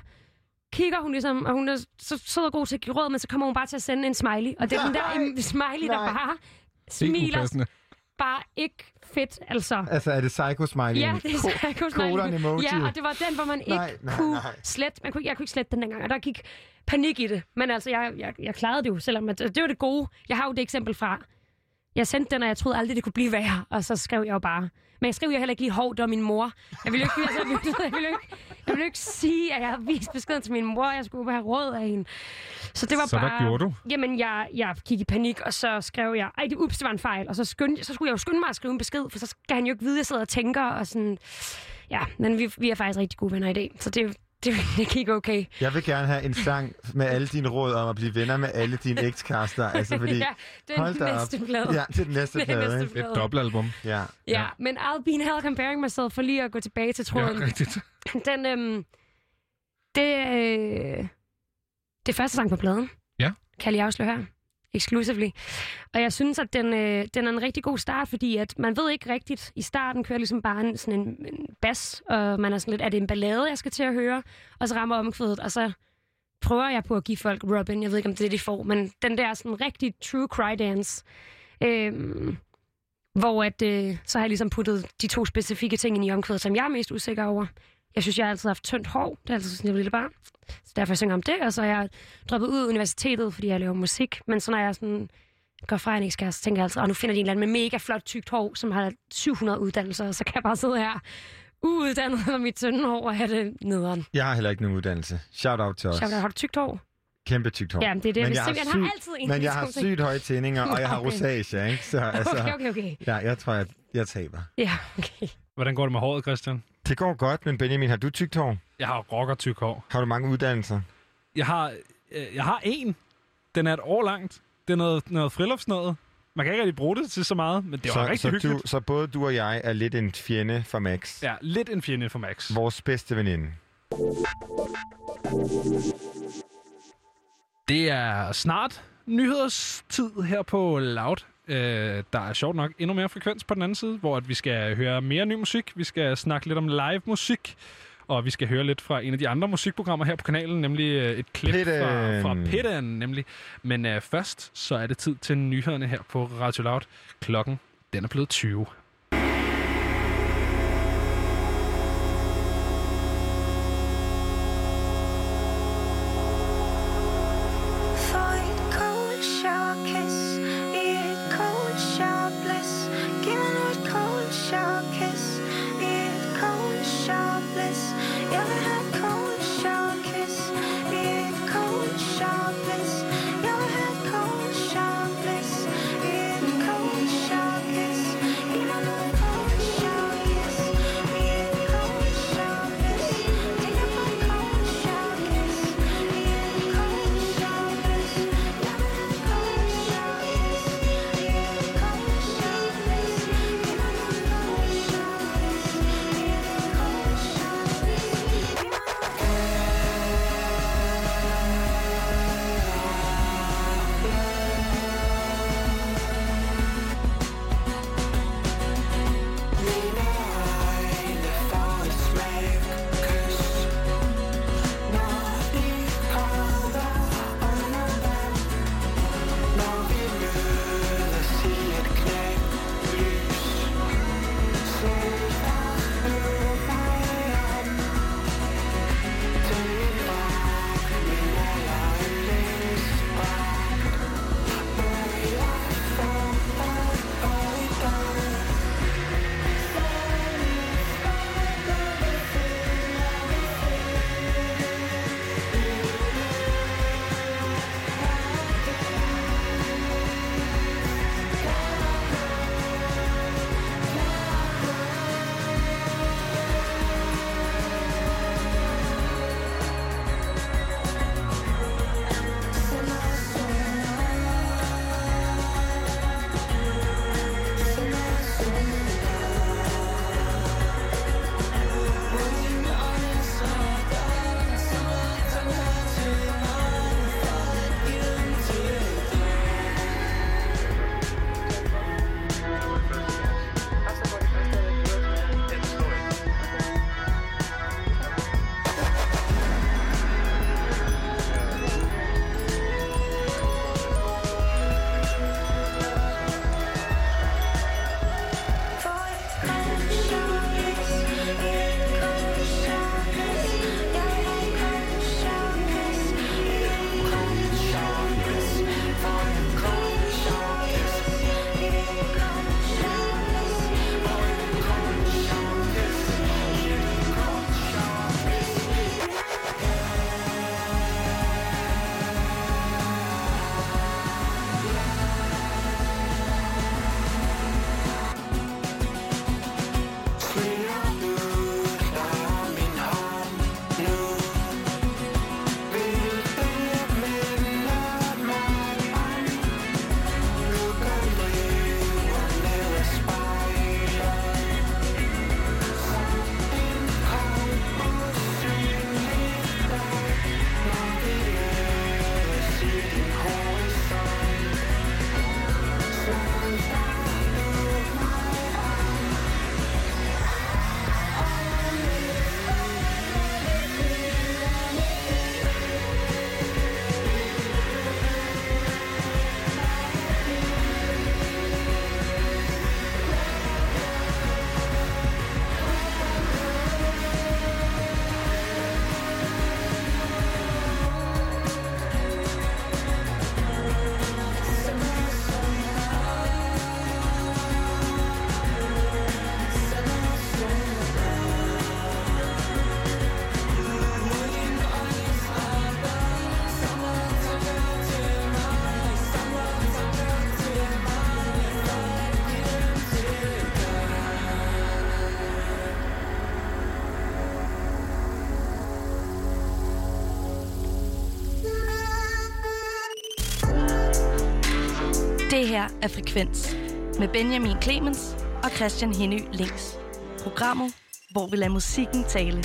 kigger hun ligesom, og hun er så sød og god til at give råd, men så kommer hun bare til at sende en smiley. Og det er den der
Nej,
smiley, der
nej.
bare
Helt
smiler. Bare ikke fedt, altså.
Altså, er det psycho-smiley?
Ja, det er psycho
Colon emoji.
Ja, og det var den, hvor man ikke
Nej, nej,
kunne
nej.
slet. Man kunne, ikke- jeg kunne ikke slette den dengang, og der gik panik i det. Men altså, jeg, jeg, jeg klarede det jo, selvom at, det var det gode. Jeg har jo det eksempel fra. Jeg sendte den, og jeg troede aldrig, det kunne blive værre, og så skrev jeg jo bare. Men jeg skrev jo heller ikke lige, hov, det var min mor. Jeg ville jo ikke, altså, jeg ville, jeg ville, ikke, jeg ville ikke sige, at jeg havde vist beskeden til min mor, jeg skulle bare have råd af hende. Så det var
Så hvad
bare...
gjorde du?
Jamen, jeg, jeg gik i panik, og så skrev jeg, ej, det, ups, det var en fejl. Og så, skyndte, så skulle jeg jo skynde mig at skrive en besked, for så skal han jo ikke vide, at jeg sidder og tænker, og sådan... Ja, men vi, vi er faktisk rigtig gode venner i dag, så det, det, det gik okay.
Jeg vil gerne have en sang med alle dine råd om at blive venner med alle dine ekskærester. Altså, fordi,
ja, det er den næste plade.
Ja, det er den næste
Det er
plade.
næste plade.
Et dobbeltalbum.
Ja.
Ja, men I'll be in hell comparing myself, for lige at gå tilbage til tråden.
Ja, rigtigt.
Den, øhm, det, øh, det er første sang på pladen.
Ja.
Kan jeg lige afsløre her. Exclusively. Og jeg synes, at den, øh, den er en rigtig god start, fordi at man ved ikke rigtigt. I starten kører ligesom bare en, sådan en, en bas, og man er sådan lidt, er det en ballade, jeg skal til at høre? Og så rammer omkvædet, og så prøver jeg på at give folk Robin. Jeg ved ikke, om det er det, de får, men den der sådan rigtig true cry dance øh, hvor at, øh, så har jeg ligesom puttet de to specifikke ting ind i omkvædet, som jeg er mest usikker over. Jeg synes, jeg har altid haft tyndt hår. Det er altid sådan, jeg var lille barn. Så derfor synger jeg om det, og så er jeg droppet ud af universitetet, fordi jeg laver musik. Men så når jeg sådan går fra en så tænker jeg altid, at nu finder de en eller anden med mega flot tykt hår, som har 700 uddannelser, og så kan jeg bare sidde her uuddannet med mit tynde hår og have det nederen.
Jeg har heller ikke nogen uddannelse. Shout out til os.
Shout out, har du tykt hår?
Kæmpe tykt hår.
Ja, det er det, jeg
Men jeg har
simpelthen- han har altid en
Men jeg har sygt høje tændinger, og jeg har rosacea, ikke? Så altså,
Okay, okay, okay.
Ja, jeg tror, jeg, jeg taber.
Ja, okay.
Hvordan går det med håret, Christian?
Det går godt, men Benjamin, har du tykt hår?
Jeg har rocker tyk hår.
Har du mange uddannelser?
Jeg har, øh, jeg har en. Den er et år langt. Det er noget, noget friluftsnødet. Man kan ikke rigtig bruge det til så meget, men det var
så,
rigtig
så,
hyggeligt.
du, så både du og jeg er lidt en fjende for Max.
Ja, lidt en fjende for Max.
Vores bedste veninde.
Det er snart nyhedstid her på Loud. Øh, der er sjovt nok endnu mere frekvens på den anden side, hvor at vi skal høre mere ny musik. Vi skal snakke lidt om live musik. Og vi skal høre lidt fra en af de andre musikprogrammer her på kanalen, nemlig øh, et klip
Pitten.
fra, fra Pitten, nemlig. Men øh, først, så er det tid til nyhederne her på Radio Loud. Klokken, den er blevet 20.
Det er Frekvens med Benjamin Clemens og Christian Henny Links. Programmet, hvor vi lader musikken tale.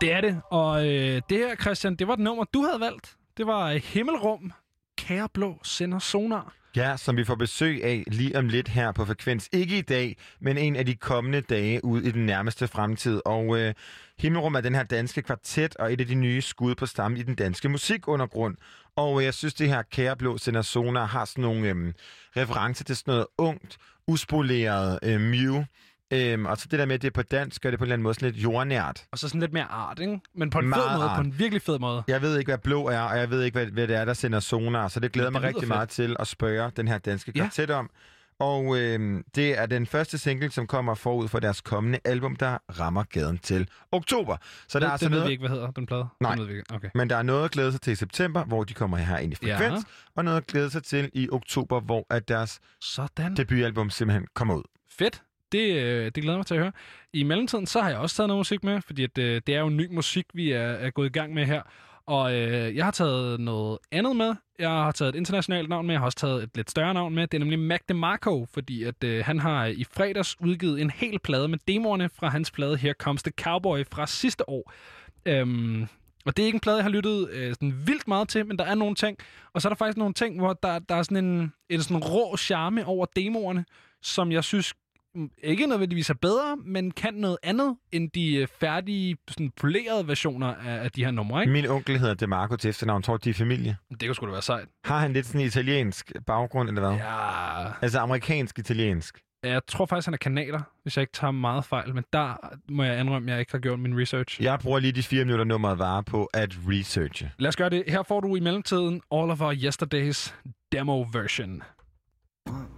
Det er det. Og øh, det her, Christian, det var et nummer, du havde valgt. Det var øh, Himmelrum. Kære blå sender sonar.
Ja, som vi får besøg af lige om lidt her på Frekvens. Ikke i dag, men en af de kommende dage ud i den nærmeste fremtid. Og øh, Himmelrum er den her danske kvartet og et af de nye skud på stammen i den danske musikundergrund. Og øh, jeg synes, det her Kære Blå Sender Sonar har sådan nogle øh, referencer til sådan noget ungt, uspoleret øh, Mew. Øhm, og så det der med, at det er på dansk, gør det på en eller anden måde sådan lidt jordnært.
Og så sådan lidt mere art, ikke? Men på en fed
Meget
måde,
art.
på en virkelig fed måde.
Jeg ved ikke, hvad blå er, og jeg ved ikke, hvad, hvad det er, der sender sonar, så det glæder mig
det lyder
rigtig
fedt.
meget til at spørge den her danske
Ja.
kvartet om. Og øh, det er den første single, som kommer forud for deres kommende album, der rammer gaden til oktober. Så der er
det,
altså
det ved
noget...
vi ikke, hvad hedder den plade.
Nej.
Det ved vi ikke. Okay.
Men der er noget at glæde sig til i september, hvor de kommer her ind i
Ja.
Frekvens, og noget at glæde sig til i oktober, hvor at deres
Sådan.
debutalbum simpelthen kommer ud.
Fedt. Det, øh, det glæder mig til at høre. I mellemtiden, så har jeg også taget noget musik med, fordi at, øh, det er jo ny musik, vi er, er gået i gang med her. Og øh, jeg har taget noget andet med. Jeg har taget et internationalt navn med. Jeg har også taget et lidt større navn med. Det er nemlig Mac DeMarco, fordi at, øh, han har i fredags udgivet en hel plade med demoerne fra hans plade Here Comes the Cowboy fra sidste år. Øhm, og det er ikke en plade, jeg har lyttet øh, sådan vildt meget til, men der er nogle ting. Og så er der faktisk nogle ting, hvor der, der er sådan en, en sådan rå charme over demoerne, som jeg synes ikke nødvendigvis er bedre, men kan noget andet end de øh, færdige, sådan polerede versioner af, af de her numre, ikke?
Min onkel hedder DeMarco til efternavn. Tror de er familie?
Det kunne sgu da være sejt.
Har han lidt sådan en italiensk baggrund, eller hvad?
Ja.
Altså amerikansk-italiensk.
Jeg tror faktisk, han er kanader, hvis jeg ikke tager meget fejl, men der må jeg indrømme, at jeg ikke har gjort min research.
Jeg bruger lige de fire minutter nummeret var på at researche.
Lad os gøre det. Her får du i mellemtiden All of Our Yesterdays demo version.
holding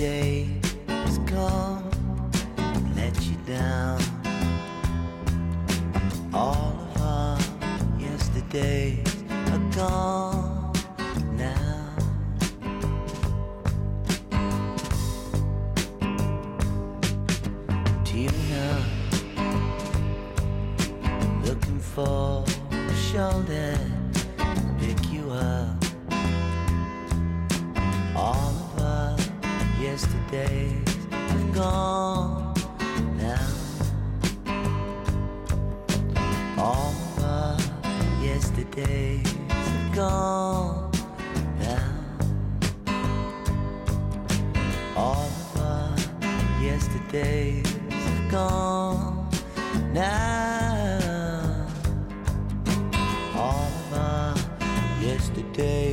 day has come, and let you down. All of our yesterdays are gone now. Up, looking for a shoulder yesterdays have gone now. All of our yesterdays have gone now. All of our yesterdays have gone now. All of our yesterdays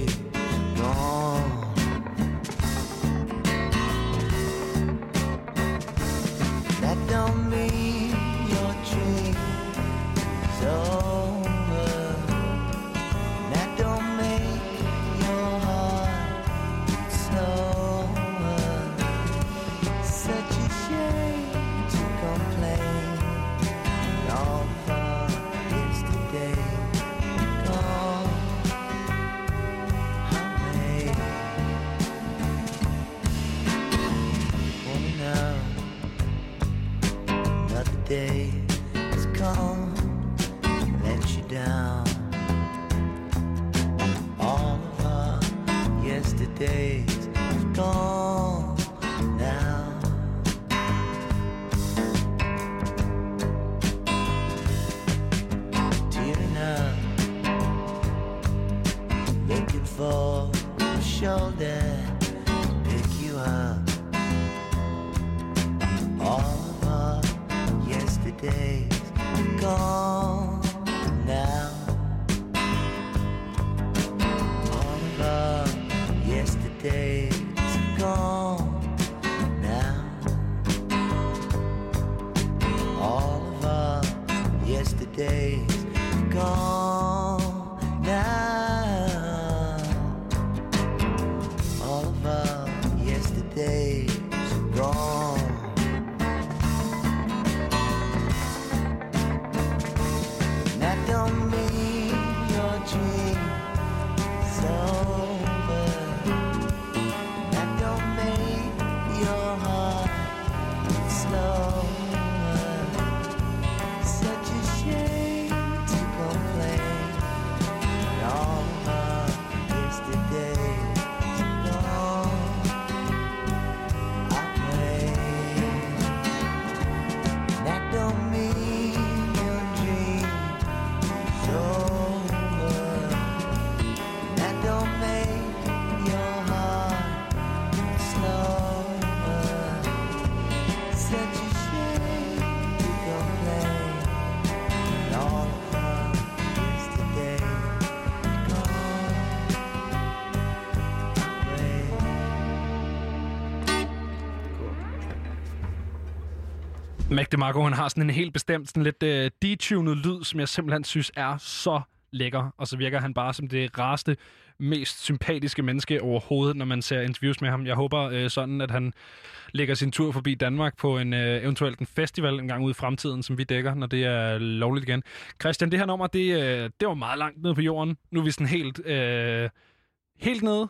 Mac DeMarco, han har sådan en helt bestemt, sådan lidt uh, detuned lyd, som jeg simpelthen synes er så lækker. Og så virker han bare som det rareste, mest sympatiske menneske overhovedet, når man ser interviews med ham. Jeg håber uh, sådan, at han lægger sin tur forbi Danmark på en uh, eventuelt en festival en gang ude i fremtiden, som vi dækker, når det er lovligt igen. Christian, det her nummer, det, uh, det var meget langt nede på jorden. Nu er vi sådan helt, uh, helt nede.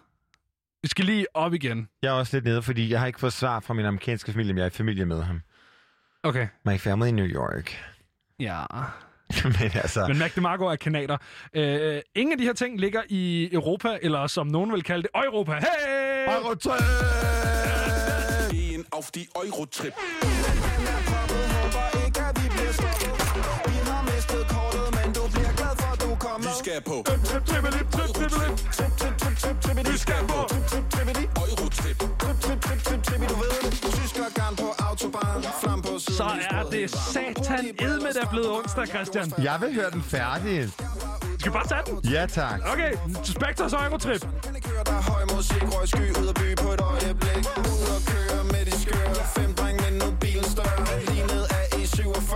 Vi skal lige op igen.
Jeg er også lidt nede, fordi jeg har ikke fået svar fra min amerikanske familie, men jeg er i familie med ham.
Okay.
My family in New York.
Ja.
men altså...
Men Mac DeMarco er kanader. Øh, ingen af de her ting ligger i Europa, eller som nogen vil kalde det, Europa. Hey!
Eurotrip!
Gehen auf die Eurotrip. Vi bliver stoppet. Vi har mistet
Så er det satan edme, der er blevet onsdag, Christian.
Jeg vil høre den færdig.
Skal vi bare tage den?
Ja, tak.
Okay, Spectres Eurotrip.
Kører der høj sky ud af by på et øjeblik. Ud og køre med de skøre. Fem dreng, men nu bilen større. Lignet af E47.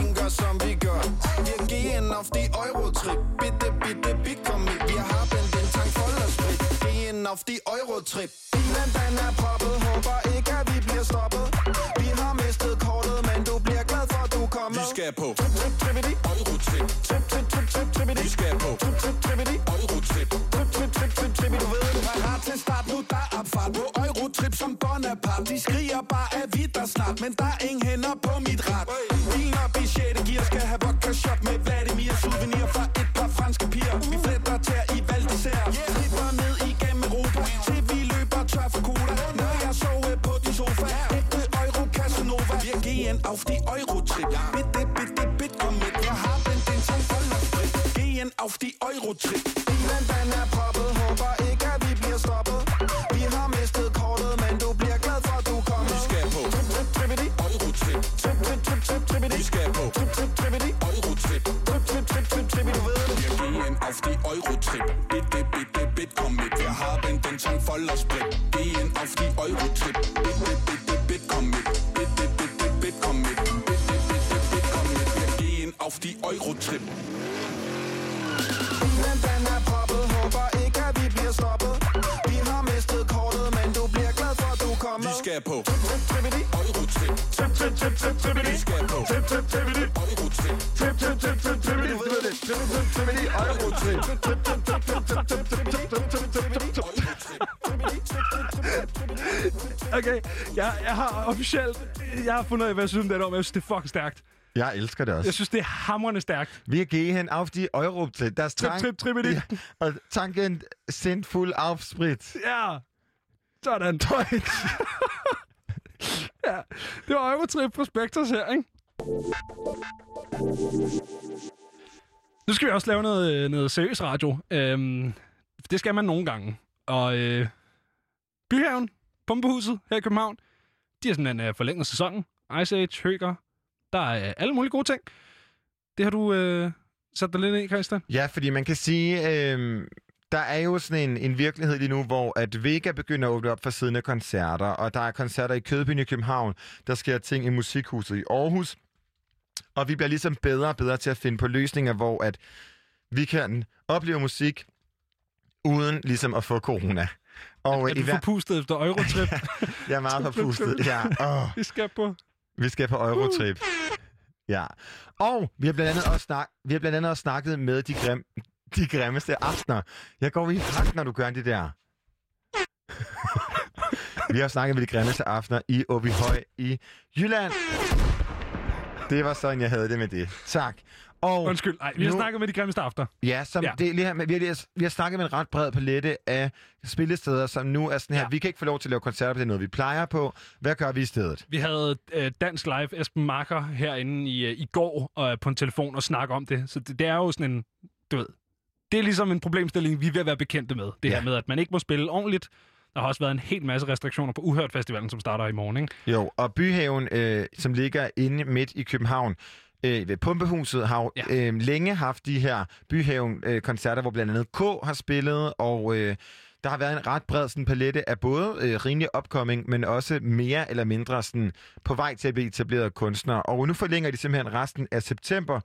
Ingen gør som vi gør. Vi er gehen auf die Eurotrip. Bitte, bitte, bitte, kom med. Vi har bendt en tank fuld af sprit. Gehen auf die Eurotrip. Bilen den er poppet, håber ikke at vi bliver stoppet. Vi
skal på. Eurotrip. Vi skal på. Eurotrip
Trip, trip, trip, trip, trip, du ved. Parat til start, nu der er opfart på Eurotrip som Bonaparte. De skriger bare, at vi der snart, men der er ingen hænder på mit ret. Bilen op i 6. gear skal have vodka shot med Vladimir. Souvenir fra et par franske piger. Vi fletter tær i Val d'Isère. Slipper ned igennem Europa, til vi løber tør for cola. Når jeg sover på din sofa, ægte Euro Casanova. Vi er gehen auf die Eurotrip. Auf die Eurotrip. Bilen den er poppet, håber ikke at vi bliver stoppet. Vi har mistet kortet, men du bliver glad for at du kommer.
Vi skal på
Trip, trip, trippidi.
Eurotrip
Trip, trip, trip, trip, trippidi.
Vi skal på
Trip, trip, trippidi.
Eurotrip
Trip, trip, trip, trip, trippidi. Du ved det.
Wir gehen auf die Eurotrip Bitte, bitte, bitte, komm mit Wir haben den Tank voller Sprit Gehen auf die Eurotrip Bitte, bitte, bitte, komm mit Bitte, bitte, bitte, komm mit Bitte, bitte, bitte, komm mit Wir gehen auf die Eurotrip skal på
Trip, trip, Trip, trip, trip, trip.
Vi skal
Trip, trip, Trip, trip, trip, trip. Du ved det. Trip, trip. Trip, trip, trip, trip, trip, trip, trip. Trip, trip, trip, trip, trip.
Okay, jeg, jeg har officielt... Jeg har fundet ud af, hvad jeg synes om det her nummer. Jeg synes, det er fucking stærkt.
Jeg elsker det også.
Jeg synes, det er hamrende stærkt.
Wir gehen auf die Eurotrip. Das
Trip,
Tank,
trip, trippidi.
Ja, og tanken sind full auf Sprit.
Ja. Sådan.
Deutsch.
ja, det var Eurotrip på Spectres her, ikke? Nu skal vi også lave noget, øh, noget seriøs radio. Øhm, det skal man nogle gange. Og øh, Byhaven, Pumpehuset her i København, de har simpelthen øh, forlænget sæsonen. Ice Age, Høger, der er øh, alle mulige gode ting. Det har du øh, sat dig lidt ind i, Christian?
Ja, fordi man kan sige, øh, der er jo sådan en, en virkelighed lige nu, hvor at Vega begynder at åbne op for siden af koncerter, og der er koncerter i Kødbyen i København, der sker ting i Musikhuset i Aarhus, og vi bliver ligesom bedre og bedre til at finde på løsninger, hvor at vi kan opleve musik uden ligesom at få corona. Og
Er
øh,
du
hver...
forpustet efter Eurotrip?
Jeg er meget forpustet. Ja. Oh.
Vi skal på...
Vi skal på Eurotrip. Ja. Og vi har blandt andet også, snak... vi har blandt andet også snakket med de, grim... de grimmeste aftener. Jeg går i hak, når du gør det der. vi har snakket med de grimmeste aftener i Åbyhøj i Jylland. Det var sådan, jeg havde det med det. Tak. Og
Undskyld, ej, vi har
nu-
snakket med de grimmeste aftener.
Ja, som
Ja.
Det, lige her, vi, har, lige- vi har snakket med en ret bred palette af spillesteder, som nu er sådan her. Ja. Vi kan ikke få lov til at lave koncerter på det noget, vi plejer på. Hvad gør vi i stedet?
Vi havde øh, Dansk Live Esben Marker herinde i, øh, i går øh, på en telefon og snakke om det. Så det, det er jo sådan en, du ved, det er ligesom en problemstilling, vi er ved at være bekendte med. Det
Ja.
her med, at man ikke må spille ordentligt. Der har også været en hel masse restriktioner på Uhørt Festivalen, som starter i morgen. Ikke?
Jo, og Byhaven, øh, som ligger inde midt i København, øh, ved Pumpehuset, har jo ja. øh, længe haft de her Byhaven-koncerter, hvor blandt andet K har spillet, og øh, der har været en ret bred sådan, palette af både øh, rimelig upcoming, men også mere eller mindre sådan, på vej til at blive etablerede kunstnere. Og nu forlænger de simpelthen resten af september,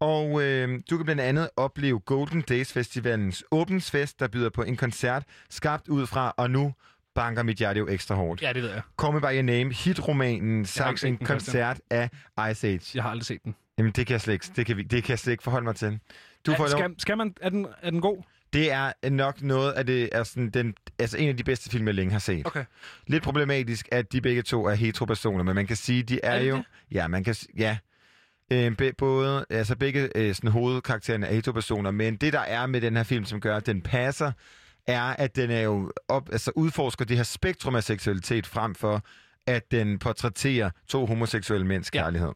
og øh, du kan blandt andet opleve Golden Days Festivalens åbningsfest, der byder på en koncert, skabt ud fra, og nu banker mit hjerte jo ekstra hårdt.
Ja, det ved jeg.
Call Me By Your Name, hitromanen, samt en
den,
koncert af Ice Age.
Jeg har aldrig set den.
Jamen, det kan jeg slet ikke, det kan vi, det kan jeg slet ikke forholde mig til. Du
Er-
får
skal, skal man, er, den, er den god?
Det er nok noget af det, er sådan den, altså en af de bedste film, jeg længe har set.
Okay.
Lidt problematisk, at de begge to er heteropersoner, men man kan sige, de er,
Er det
jo...
det?
Ja, man kan ja. Øh, be, både, altså begge øh, sådan, hovedkaraktererne er heteropersoner, men det, der er med den her film, som gør, at den passer, er, at den er jo op, altså udforsker det her spektrum af seksualitet frem for, at den portrætterer to homoseksuelle mænds kærlighed.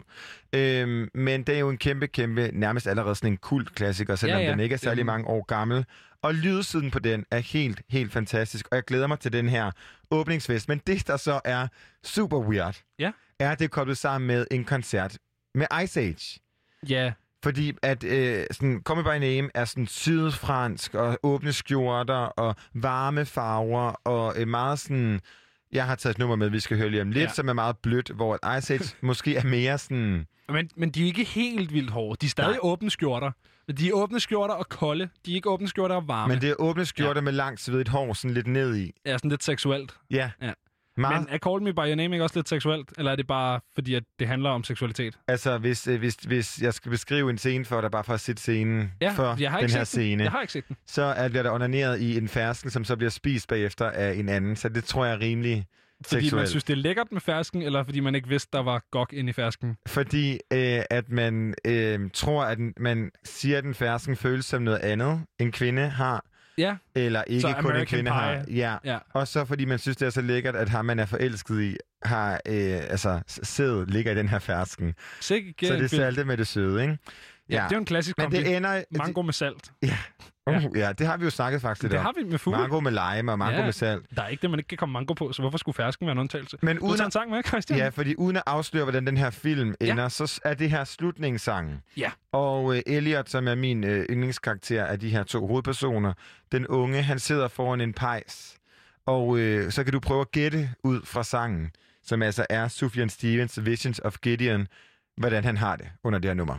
Øhm, men det er jo en kæmpe, kæmpe, nærmest allerede sådan en kult klassiker, selvom
Ja,
ja,
ja.
ja. den ikke er særlig
Øhm.
mange år gammel. Og lydsiden på den er helt, helt fantastisk, og jeg glæder mig til den her åbningsfest. Men det, der så er super weird,
Ja.
er, at det er koblet sammen med en koncert med Ice Age.
Ja.
Fordi at øh, sådan, Call Me By Name er sådan sydfransk og åbne skjorter og varme farver og øh, meget sådan... Jeg har taget et nummer med, vi skal høre lige om lidt,
Ja.
ja. som er meget blødt, hvor Ice Age måske er mere sådan...
Men, men de er ikke helt vildt hårde. De er stadig
Nej.
åbne skjorter. Men de er åbne skjorter og kolde. De er ikke åbne skjorter og varme.
Men det er åbne skjorter ja. med langt svedigt hår sådan lidt ned i.
er sådan lidt seksuelt.
Ja.
ja.
Meget-
Men er Call Me By Your Name ikke også lidt seksuelt? Eller er det bare fordi, at det handler om seksualitet?
Altså, hvis, øh, hvis, hvis jeg skal beskrive en scene for dig, bare for at sætte scenen
Ja,
for
jeg har
den
ikke
her
set den.
scene,
Jeg har ikke set den.
så er, bliver der onaneret i en fersken, som så bliver spist bagefter af en anden. Så det tror jeg er rimelig
Fordi man synes, det er lækkert med fersken, eller fordi man ikke vidste, der var gok inde i fersken?
Fordi øh, at man øh, tror, at den- man siger, at den fersken føles som noget andet, en kvinde har.
Ja.
Eller ikke
Så
kun en
American
kvinde
Pie.
har. Ja.
Ja.
Og så fordi man synes, det er så lækkert, at ham, man er forelsket i, har øh, altså sæd ligger i den her fersken.
Sikke
så det er salte med det søde, ikke?
Ja, det er jo en klassisk
Men
kombi.
det ender...
Mango med salt.
Ja. Uh, ja, det har vi jo snakket faktisk lidt
Det
om.
har vi med fugle.
Mango med lime og mango
Ja.
med salt.
Der er ikke det, man ikke kan komme mango på, så hvorfor skulle fersken være en undtagelse?
Men
du
uden
tager
at-
en sang med, Christian?
Ja, fordi uden at afsløre, hvordan den her film
Ja.
ender, så er det her slutningssangen.
Ja.
Og øh, Elliot, som er min øh, yndlingskarakter af de her to hovedpersoner, den unge, han sidder foran en pejs. Og øh, så kan du prøve at gætte ud fra sangen, som altså er Sufjan Stevens' Visions of Gideon, hvordan han har det under det her nummer.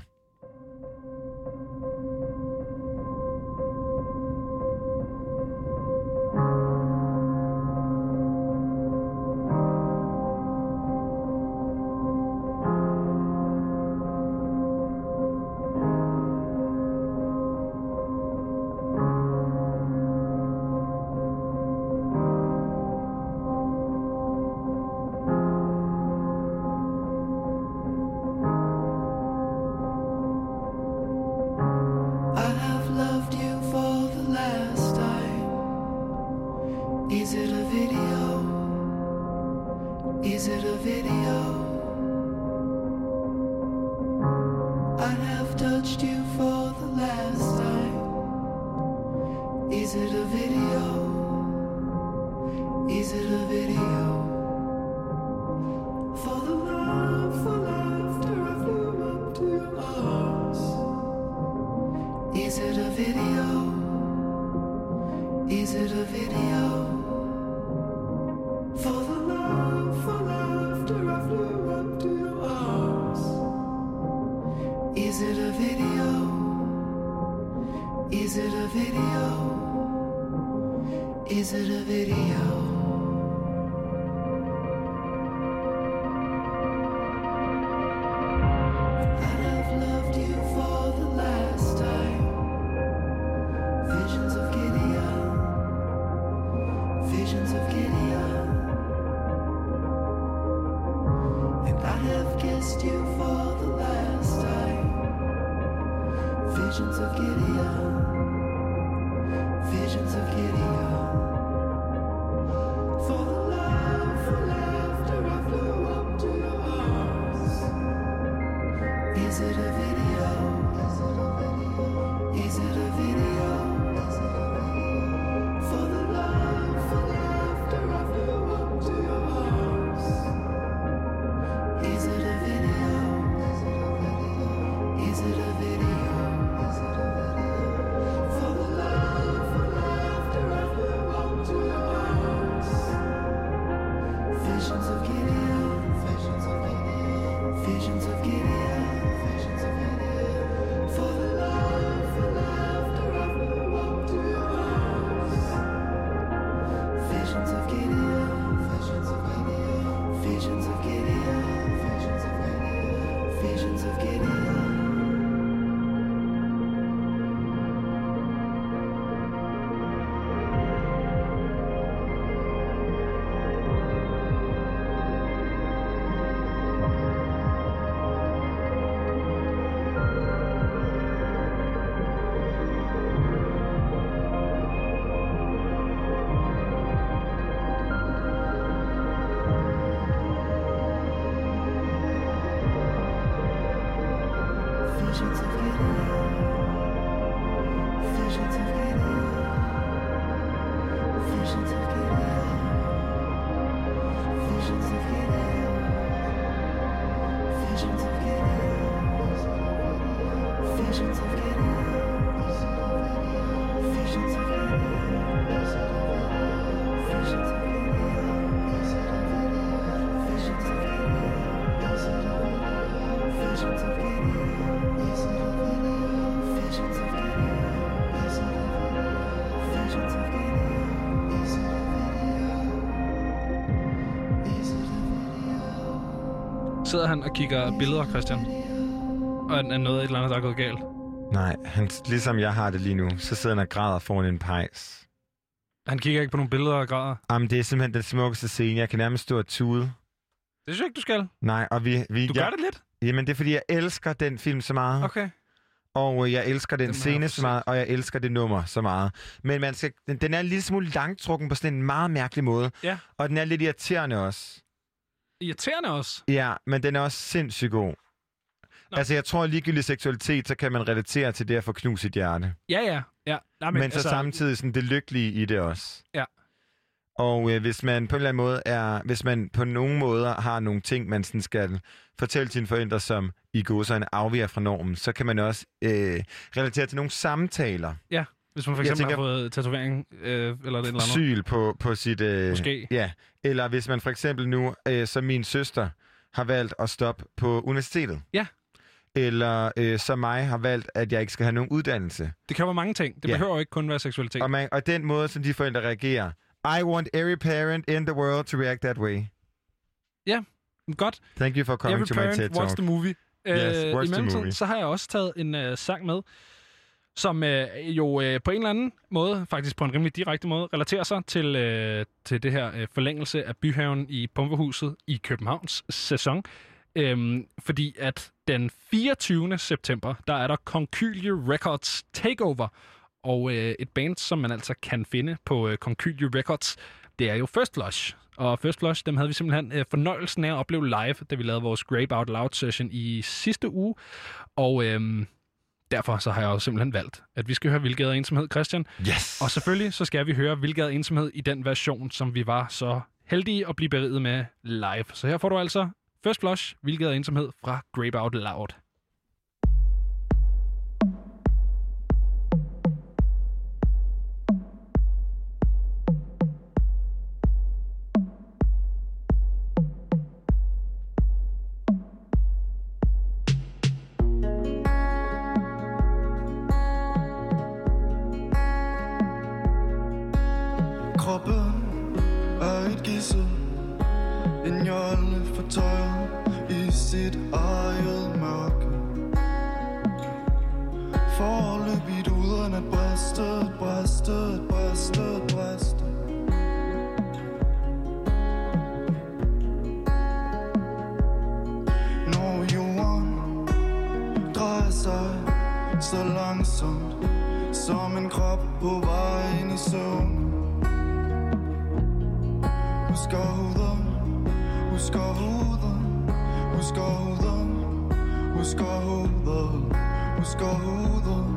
Sidder han og kigger billeder, Christian? Og er er noget et eller andet, der er gået galt?
Nej, han, ligesom jeg har det lige nu, så sidder han og græder foran en pejs.
Han kigger ikke på nogle billeder og græder?
Jamen, det er simpelthen den smukkeste scene. Jeg kan nærmest stå og tude.
Det synes jeg ikke, du skal.
Nej, og vi... vi
Du
jeg,
gør det lidt?
Jamen, det er fordi, jeg elsker den film så meget.
Okay.
Og øh, jeg elsker den
Den
scene så meget, og jeg elsker det nummer så meget. Men man skal, den, den er en lille smule langtrukken på sådan en meget mærkelig måde.
Ja.
Og den er lidt irriterende også.
Irriterende også.
Ja, men den er også sindssygt god. Nå. Altså, jeg tror, at ligegyldig seksualitet, så kan man relatere til det at få knust sit hjerte.
Ja, ja. ja. Nej,
Men, men så samtidig sådan det lykkelige i det også.
Ja.
Og øh, hvis man på en eller anden måde er, hvis man på nogen måder har nogle ting, man sådan skal fortælle sine forældre, som i en afviger fra normen, så kan man også øh, relatere til nogle samtaler.
Ja, hvis man for eksempel
tænker-
har fået tatovering, øh, eller et eller andet.
Syl på, på sit... Øh,
Måske.
Ja. Eller hvis man for eksempel nu, øh, som min søster, har valgt at stoppe på universitetet.
Ja.
Eller øh, som mig har valgt, at jeg ikke skal have nogen uddannelse.
Det kan være mange ting. Det
Ja.
behøver jo ikke kun være seksualitet.
Og, man, og den måde, som de forældre reagerer. I want every parent in the world to react that way.
Ja, godt.
Thank you for coming
Every
to my
parent
TED
watch
Talk.
the movie.
Yes,
Øh,
watch
I
the
mellemtiden,
movie.
så har jeg også taget en øh, sang med, som øh, jo øh, på en eller anden måde, faktisk på en rimelig direkte måde, relaterer sig til, øh, til det her øh, forlængelse af byhaven i Pumpehuset i Københavns sæson. Øhm, fordi at den 24. september, der er der Conkylie Records Takeover, og øh, et band, som man altså kan finde på øh, Conkylie Records, det er jo First Flush. Og First Flush, dem havde vi simpelthen øh, fornøjelsen af at opleve live, da vi lavede vores Grape Out Loud session i sidste uge. Og øh, derfor så har jeg jo simpelthen valgt, at vi skal høre Vildgade og Ensomhed, Christian.
Yes!
Og selvfølgelig så skal vi høre Vildgade og Ensomhed i den version, som vi var så heldige at blive beriget med live. Så her får du altså First Flush, Vildgade og Ensomhed fra Grape Out Loud.
Brystet, brystet, brystet Når jorden drejer sig så langsomt Som en krop på vej ind i søvn Husk hovedet, husk hovedet, husk hovedet, husk hovedet, husk hovedet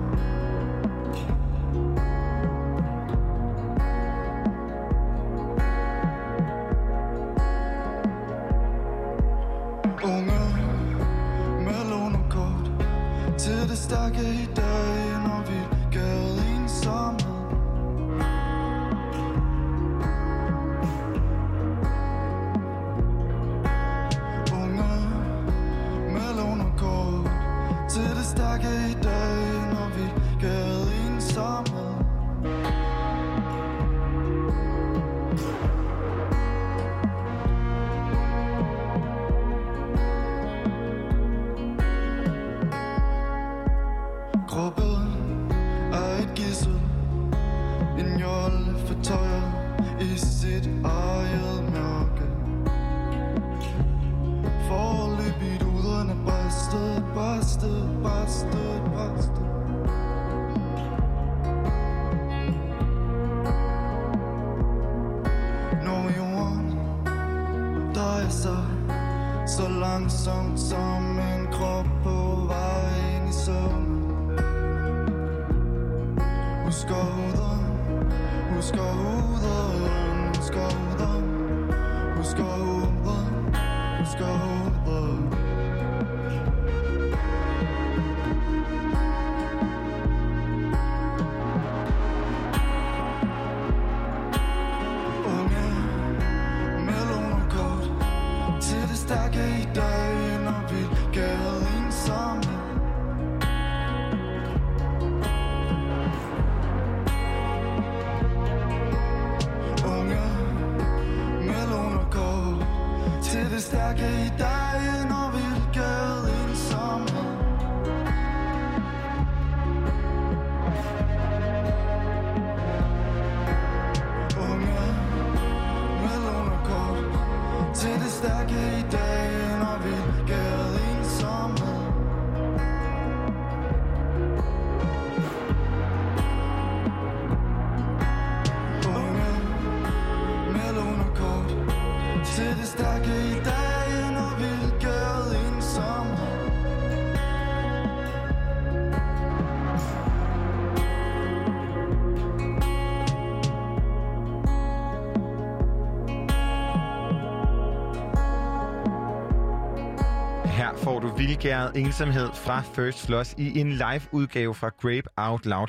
vildgæret ensomhed fra First Floss i en live-udgave fra Grape Out Loud.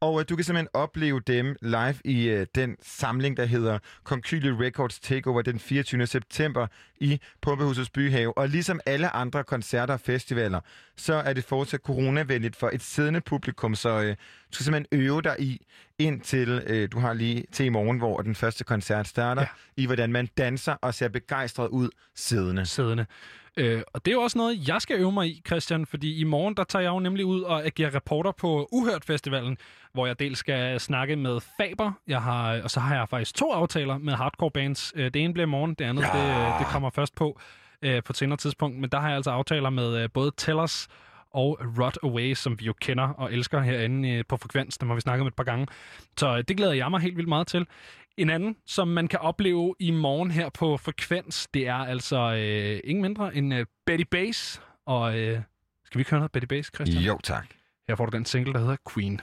Og uh, du kan simpelthen opleve dem live i uh, den samling, der hedder Concyle Records Takeover den 24. september i Pumpehusets Byhave. Og ligesom alle andre koncerter og festivaler, så er det fortsat coronavenligt for et siddende publikum, så uh, du skal simpelthen øve dig i, indtil uh, du har lige til i morgen, hvor den første koncert starter, ja. i hvordan man danser og ser begejstret ud siddende.
Siddende. Øh, og det er jo også noget, jeg skal øve mig i, Christian, fordi i morgen, der tager jeg jo nemlig ud og agerer reporter på Uhørt Festivalen, hvor jeg dels skal snakke med Faber, jeg har, og så har jeg faktisk to aftaler med hardcore bands. Øh, det ene bliver i morgen, det andet, ja. det, det kommer først på øh, på et senere tidspunkt, men der har jeg altså aftaler med øh, både Tellers og Rot Away, som vi jo kender og elsker herinde øh, på Frekvens. Dem har vi snakket om et par gange. Så øh, det glæder jeg mig helt vildt meget til. En anden, som man kan opleve i morgen her på Frekvens, det er altså øh, ingen mindre end øh, Betty Bass. Og øh, skal vi ikke høre noget Betty Bass, Christian?
Jo, tak.
Her får du den single, der hedder Queen.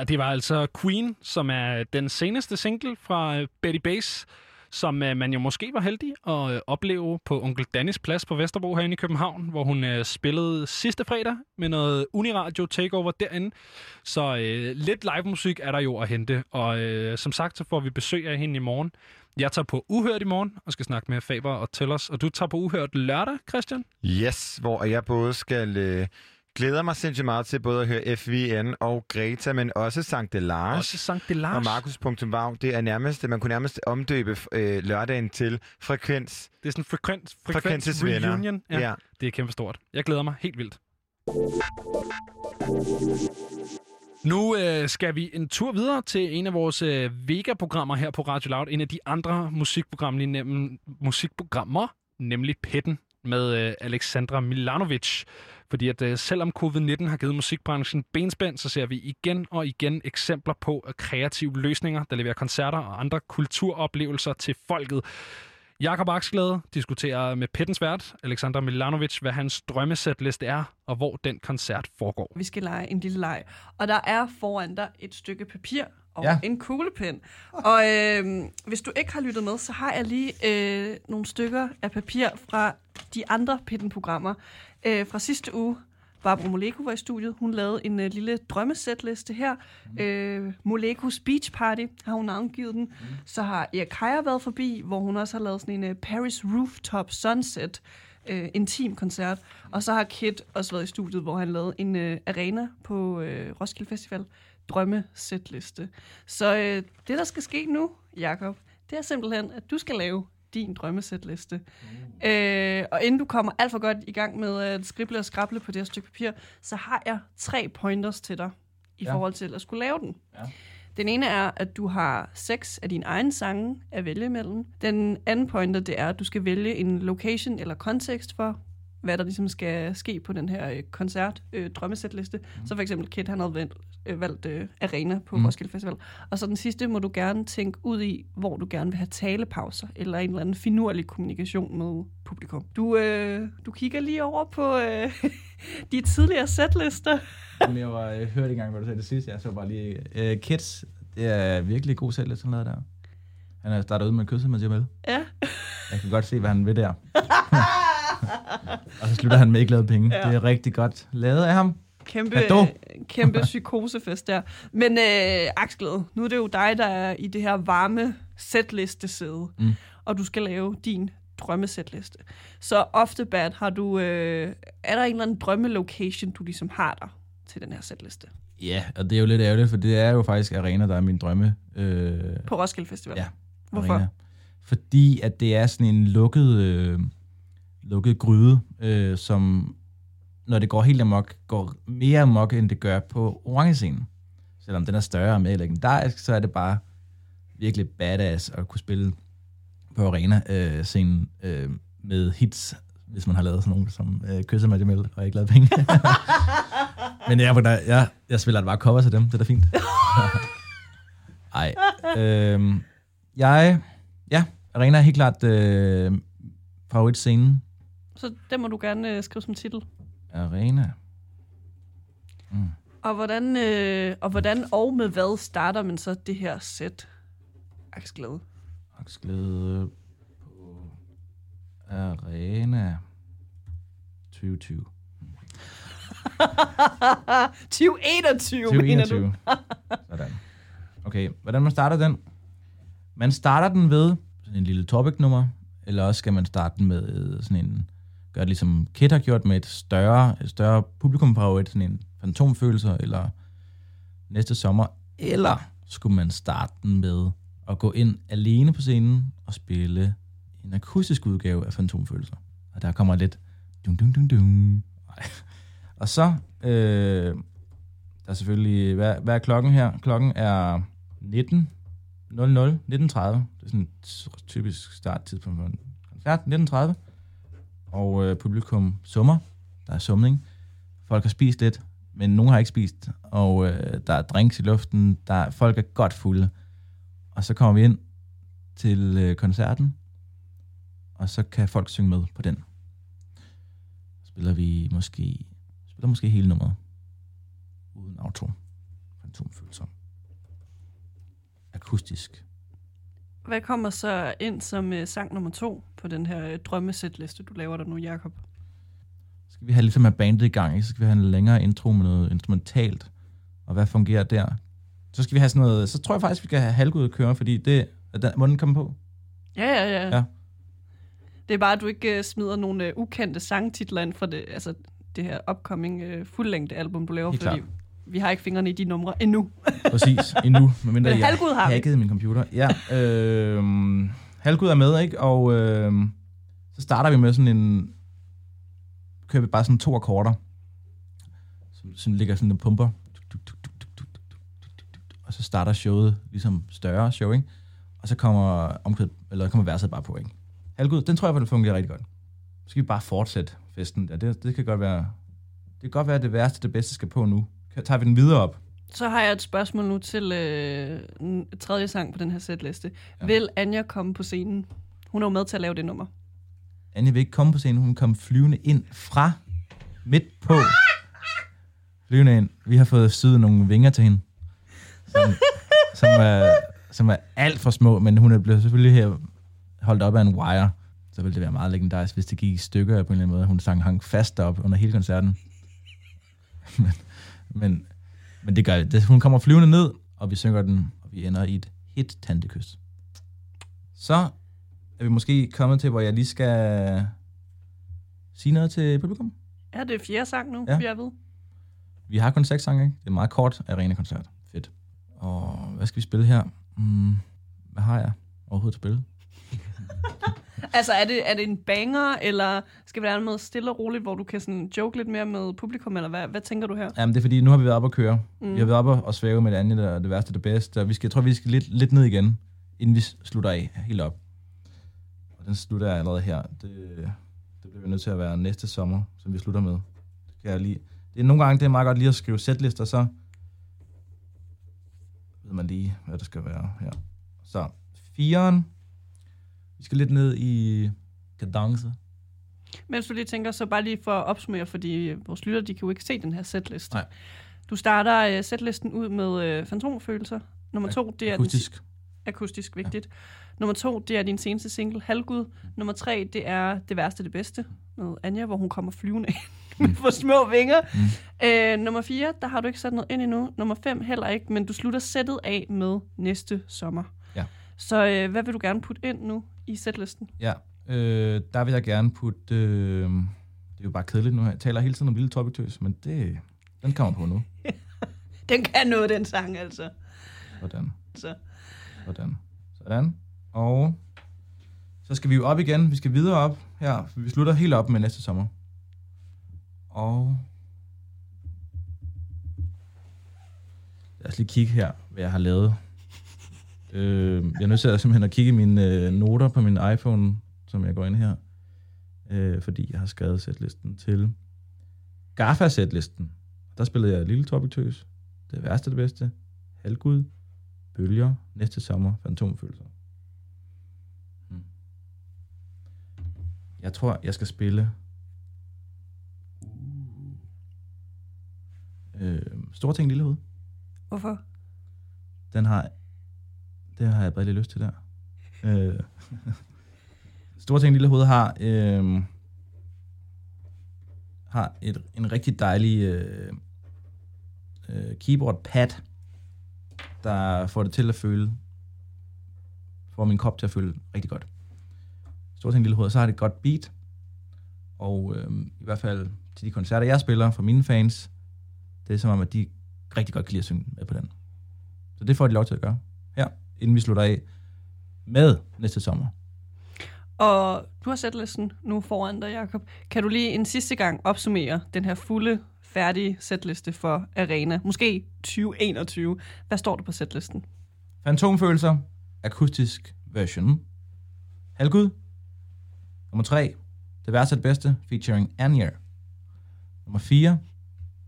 Her, det var altså Queen, som er den seneste single fra øh, Betty Bass, som øh, man jo måske var heldig at øh, opleve på Onkel Dannis plads på Vesterbro herinde i København, hvor hun spillede sidste fredag med noget Uniradio Takeover derinde. Så øh, lidt live musik er der jo at hente, og øh, som sagt, så får vi besøg af hende i morgen. Jeg tager på Uhørt i morgen og skal snakke med Faber og Tellers, og du tager på Uhørt lørdag, Christian?
Yes, hvor jeg både skal øh, glæder mig sindssygt meget til både at høre FVN og Greta, men også Sankt Delage.
Også Sankt Delage.
Og Markus.vav. Det er nærmest, man kunne nærmest omdøbe øh, lørdagen til Frekvens.
Det er sådan en frekvens, frekvens
Frekvensesvenner.
reunion. Ja,
Ja.
Det er kæmpestort. Jeg glæder mig helt vildt. Nu øh, skal vi en tur videre til en af vores øh, Vega-programmer her på Radio Loud. En af de andre musikprogrammer, nem, musikprogrammer nemlig Petten med øh, Alexandra Milanovic. Fordi at øh, selvom covid-19 har givet musikbranchen benspænd, så ser vi igen og igen eksempler på øh, kreative løsninger, der leverer koncerter og andre kulturoplevelser til folket. Jakob Aksglæde diskuterer med Pettens vært, Alexander Milanovic, hvad hans drømmesætliste er, og hvor den koncert foregår.
Vi skal lege en lille leg. Og der er foran dig et stykke papir og
Ja.
en kuglepen. Og øh, hvis du ikke har lyttet med, så har jeg lige øh, nogle stykker af papir fra de andre Pitten-programmer. Øh, fra sidste uge, Barbara Moleko var i studiet. Hun lavede en øh, lille drømmesætliste her. Mm. Øh, Molekos Beach Party har hun navngivet den. Mm. Så har Erik Kaya været forbi, hvor hun også har lavet sådan en øh, Paris Rooftop Sunset øh, intim koncert. Og så har Kit også været i studiet, hvor han lavede en øh, arena på øh, Roskilde Festival drømmesætliste. Så øh, det, der skal ske nu, Jakob, det er simpelthen, at du skal lave din drømmesætliste. Mm. Øh, og inden du kommer alt for godt i gang med at skrible og skrable på det her stykke papir, så har jeg tre pointers til dig i
Ja.
forhold til at skulle lave den.
Ja.
Den ene er, at du har seks af dine egne sange at vælge imellem. Den anden pointer, det er, at du skal vælge en location eller kontekst for, hvad der ligesom skal ske på den her øh, koncert, øh, drømmesætliste. Mm. Så for eksempel Kit, han havde valgt, øh, valgt øh, arena på
Mm.
Roskilde Festival. Og så den sidste må du gerne tænke ud i, hvor du gerne vil have talepauser, eller en eller anden finurlig kommunikation med publikum. Du, øh, du kigger lige over på øh, de tidligere sætlister.
Jeg var, jeg hørte ikke engang, hvad du sagde det sidste. Jeg så bare lige... Uh, Kids, det er virkelig god selv, sådan noget der. Han er startet ud med at kysse med Jamel.
Ja.
Jeg kan godt se, hvad han vil der. Og så slutter han med ikke lavet penge.
Ja.
Det er rigtig godt lavet af ham.
Kæmpe,
Cadeau.
kæmpe psykosefest der. Men øh, Aksglæde, nu er det jo dig, der er i det her varme sætliste sæde,
Mm.
og du skal lave din drømmesætliste. Så ofte bad har du, øh, er der en eller anden drømmelocation, du ligesom har der til den her sætliste?
Ja, og det er jo lidt ærgerligt, for det er jo faktisk Arena, der er min drømme. Øh,
På Roskilde Festival.
Ja.
Hvorfor?
Arena. Fordi at det er sådan en lukket, øh, lukket gryde, øh, som når det går helt amok, går mere amok, end det gør på orange-scenen. Selvom den er større og mere legendarisk, så er det bare virkelig badass at kunne spille på arena-scenen øh, øh, med hits, hvis man har lavet sådan nogle som øh, Kysser mig Jamel, og ikke lavet penge. Men jeg, jeg, jeg, jeg spiller det bare cover til dem, det er da fint. Ej. Øh, jeg, ja, Arena er helt klart øh, favoritscenen.
Så det må du gerne øh, skrive som titel.
Arena.
Og hvordan, øh, og hvordan og med hvad starter man så det her sæt? Aksglæde.
Aksglæde på Arena 2020.
2021, mener du?
2021. Sådan. Okay, hvordan man starter den? Man starter den ved sådan en lille topic-nummer, eller også skal man starte den med sådan en, gøre det ligesom Kit har gjort med et større, et større publikumfavorit, sådan en fantomfølelse, eller næste sommer, eller skulle man starte den med at gå ind alene på scenen og spille en akustisk udgave af Fantomfølelser. Og der kommer lidt dum dum dum dum. Og så, øh, der er selvfølgelig, hvad, hvad er klokken her? Klokken er 19. 00, 19.30. Det er sådan et typisk starttidspunkt for en koncert. 19.30. Og øh, publikum summer. Der er sumning. Folk har spist lidt, men nogen har ikke spist. Og øh, der er drinks i luften. Der er, folk er godt fulde. Og så kommer vi ind til øh, koncerten. Og så kan folk synge med på den. Spiller vi måske, spiller måske hele nummeret. Uden auto. Fantomfølelser. Akustisk.
Hvad kommer så ind som øh, sang nummer to på den her øh, drømmesætliste, du laver der nu, Jacob?
skal vi have ligesom have bandet i gang, ikke? så skal vi have en længere intro med noget instrumentalt, og hvad fungerer der? Så skal vi have sådan noget, så tror jeg faktisk, vi kan have halvgud køre, fordi det, den, må den komme på?
Ja, ja, ja.
Ja.
Det er bare, at du ikke uh, smider nogle uh, ukendte sangtitler ind fra det, altså, det her upcoming uh, fuldlængde album, du laver,
Helt
fordi
klart.
Vi har ikke fingrene i de numre endnu.
Præcis, endnu, medmindre
Men
jeg
halvgud har vi.
hackede min computer. Ja, øh, halvgud er med, ikke? Og øh, så starter vi med sådan en, kører vi bare sådan to akkorder, som, som ligger sådan en pumper, og så starter showet ligesom større show, ikke? Og så kommer, omkvæd, eller kommer verset bare på, ikke? Halvgud, den tror jeg, den fungerer rigtig godt. Så skal vi bare fortsætte festen der. Det, det kan godt være, det kan godt være, at det værste det bedste skal på nu. Tager vi den videre op?
Så har jeg et spørgsmål nu til øh, tredje sang på den her sætliste. Ja. Vil Anja komme på scenen? Hun er jo med til at lave det nummer.
Anja vil ikke komme på scenen, hun kom flyvende ind fra midt på. Flyvende ind. Vi har fået syet nogle vinger til hende, som, som, er, som er alt for små, men hun er blevet selvfølgelig her holdt op af en wire. Så ville det være meget legendarisk, hvis det gik i stykker på en eller anden måde. Hun sang hang fast op under hele koncerten. men, men, men det gør det. Hun kommer flyvende ned, og vi synger den, og vi ender i et hit tantekys. Så er vi måske kommet til, hvor jeg lige skal sige noget til publikum.
Ja, det er fjerde sang nu,
Ja.
vi er ved.
Vi har kun seks sange, ikke? Det er meget kort arena-koncert. Fedt. Og hvad skal vi spille her? Mm, hvad har jeg overhovedet at spille?
Altså, er det, er det en banger, eller skal vi være noget stille og roligt, hvor du kan sådan joke lidt mere med publikum, eller hvad, hvad tænker du her?
Jamen, det er fordi, nu har vi været oppe at køre.
Mm.
Vi har været oppe og svæve med det andet, og det værste og det bedste. Og vi skal, jeg tror, vi skal lidt, lidt ned igen, inden vi slutter af helt op. Og den slutter jeg allerede her. Det, det bliver vi nødt til at være næste sommer, som vi slutter med. Det kan jeg lige. Det er nogle gange, det er meget godt lige at skrive sætlister, så ved man lige, hvad der skal være her. Så, firen. Vi skal lidt ned i kadence.
Mens du lige tænker, så bare lige for at opsummere, fordi vores lytter, de kan jo ikke se den her setlist.
Nej.
Du starter uh, setlisten ud med uh, fantomfølelser. Nummer to, det er...
Akustisk.
Den, akustisk, vigtigt. Ja. Nummer to, det er din seneste single, Halvgud. Nummer tre, det er Det værste det bedste med Anja, hvor hun kommer flyvende ind med for små vinger. Mm. Uh, nummer fire, der har du ikke sat noget ind endnu. Nummer fem, heller ikke, men du slutter sættet af med næste sommer.
Ja.
Så uh, hvad vil du gerne putte ind nu i setlisten?
Ja, øh, der vil jeg gerne putte... Øh, det er jo bare kedeligt nu. Jeg taler hele tiden om lille topiktøs, men det, den kommer på nu.
Den kan noget, den sang, altså.
Sådan.
Så.
Sådan. Sådan. Og så skal vi jo op igen. Vi skal videre op her. Vi slutter helt op med næste sommer. Og... Lad os lige kigge her, hvad jeg har lavet. Øh, jeg er nødt til at, simpelthen at kigge i mine øh, noter på min iPhone, som jeg går ind her. Øh, fordi jeg har skrevet sætlisten til GAFA-sætlisten. Der spillede jeg Lille Topic Det værste det bedste. Halvgud. Bølger. Næste sommer. Fantomfølelser. Hmm. Jeg tror, jeg skal spille... Øh, Store ting, lille hoved.
Hvorfor?
Den har... Det har jeg bare lidt lyst til der. Øh, Store ting, lille hoved har... Øh, har et, en rigtig dejlig øh, øh, keyboard pad, der får det til at føle, får min kop til at føle rigtig godt. Stort ting lille hoved, så har det et godt beat, og øh, i hvert fald til de koncerter, jeg spiller for mine fans, det er som om, at de rigtig godt kan lide at synge med på den. Så det får de lov til at gøre inden vi slutter af med næste sommer.
Og du har sætlisten nu foran dig, Jacob. Kan du lige en sidste gang opsummere den her fulde, færdige sætliste for Arena? Måske 2021. Hvad står der på sætlisten?
Fantomfølelser, akustisk version. Halvgud. Nummer 3, Det værste det bedste, featuring Anya. Nummer 4,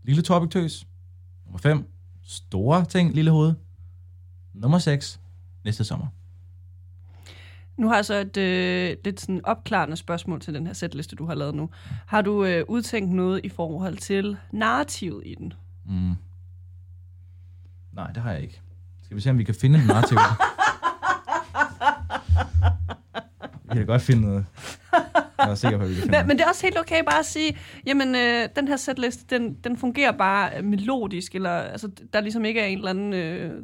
Lille Tøs. Nummer 5, Store ting, Lille Hoved. Nummer 6, Næste sommer.
Nu har jeg så et øh, lidt sådan opklarende spørgsmål til den her sætliste, du har lavet nu. Har du øh, udtænkt noget i forhold til narrativet i den?
Mm. Nej, det har jeg ikke. Skal vi se, om vi kan finde en narrativ? vi kan godt finde noget. Jeg er sikker på, at vi kan finde
Men, men det er også helt okay bare at sige, jamen øh, den her setliste, den, den fungerer bare melodisk, eller altså, der ligesom ikke er en eller anden øh,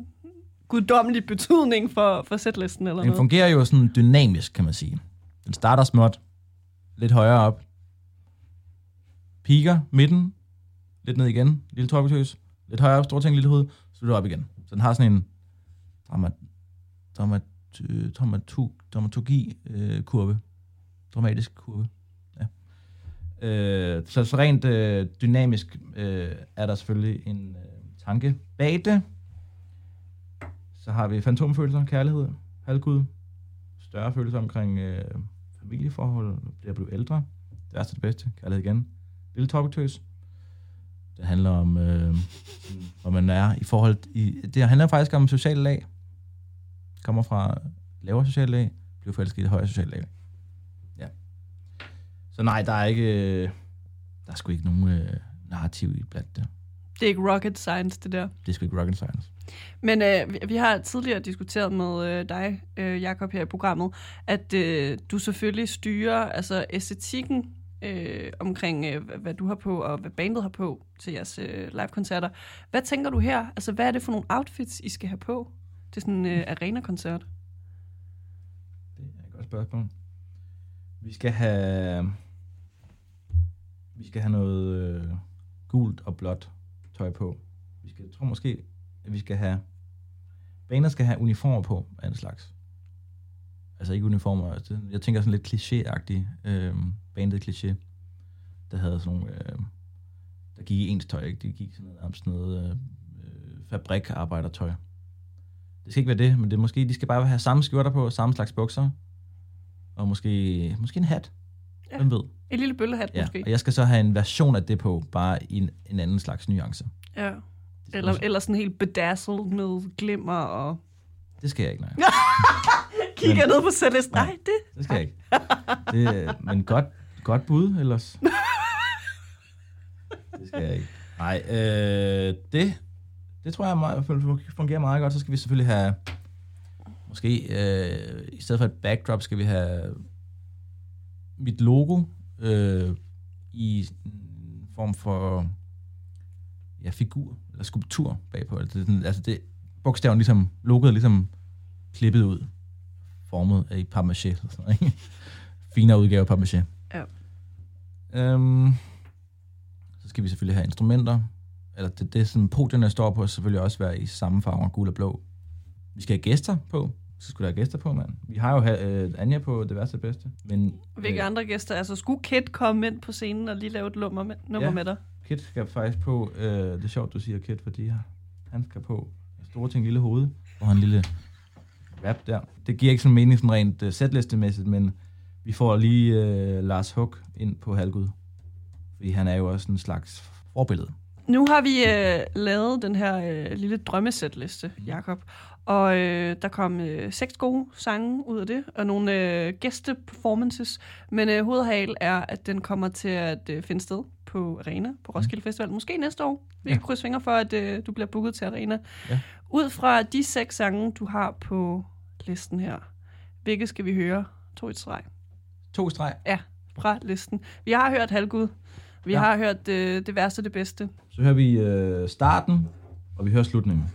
guddommelig betydning for, for setlisten eller
Den
noget.
fungerer jo sådan dynamisk, kan man sige. Den starter småt, lidt højere op, piker midten, lidt ned igen, lille toppetøs, lidt højere op, store ting, lille hoved, slutter op igen. Så den har sådan en drama, drama, dramaturg, dramaturgi øh, kurve. Dramatisk kurve. Ja. Øh, så, så rent øh, dynamisk øh, er der selvfølgelig en øh, tanke bag det. Så har vi fantomfølelser, kærlighed, halvgud, større følelser omkring øh, familieforhold, det at blive ældre, det værste det bedste, kærlighed igen, lille topiktøs. Det handler om, øh, hvor man er i forhold... I, det handler faktisk om sociale lag. Kommer fra lavere sociale lag, bliver forelsket i det højere sociale lag. Ja. Så nej, der er ikke... Øh, der er sgu ikke nogen øh, narrativ i blandt det.
Det er ikke rocket science, det der.
Det er sgu ikke rocket science.
Men øh, vi, vi har tidligere diskuteret med øh, dig, øh, Jakob her i programmet, at øh, du selvfølgelig styrer altså æstetikken øh, omkring, øh, hvad- du har på, og hvad bandet har på til jeres øh, live-koncerter. Hvad tænker du her? Altså, hvad er det for nogle outfits, I skal have på til sådan en øh, arena-koncert?
Det er et Godt spørgsmål. Vi skal have... Vi skal have noget øh, gult og blåt tøj på. Vi skal, jeg tror måske, at vi skal have... Baner skal have uniformer på af en slags. Altså ikke uniformer. altså, Jeg tænker sådan lidt kliché-agtigt. Øh, bandet kliché. Der havde sådan nogle... Øh, der gik i ens tøj, ikke? Det gik sådan noget, sådan noget øh, fabrikarbejdertøj. Det skal ikke være det, men det er måske, de skal bare have samme skjorter på, samme slags bukser, og måske, måske en hat.
Ja.
Hvem ved?
En lille bøllehat
Ja,
måske.
og jeg skal så have en version af det på, bare i en, en anden slags nuance.
Ja. Eller, eller sådan helt bedazzled med glimmer og...
Det skal jeg ikke, nej.
Kigger
Men-
ned på sætlisten. Nej, det...
Det skal jeg ikke. Det, er- men godt, godt bud ellers. Det skal jeg ikke. Nej, øh, det, det tror jeg meget, fungerer meget godt. Så skal vi selvfølgelig have, måske øh, i stedet for et backdrop, skal vi have mit logo øh, i en form for ja, figur eller skulptur bagpå. Altså, det, er sådan- altså det, bogstaven ligesom, logoet er ligesom klippet ud, formet af i papmaché eller sådan noget, ikke? Finere udgave af papmaché.
Ja.
Øhm, så skal vi selvfølgelig have instrumenter eller det, det som podierne står på, selvfølgelig også være i samme farver, gul og blå. Vi skal have gæster på. Så skulle der have gæster på, mand. Vi har jo øh, Anja på det værste bedste. Men,
Hvilke andre gæster? Altså, skulle Kit komme ind på scenen og lige lave et lummer med, nummer
Ja.
med dig?
Kit skal faktisk på, øh, det er sjovt, du siger Kit, fordi han skal på store ting lille hoved, og han en lille rap der. Det giver ikke sådan mening sådan rent øh, uh, sætlistemæssigt, men vi får lige uh, Lars Hug ind på Halgud, fordi han er jo også en slags forbillede.
Nu har vi øh, lavet den her øh, lille drømmesætliste, Jakob. Og øh, der kom øh, seks gode sange ud af det, og nogle øh, gæste-performances. Men øh, hovedhal er, at den kommer til at øh, finde sted på Arena, på Roskilde Festival. Måske næste år. Vi
Ja.
krydser fingre for, at øh, du bliver booket til Arena.
Ja.
Ud fra de seks sange, du har på listen her, hvilke skal vi høre? To i streg.
To streg?
Ja, fra listen. Vi har hørt Halgud. Vi
Ja.
har hørt øh, det værste det bedste.
Så hører vi øh, starten, og vi hører slutningen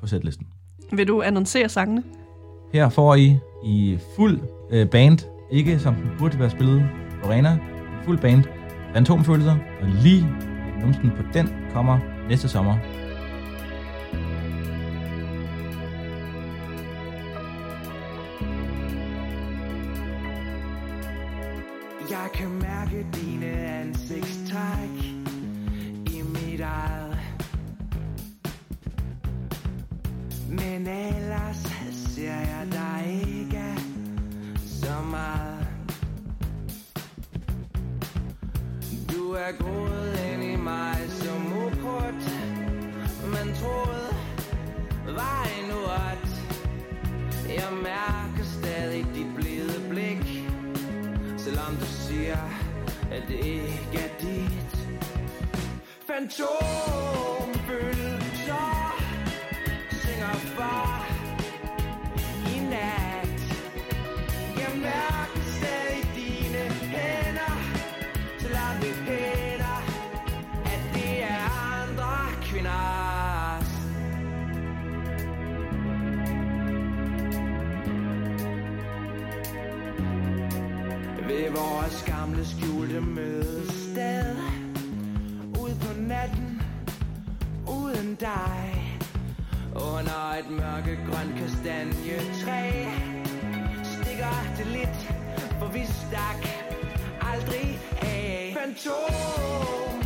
på sætlisten.
Vil du annoncere sangene?
Her får I i fuld øh, band, ikke som den burde være spillet på arena, fuld band, fantomfølelser, og lige numsen på den kommer næste sommer.
Men ellers ser jeg dig ikke så meget. Du er groet ind i mig som ukrudt Men troet var en urt Jeg mærker stadig dit blide blik Selvom du siger, at det ikke er dit. Fantom Synger for i nat Jeg mærker stadig dine hænder Selvom det hænder At det er andre kvinders Ved vores gamle skjulte mødested. Ud på natten Uden dig. Under et mørkegrønt kastanjetræ. Stikker det lidt For vi stak aldrig af. Fantom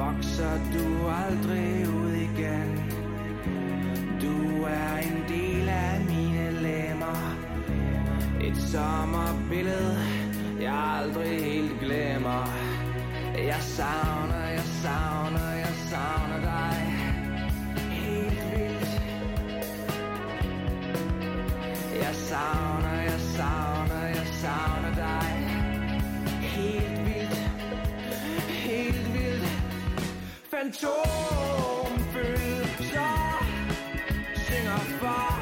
Vokser du aldrig ud igen. Du er en del af mine lemmer. Et sommerbillede Jeg aldrig helt glemmer. Jeg savner, jeg savner, jeg savner dig. Helt vildt. Jeg savner, Fantomfølelser Synger far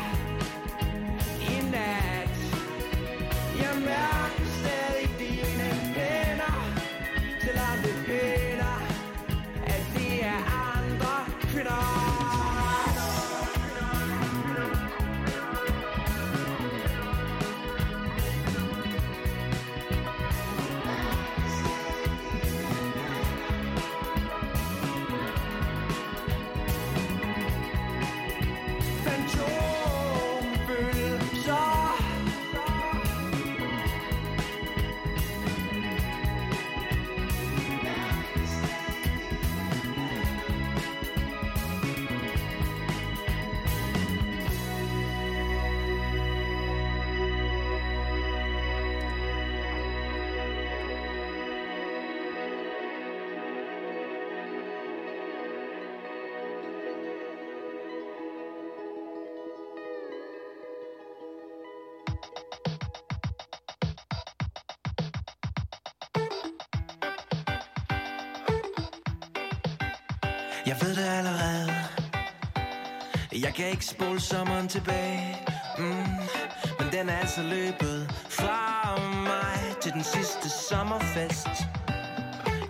kan ikke spole sommeren tilbage. Mm. Men den er altså løbet fra mig Til den sidste sommerfest.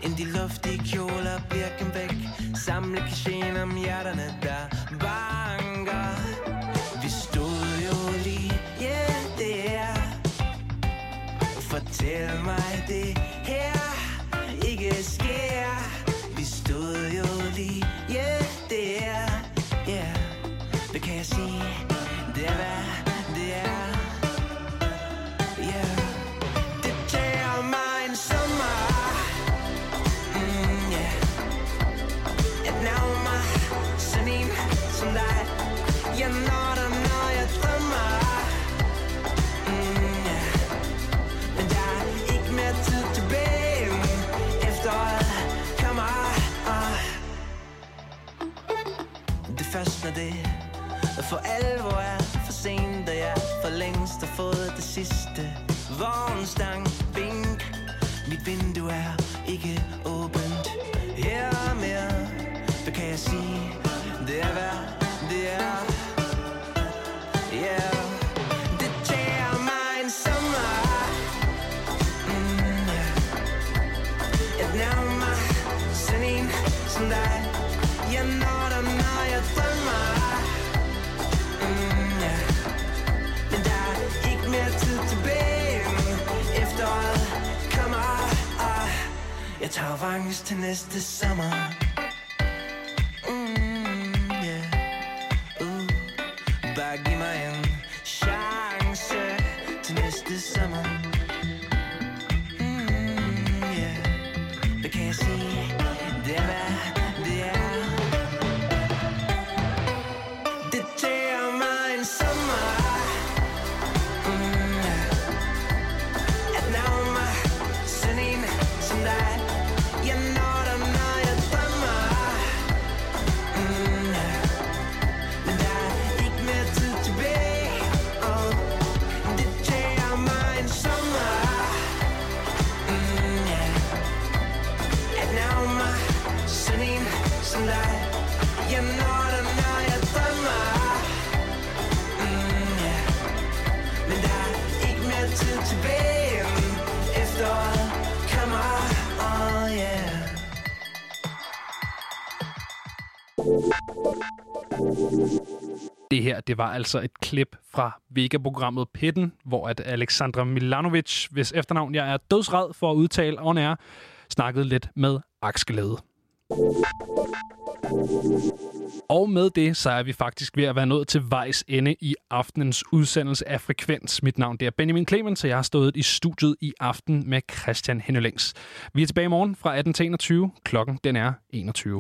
Ind de luftige kjoler bliver væk. Samle kachéen om hjerterne der banker. Vi stod jo lige, yeah det er. Fortæl mig det når det. For alvor er for sent Og jeg for længst har fået det sidste. Vognstang, bink Mit vindue er ikke åbent. Her mere Hvad kan jeg sige? Det er værd, det er Jeg tager revanche til næste sommer mm,
Det her, det var altså et klip fra Vega-programmet Pitten, hvor at Alexandra Milanovic, hvis efternavn jeg er dødsred for at udtale on air, snakkede lidt med Akskelede. Og med det, så er vi faktisk ved at være nået til vejs ende i aftenens udsendelse af Frekvens. Mit navn det er Benjamin Clemens, og jeg har stået i studiet i aften med Christian Hennelings. Vi er tilbage i morgen fra 18 til 21. Klokken den er 21.